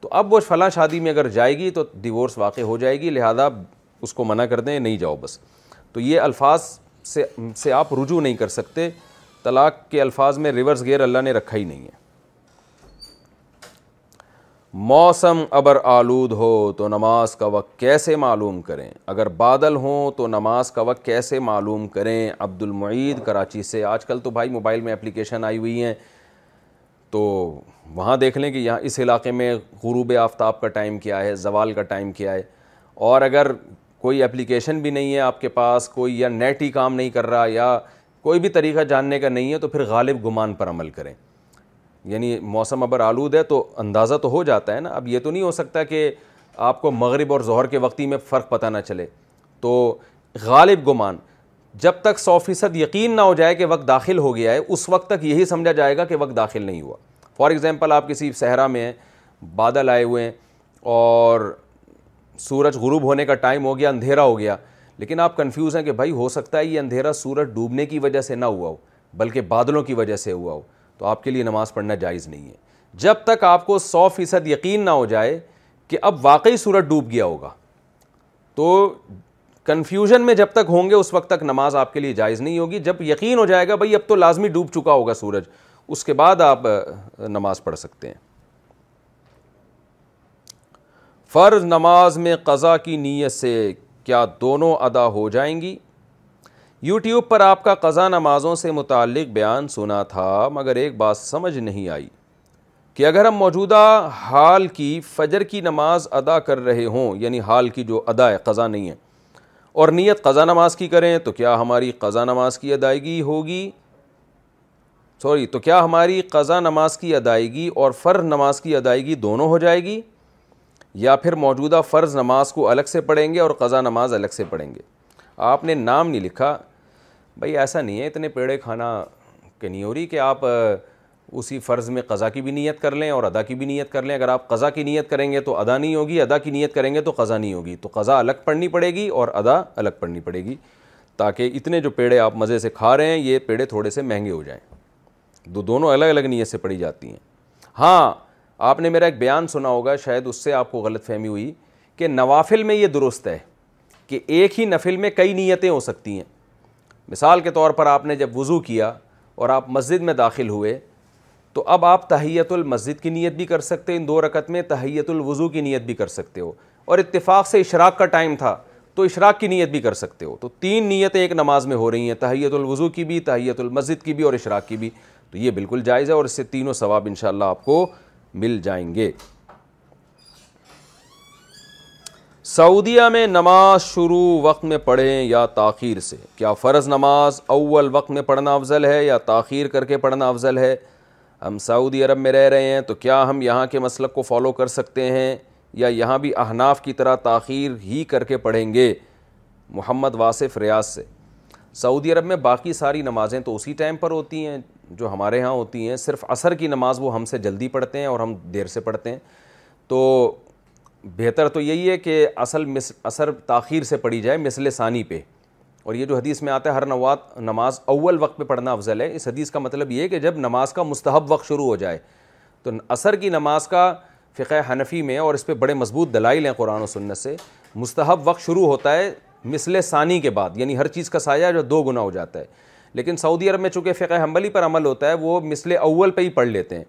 تو اب وہ فلاں شادی میں اگر جائے گی تو ڈیورس واقع ہو جائے گی لہٰذا اس کو منع کر دیں نہیں جاؤ بس تو یہ الفاظ سے سے آپ رجوع نہیں کر سکتے طلاق کے الفاظ میں ریورس گیئر اللہ نے رکھا ہی نہیں ہے موسم ابر آلود ہو تو نماز کا وقت کیسے معلوم کریں اگر بادل ہوں تو نماز کا وقت کیسے معلوم کریں عبد المعید کراچی سے آج کل تو بھائی موبائل میں اپلیکیشن آئی ہوئی ہیں تو وہاں دیکھ لیں کہ یہاں اس علاقے میں غروب آفتاب کا ٹائم کیا ہے زوال کا ٹائم کیا ہے اور اگر کوئی اپلیکیشن بھی نہیں ہے آپ کے پاس کوئی یا نیٹ ہی کام نہیں کر رہا یا کوئی بھی طریقہ جاننے کا نہیں ہے تو پھر غالب گمان پر عمل کریں یعنی موسم ابر آلود ہے تو اندازہ تو ہو جاتا ہے نا اب یہ تو نہیں ہو سکتا کہ آپ کو مغرب اور زہر کے وقتی میں فرق پتہ نہ چلے تو غالب گمان جب تک سو فیصد یقین نہ ہو جائے کہ وقت داخل ہو گیا ہے اس وقت تک یہی سمجھا جائے گا کہ وقت داخل نہیں ہوا فار ایگزامپل آپ کسی صحرا میں بادل آئے ہوئے ہیں اور سورج غروب ہونے کا ٹائم ہو گیا اندھیرا ہو گیا لیکن آپ کنفیوز ہیں کہ بھائی ہو سکتا ہے یہ اندھیرا سورج ڈوبنے کی وجہ سے نہ ہوا ہو بلکہ بادلوں کی وجہ سے ہوا ہو تو آپ کے لیے نماز پڑھنا جائز نہیں ہے جب تک آپ کو سو فیصد یقین نہ ہو جائے کہ اب واقعی سورج ڈوب گیا ہوگا تو کنفیوژن میں جب تک ہوں گے اس وقت تک نماز آپ کے لیے جائز نہیں ہوگی جب یقین ہو جائے گا بھائی اب تو لازمی ڈوب چکا ہوگا سورج اس کے بعد آپ نماز پڑھ سکتے ہیں فرض نماز میں قضا کی نیت سے کیا دونوں ادا ہو جائیں گی یوٹیوب پر آپ کا قضا نمازوں سے متعلق بیان سنا تھا مگر ایک بات سمجھ نہیں آئی کہ اگر ہم موجودہ حال کی فجر کی نماز ادا کر رہے ہوں یعنی حال کی جو ادا ہے قضا نہیں ہے اور نیت قضا نماز کی کریں تو کیا ہماری قضا نماز کی ادائیگی ہوگی سوری تو کیا ہماری قضا نماز کی ادائیگی اور فرض نماز کی ادائیگی دونوں ہو جائے گی یا پھر موجودہ فرض نماز کو الگ سے پڑھیں گے اور قضا نماز الگ سے پڑھیں گے آپ نے نام نہیں لکھا بھائی ایسا نہیں ہے اتنے پیڑے کھانا کہ نہیں ہو رہی کہ آپ اسی فرض میں قضا کی بھی نیت کر لیں اور ادا کی بھی نیت کر لیں اگر آپ قضا کی نیت کریں گے تو ادا نہیں ہوگی ادا کی نیت کریں گے تو قضا نہیں ہوگی تو قضا الگ پڑنی پڑے گی اور ادا الگ پڑنی پڑے گی تاکہ اتنے جو پیڑے آپ مزے سے کھا رہے ہیں یہ پیڑے تھوڑے سے مہنگے ہو جائیں دو دونوں الگ الگ نیت سے پڑی جاتی ہیں ہاں آپ نے میرا ایک بیان سنا ہوگا شاید اس سے آپ کو غلط فہمی ہوئی کہ نوافل میں یہ درست ہے کہ ایک ہی نفل میں کئی نیتیں ہو سکتی ہیں مثال کے طور پر آپ نے جب وضو کیا اور آپ مسجد میں داخل ہوئے تو اب آپ تحیت المسجد کی نیت بھی کر سکتے ان دو رکعت میں تحیت الوضو کی نیت بھی کر سکتے ہو اور اتفاق سے اشراق کا ٹائم تھا تو اشراق کی نیت بھی کر سکتے ہو تو تین نیتیں ایک نماز میں ہو رہی ہیں تحیت الوضو کی بھی تحیت المسجد کی بھی اور اشراق کی بھی تو یہ بالکل جائز ہے اور اس سے تینوں ثواب انشاءاللہ آپ کو مل جائیں گے سعودیہ میں نماز شروع وقت میں پڑھیں یا تاخیر سے کیا فرض نماز اول وقت میں پڑھنا افضل ہے یا تاخیر کر کے پڑھنا افضل ہے ہم سعودی عرب میں رہ رہے ہیں تو کیا ہم یہاں کے مسلک کو فالو کر سکتے ہیں یا یہاں بھی احناف کی طرح تاخیر ہی کر کے پڑھیں گے محمد واصف ریاض سے سعودی عرب میں باقی ساری نمازیں تو اسی ٹائم پر ہوتی ہیں جو ہمارے ہاں ہوتی ہیں صرف عصر کی نماز وہ ہم سے جلدی پڑھتے ہیں اور ہم دیر سے پڑھتے ہیں تو بہتر تو یہی ہے کہ اصل اثر تاخیر سے پڑھی جائے مثل ثانی پہ اور یہ جو حدیث میں آتا ہے ہر نوات نماز اول وقت پہ پڑھنا افضل ہے اس حدیث کا مطلب یہ ہے کہ جب نماز کا مستحب وقت شروع ہو جائے تو اثر کی نماز کا فقہ حنفی میں اور اس پہ بڑے مضبوط دلائل ہیں قرآن و سنت سے مستحب وقت شروع ہوتا ہے مثل ثانی کے بعد یعنی ہر چیز کا سایہ جو دو گنا ہو جاتا ہے لیکن سعودی عرب میں چونکہ فقہ حمبلی پر عمل ہوتا ہے وہ مثل اول پہ ہی پڑھ لیتے ہیں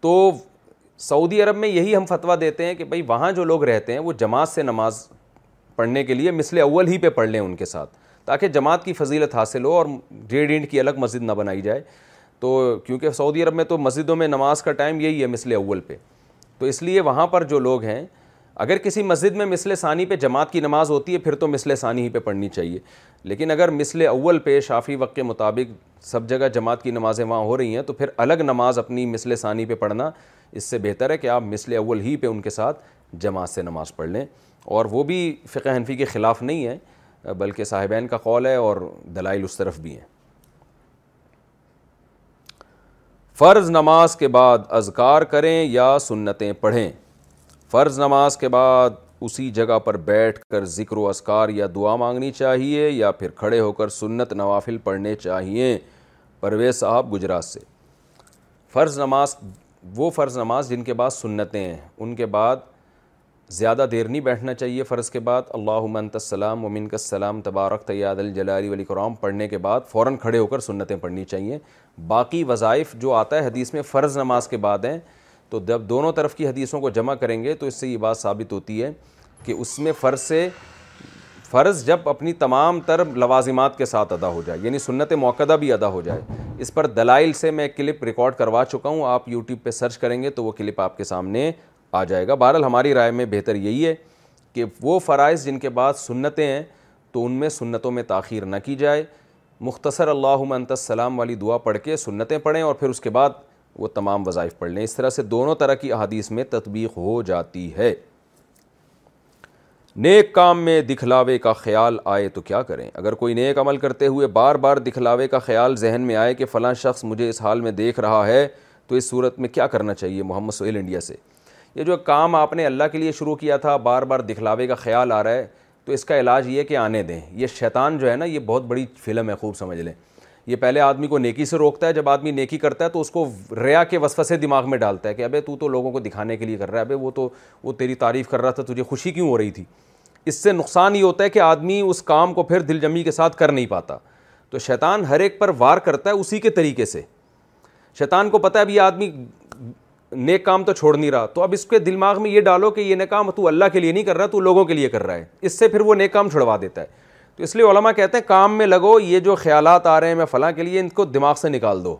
تو سعودی عرب میں یہی ہم فتویٰ دیتے ہیں کہ بھائی وہاں جو لوگ رہتے ہیں وہ جماعت سے نماز پڑھنے کے لیے مثل اول ہی پہ پڑھ لیں ان کے ساتھ تاکہ جماعت کی فضیلت حاصل ہو اور ڈیڑھ اینٹ کی الگ مسجد نہ بنائی جائے تو کیونکہ سعودی عرب میں تو مسجدوں میں نماز کا ٹائم یہی ہے مثل اول پہ تو اس لیے وہاں پر جو لوگ ہیں اگر کسی مسجد میں مثل ثانی پہ جماعت کی نماز ہوتی ہے پھر تو مثل ثانی ہی پہ پڑھنی چاہیے لیکن اگر مثل اول پہ شافی وقت کے مطابق سب جگہ جماعت کی نمازیں وہاں ہو رہی ہیں تو پھر الگ نماز اپنی مثل ثانی پہ پڑھنا اس سے بہتر ہے کہ آپ مثل اول ہی پہ ان کے ساتھ جماعت سے نماز پڑھ لیں اور وہ بھی فقہ حنفی کے خلاف نہیں ہے بلکہ صاحبین کا قول ہے اور دلائل اس طرف بھی ہیں فرض نماز کے بعد اذکار کریں یا سنتیں پڑھیں فرض نماز کے بعد اسی جگہ پر بیٹھ کر ذکر و اذکار یا دعا مانگنی چاہیے یا پھر کھڑے ہو کر سنت نوافل پڑھنے چاہیے پرویز صاحب گجرات سے فرض نماز وہ فرض نماز جن کے بعد سنتیں ہیں ان کے بعد زیادہ دیر نہیں بیٹھنا چاہیے فرض کے بعد اللہ منت السلام السلام تبارک تیاد الجلالی کرام پڑھنے کے بعد فوراً کھڑے ہو کر سنتیں پڑھنی چاہیے باقی وظائف جو آتا ہے حدیث میں فرض نماز کے بعد ہیں تو جب دونوں طرف کی حدیثوں کو جمع کریں گے تو اس سے یہ بات ثابت ہوتی ہے کہ اس میں فرض سے فرض جب اپنی تمام تر لوازمات کے ساتھ ادا ہو جائے یعنی سنت موقعہ بھی ادا ہو جائے اس پر دلائل سے میں کلپ ریکارڈ کروا چکا ہوں آپ یوٹیوب پہ سرچ کریں گے تو وہ کلپ آپ کے سامنے آ جائے گا بہرحال ہماری رائے میں بہتر یہی ہے کہ وہ فرائض جن کے بعد سنتیں ہیں تو ان میں سنتوں میں تاخیر نہ کی جائے مختصر اللہ انت السلام والی دعا پڑھ کے سنتیں پڑھیں اور پھر اس کے بعد وہ تمام وظائف پڑھ لیں اس طرح سے دونوں طرح کی احادیث میں تطبیق ہو جاتی ہے نیک کام میں دکھلاوے کا خیال آئے تو کیا کریں اگر کوئی نیک عمل کرتے ہوئے بار بار دکھلاوے کا خیال ذہن میں آئے کہ فلاں شخص مجھے اس حال میں دیکھ رہا ہے تو اس صورت میں کیا کرنا چاہیے محمد سہیل انڈیا سے یہ جو کام آپ نے اللہ کے لیے شروع کیا تھا بار بار دکھلاوے کا خیال آ رہا ہے تو اس کا علاج یہ کہ آنے دیں یہ شیطان جو ہے نا یہ بہت بڑی فلم ہے خوب سمجھ لیں یہ پہلے آدمی کو نیکی سے روکتا ہے جب آدمی نیکی کرتا ہے تو اس کو ریا کے وسوسے سے دماغ میں ڈالتا ہے کہ ابے تو تو لوگوں کو دکھانے کے لیے کر رہا ہے ابے وہ تو وہ تیری تعریف کر رہا تھا تجھے خوشی کیوں ہو رہی تھی اس سے نقصان یہ ہوتا ہے کہ آدمی اس کام کو پھر دل جمی کے ساتھ کر نہیں پاتا تو شیطان ہر ایک پر وار کرتا ہے اسی کے طریقے سے شیطان کو پتہ ہے اب یہ آدمی نیک کام تو چھوڑ نہیں رہا تو اب اس کے دماغ میں یہ ڈالو کہ یہ نیک کام تو اللہ کے لیے نہیں کر رہا تو لوگوں کے لیے کر رہا ہے اس سے پھر وہ نیک کام چھڑوا دیتا ہے تو اس لیے علماء کہتے ہیں کام میں لگو یہ جو خیالات آ رہے ہیں میں فلاں کے لیے ان کو دماغ سے نکال دو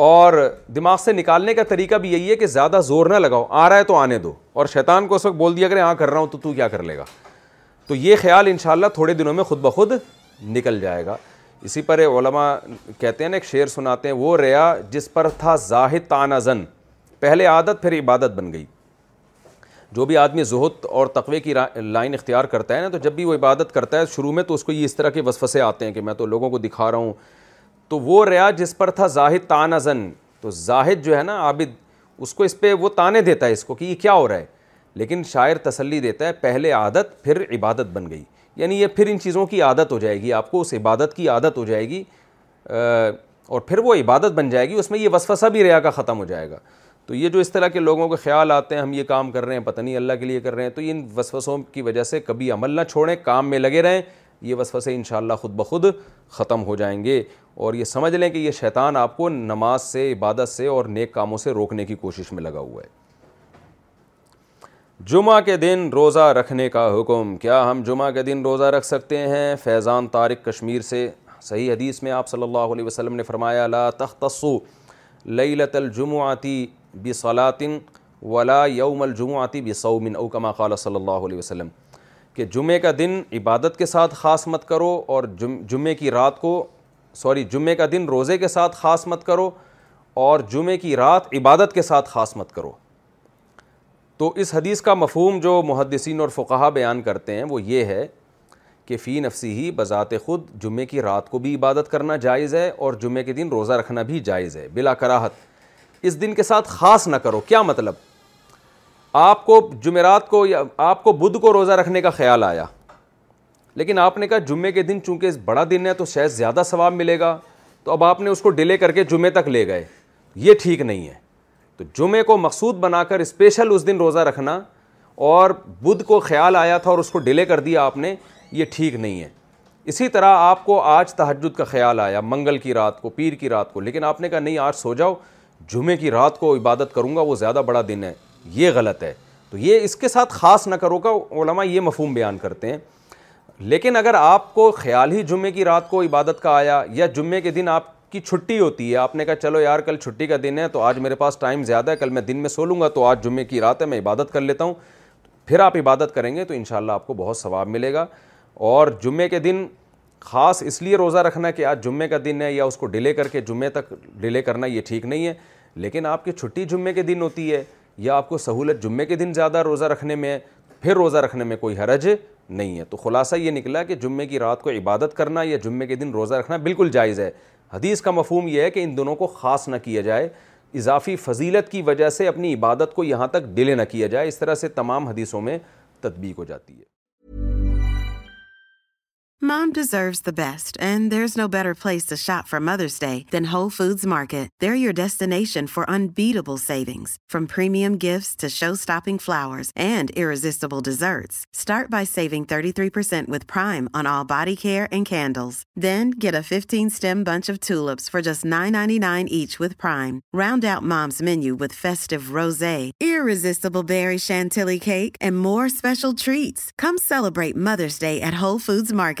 اور دماغ سے نکالنے کا طریقہ بھی یہی ہے کہ زیادہ زور نہ لگاؤ آ رہا ہے تو آنے دو اور شیطان کو اس وقت بول دیا اگر ہاں کر رہا ہوں تو تو کیا کر لے گا تو یہ خیال انشاءاللہ تھوڑے دنوں میں خود بخود نکل جائے گا اسی پر علماء کہتے ہیں نا ایک شعر سناتے ہیں وہ ریا جس پر تھا زاہد تانہ زن پہلے عادت پھر عبادت بن گئی جو بھی آدمی زہد اور تقوی کی لائن اختیار کرتا ہے نا تو جب بھی وہ عبادت کرتا ہے شروع میں تو اس کو یہ اس طرح کے وصف آتے ہیں کہ میں تو لوگوں کو دکھا رہا ہوں تو وہ ریا جس پر تھا زاہد تان زن تو زاہد جو ہے نا عابد اس کو اس پہ وہ تانے دیتا ہے اس کو کہ یہ کیا ہو رہا ہے لیکن شاعر تسلی دیتا ہے پہلے عادت پھر عبادت بن گئی یعنی یہ پھر ان چیزوں کی عادت ہو جائے گی آپ کو اس عبادت کی عادت ہو جائے گی اور پھر وہ عبادت بن جائے گی اس میں یہ وسوسہ بھی ریا کا ختم ہو جائے گا تو یہ جو اس طرح کے لوگوں کے خیال آتے ہیں ہم یہ کام کر رہے ہیں پتہ نہیں اللہ کے لیے کر رہے ہیں تو ان وسوسوں کی وجہ سے کبھی عمل نہ چھوڑیں کام میں لگے رہیں یہ وسوسے انشاءاللہ خود بخود ختم ہو جائیں گے اور یہ سمجھ لیں کہ یہ شیطان آپ کو نماز سے عبادت سے اور نیک کاموں سے روکنے کی کوشش میں لگا ہوا ہے جمعہ کے دن روزہ رکھنے کا حکم کیا ہم جمعہ کے دن روزہ رکھ سکتے ہیں فیضان طارق کشمیر سے صحیح حدیث میں آپ صلی اللہ علیہ وسلم نے فرمایا لا تختصو لیلت الجمعاتی بصلاة ولا یوم الجمعاتی بصوم او کما قال صلی اللہ علیہ وسلم کہ جمعہ کا دن عبادت کے ساتھ خاص مت کرو اور جمعے کی رات کو سوری جمعے کا دن روزے کے ساتھ خاص مت کرو اور جمعہ کی رات عبادت کے ساتھ خاص مت کرو تو اس حدیث کا مفہوم جو محدثین اور فقہ بیان کرتے ہیں وہ یہ ہے کہ فی نفسی ہی بذات خود جمعے کی رات کو بھی عبادت کرنا جائز ہے اور جمعے کے دن روزہ رکھنا بھی جائز ہے بلا کراہت اس دن کے ساتھ خاص نہ کرو کیا مطلب آپ کو جمعرات کو یا آپ کو بدھ کو روزہ رکھنے کا خیال آیا لیکن آپ نے کہا جمعے کے دن چونکہ بڑا دن ہے تو شاید زیادہ ثواب ملے گا تو اب آپ نے اس کو ڈیلے کر کے جمعے تک لے گئے یہ ٹھیک نہیں ہے تو جمعے کو مقصود بنا کر اسپیشل اس دن روزہ رکھنا اور بدھ کو خیال آیا تھا اور اس کو ڈیلے کر دیا آپ نے یہ ٹھیک نہیں ہے اسی طرح آپ کو آج تہجد کا خیال آیا منگل کی رات کو پیر کی رات کو لیکن آپ نے کہا نہیں آج سو جاؤ جمعے کی رات کو عبادت کروں گا وہ زیادہ بڑا دن ہے یہ غلط ہے تو یہ اس کے ساتھ خاص نہ کرو کا علماء یہ مفہوم بیان کرتے ہیں لیکن اگر آپ کو خیال ہی جمعے کی رات کو عبادت کا آیا یا جمعے کے دن آپ کی چھٹی ہوتی ہے آپ نے کہا چلو یار کل چھٹی کا دن ہے تو آج میرے پاس ٹائم زیادہ ہے کل میں دن میں سو لوں گا تو آج جمعے کی رات ہے میں عبادت کر لیتا ہوں پھر آپ عبادت کریں گے تو انشاءاللہ آپ کو بہت ثواب ملے گا اور جمعے کے دن خاص اس لیے روزہ رکھنا کہ آج جمعے کا دن ہے یا اس کو ڈیلے کر کے جمعے تک ڈیلے کرنا یہ ٹھیک نہیں ہے لیکن آپ کی چھٹی جمعے کے دن ہوتی ہے یا آپ کو سہولت جمعے کے دن زیادہ روزہ رکھنے میں پھر روزہ رکھنے میں کوئی حرج نہیں ہے تو خلاصہ یہ نکلا کہ جمعے کی رات کو عبادت کرنا یا جمعے کے دن روزہ رکھنا بالکل جائز ہے حدیث کا مفہوم یہ ہے کہ ان دونوں کو خاص نہ کیا جائے اضافی فضیلت کی وجہ سے اپنی عبادت کو یہاں تک ڈیلے نہ کیا جائے اس طرح سے تمام حدیثوں میں تدبیق ہو جاتی ہے Mom deserves the best, and there's no better place to shop for Mother's Day than Whole Foods Market. They're your destination for unbeatable savings, from premium gifts to show-stopping flowers and irresistible desserts. Start by saving 33% with Prime on all body care and candles. Then get a 15-stem bunch of tulips for just $9.99 each with Prime. Round out Mom's menu with festive rosé, irresistible berry chantilly cake, and more special treats. Come celebrate Mother's Day at Whole Foods Market.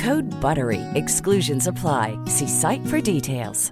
ہر بر وی S exclusions apply see site for details